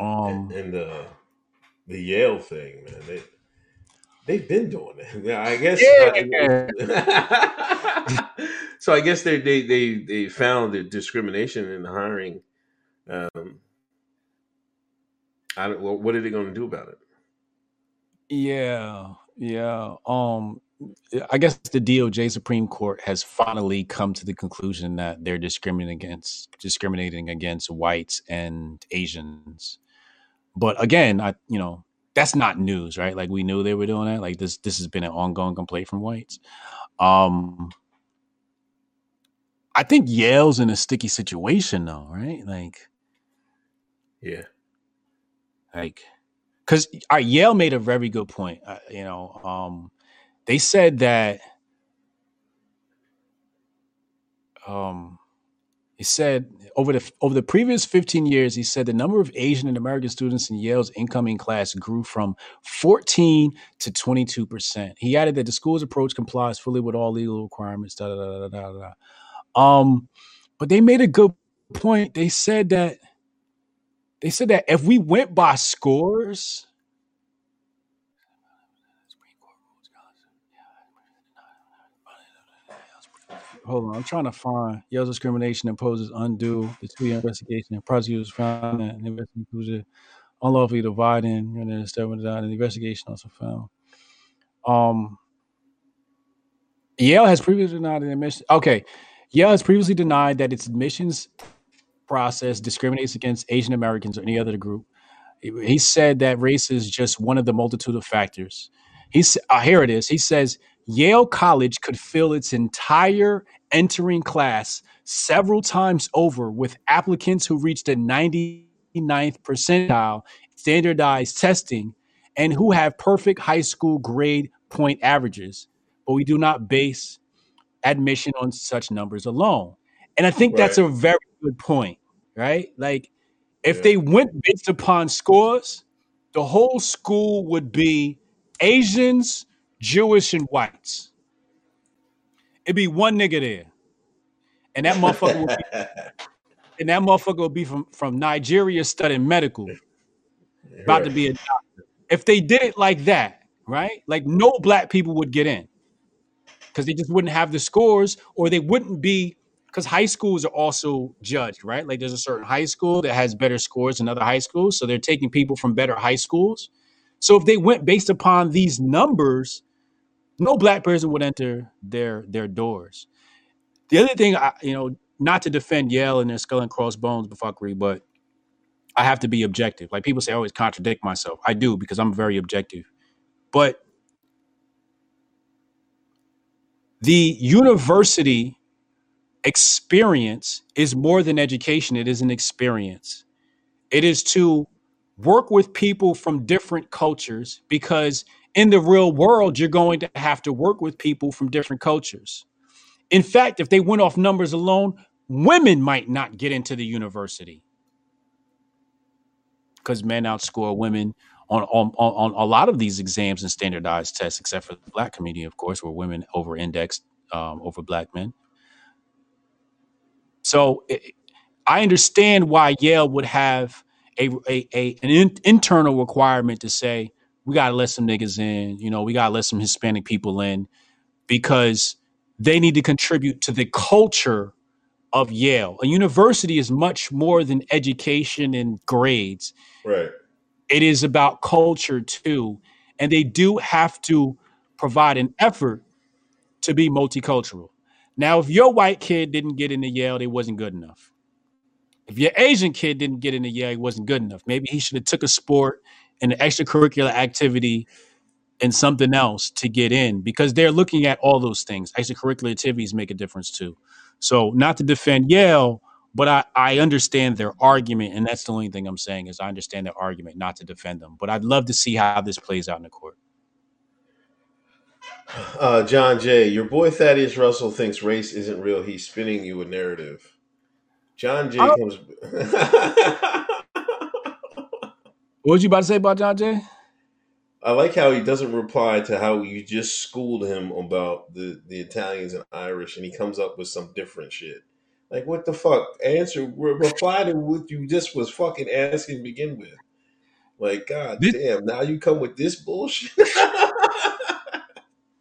Um, and, and uh, the Yale thing, man. They they've been doing it. (laughs) Yeah, I guess. so I guess they they they they found the discrimination in the hiring. Um, I. Well, what are they going to do about it? yeah, yeah. Um, I guess the DOJ Supreme Court has finally come to the conclusion that they're discriminating against discriminating against whites and Asians. But again, I you know that's not news, right? Like we knew they were doing that. Like this this has been an ongoing complaint from whites. Um, I think Yale's in a sticky situation though, right? Like Yeah, like because our Yale made a very good point. Uh, you know, um, they said that um, he said over the over the previous 15 years, he said the number of Asian and American students in Yale's incoming class grew from 14 to 22 percent. He added that the school's approach complies fully with all legal requirements. Da, da, da, da, da, da. Um, but they made a good point. They said that they said that if we went by scores, hold on, I'm trying to find Yale's discrimination imposes undue the two investigation and prosecutors found that the investigation unlawfully dividing and then step down and the investigation also found. Um Yale has previously denied an admission. Okay. Yale has previously denied that its admissions process discriminates against Asian Americans or any other group. He said that race is just one of the multitude of factors. He's uh, here it is. He says Yale College could fill its entire entering class several times over with applicants who reached the 99th percentile standardized testing and who have perfect high school grade point averages. But we do not base admission on such numbers alone. And I think that's a very good point, right? Like if Yeah. they went based upon scores, the whole school would be Asians, Jewish, and whites. It'd be one nigga there. And that motherfucker would be, (laughs) and that motherfucker would be from, from Nigeria studying medical, about to be a doctor. If they did it like that, right? Like no black people would get in because they just wouldn't have the scores or they wouldn't be because high schools are also judged right? Like there's a certain high school that has better scores than other high schools so they're taking people from better high schools. So if they went based upon these numbers no black person would enter their their doors. The other thing I, you know not to defend yale and their skull and crossbones buffoonery but i have to be objective. Like people say i always contradict myself. I do because i'm very objective. But the university experience is more than education it is an experience. It is to work with people from different cultures because in the real world you're going to have to work with people from different cultures. In fact if they went off numbers alone women might not get into the university. Because men outscore women on, on on a lot of these exams and standardized tests except for the black community of course where women over indexed um, over black men so it, I understand why Yale would have a, a, a an in, internal requirement to say we gotta let some niggas in, you know, we gotta let some Hispanic people in because they need to contribute to the culture of Yale. A university is much more than education and grades. Right. It is about culture too, and they do have to provide an effort to be multicultural. Now, if your white kid didn't get into Yale, they wasn't good enough. If your Asian kid didn't get into Yale, he wasn't good enough. Maybe he should have took a sport and an extracurricular activity and something else to get in because they're looking at all those things. Extracurricular activities make a difference too. So not to defend Yale, but I, I understand their argument, and that's the only thing I'm saying is I understand their argument, not to defend them. But I'd love to see how this plays out in the court. Uh, John Jay, your boy Thaddeus Russell thinks race isn't real. He's spinning you a narrative. John Jay don't- comes. (laughs) What was you about to say about John Jay? I like how he doesn't reply to how you just schooled him about the, the Italians and Irish, and he comes up with some different shit. Like, what the fuck? Answer, re- reply to what you just was fucking asking to begin with. Like, god This, damn, now you come with this bullshit? (laughs)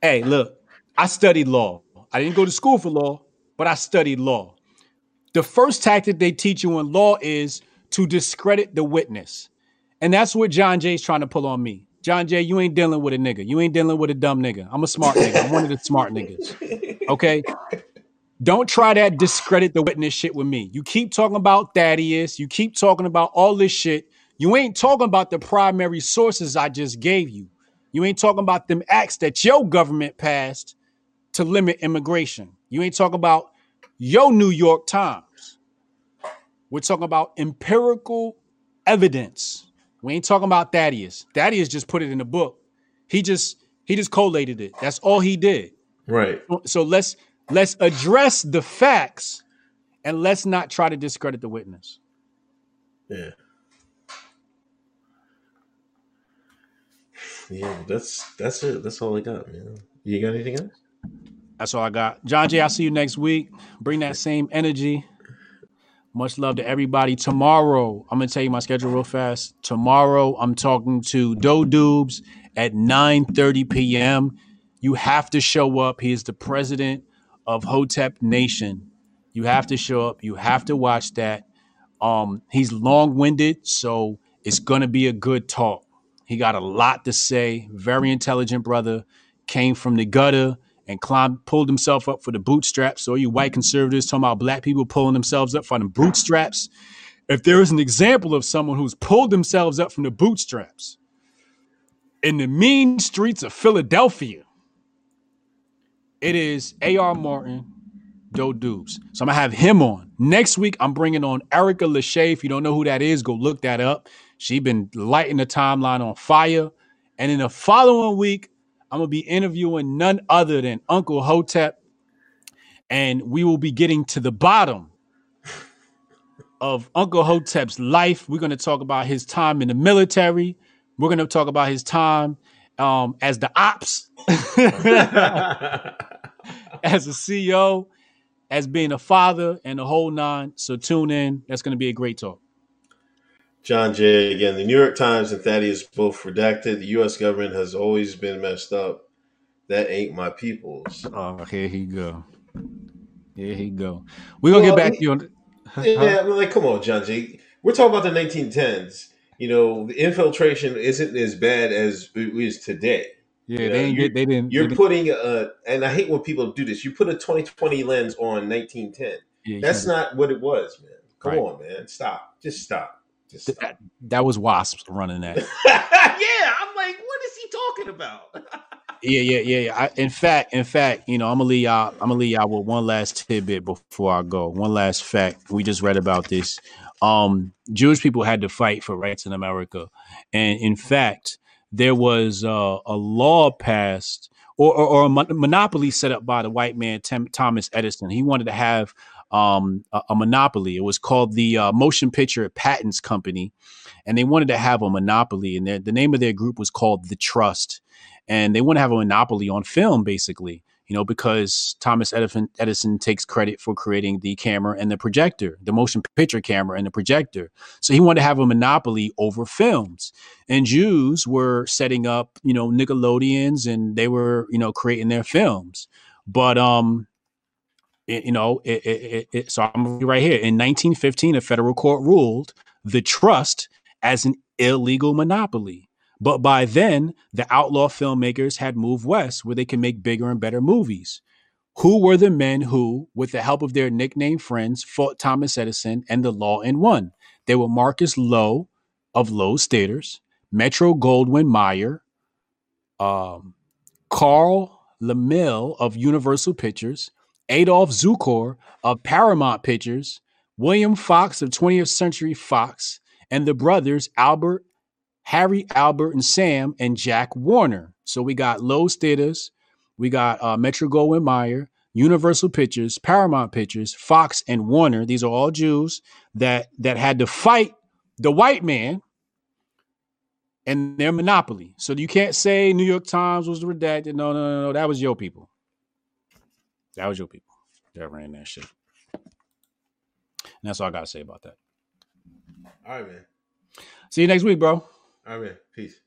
hey, look, I studied law. I didn't go to school for law, but I studied law. The first tactic they teach you in law is to discredit the witness. And that's what John Jay's trying to pull on me. John Jay, you ain't dealing with a nigga. You ain't dealing with a dumb nigga. I'm a smart nigga. I'm one of the smart niggas. Okay? Don't try that discredit the witness shit with me. You keep talking about Thaddeus. You keep talking about all this shit. You ain't talking about the primary sources I just gave you. You ain't talking about them acts that your government passed to limit immigration. You ain't talking about your New York Times. We're talking about empirical evidence. We ain't talking about Thaddeus. Thaddeus just put it in the book. He just he just collated it. That's all he did. Right. So let's let's address the facts and let's not try to discredit the witness. Yeah. Yeah, that's that's it. That's all I got, man. You got anything else? That's all I got. John Jay, I'll see you next week. Bring that same energy. Much love to everybody. Tomorrow, I'm gonna tell you my schedule real fast. Tomorrow, I'm talking to Doe Dubes at 9:30 p.m. You have to show up. He is the president of Hotep Nation. You have to show up. You have to watch that. Um, he's long-winded, so it's gonna be a good talk. He got a lot to say. Very intelligent brother. Came from the gutter and climbed, pulled himself up for the bootstraps. So you white conservatives talking about black people pulling themselves up from the bootstraps. If there is an example of someone who's pulled themselves up from the bootstraps in the mean streets of Philadelphia, it is A.R. Martin, Doe Dubes. So I'm gonna have him on next week. I'm bringing on Erica Lachey. If you don't know who that is, go look that up. She been lighting the timeline on fire. And in the following week, I'm gonna be interviewing none other than Uncle Hotep, and we will be getting to the bottom of Uncle Hotep's life. We're gonna talk about his time in the military. We're gonna talk about his time um, as the ops, (laughs) as a CEO, as being a father, and the whole nine. So tune in. That's gonna be a great talk. John Jay again. The New York Times and Thaddeus both redacted. The U.S. government has always been messed up. That ain't my people's. Oh, here he go. Here he go. We're gonna Well, get back to you on. Yeah, like, come on, John Jay. We're talking about the 1910s. You know, the infiltration isn't as bad as it is today. Yeah, You know, they get. They didn't. You're they didn't- putting a, and I hate when people do this. You put a 2020 lens on 1910. yeah, That's not what it was, man. Come Right. on, man. Stop. Just stop. Just that, that was wasps running that. (laughs) yeah, I'm like, what is he talking about? (laughs) Yeah, yeah, yeah, yeah. I, in fact, in fact, you know, I'm gonna leave y'all. I'm gonna leave y'all with one last tidbit before I go. One last fact. We just read about this. Um, Jewish people had to fight for rights in America, and in fact, there was uh, a law passed or, or, or a mon- monopoly set up by the white man Tim, Thomas Edison. He wanted to have um, a, a monopoly. It was called the uh, Motion Picture Patents Company, and they wanted to have a monopoly. And the name of their group was called the Trust and they want to have a monopoly on film basically you know because thomas edison, edison takes credit for creating the camera and the projector the motion picture camera and the projector so he wanted to have a monopoly over films and jews were setting up you know nickelodeons and they were you know creating their films but um it, you know it, it, so i'm right here in 1915 a federal court ruled the trust as an illegal monopoly but by then, the outlaw filmmakers had moved west where they could make bigger and better movies. Who were the men who, with the help of their nickname friends, fought Thomas Edison and the law and won? They were Marcus Loew of Loew's Theaters, Metro Goldwyn Mayer, um, Carl Laemmle of Universal Pictures, Adolf Zukor of Paramount Pictures, William Fox of 20th Century Fox, and the brothers Albert Harry, Albert, and Sam, and Jack Warner. So we got Loew's Theaters, we got uh, Metro Goldwyn Mayer, Universal Pictures, Paramount Pictures, Fox, and Warner. These are all Jews that that had to fight the white man and their monopoly. So you can't say New York Times was redacted. No, no, no, no. That was your people. That was your people that ran that shit. And that's all I gotta say about that. All right, man. See you next week, bro. All right, man. Peace.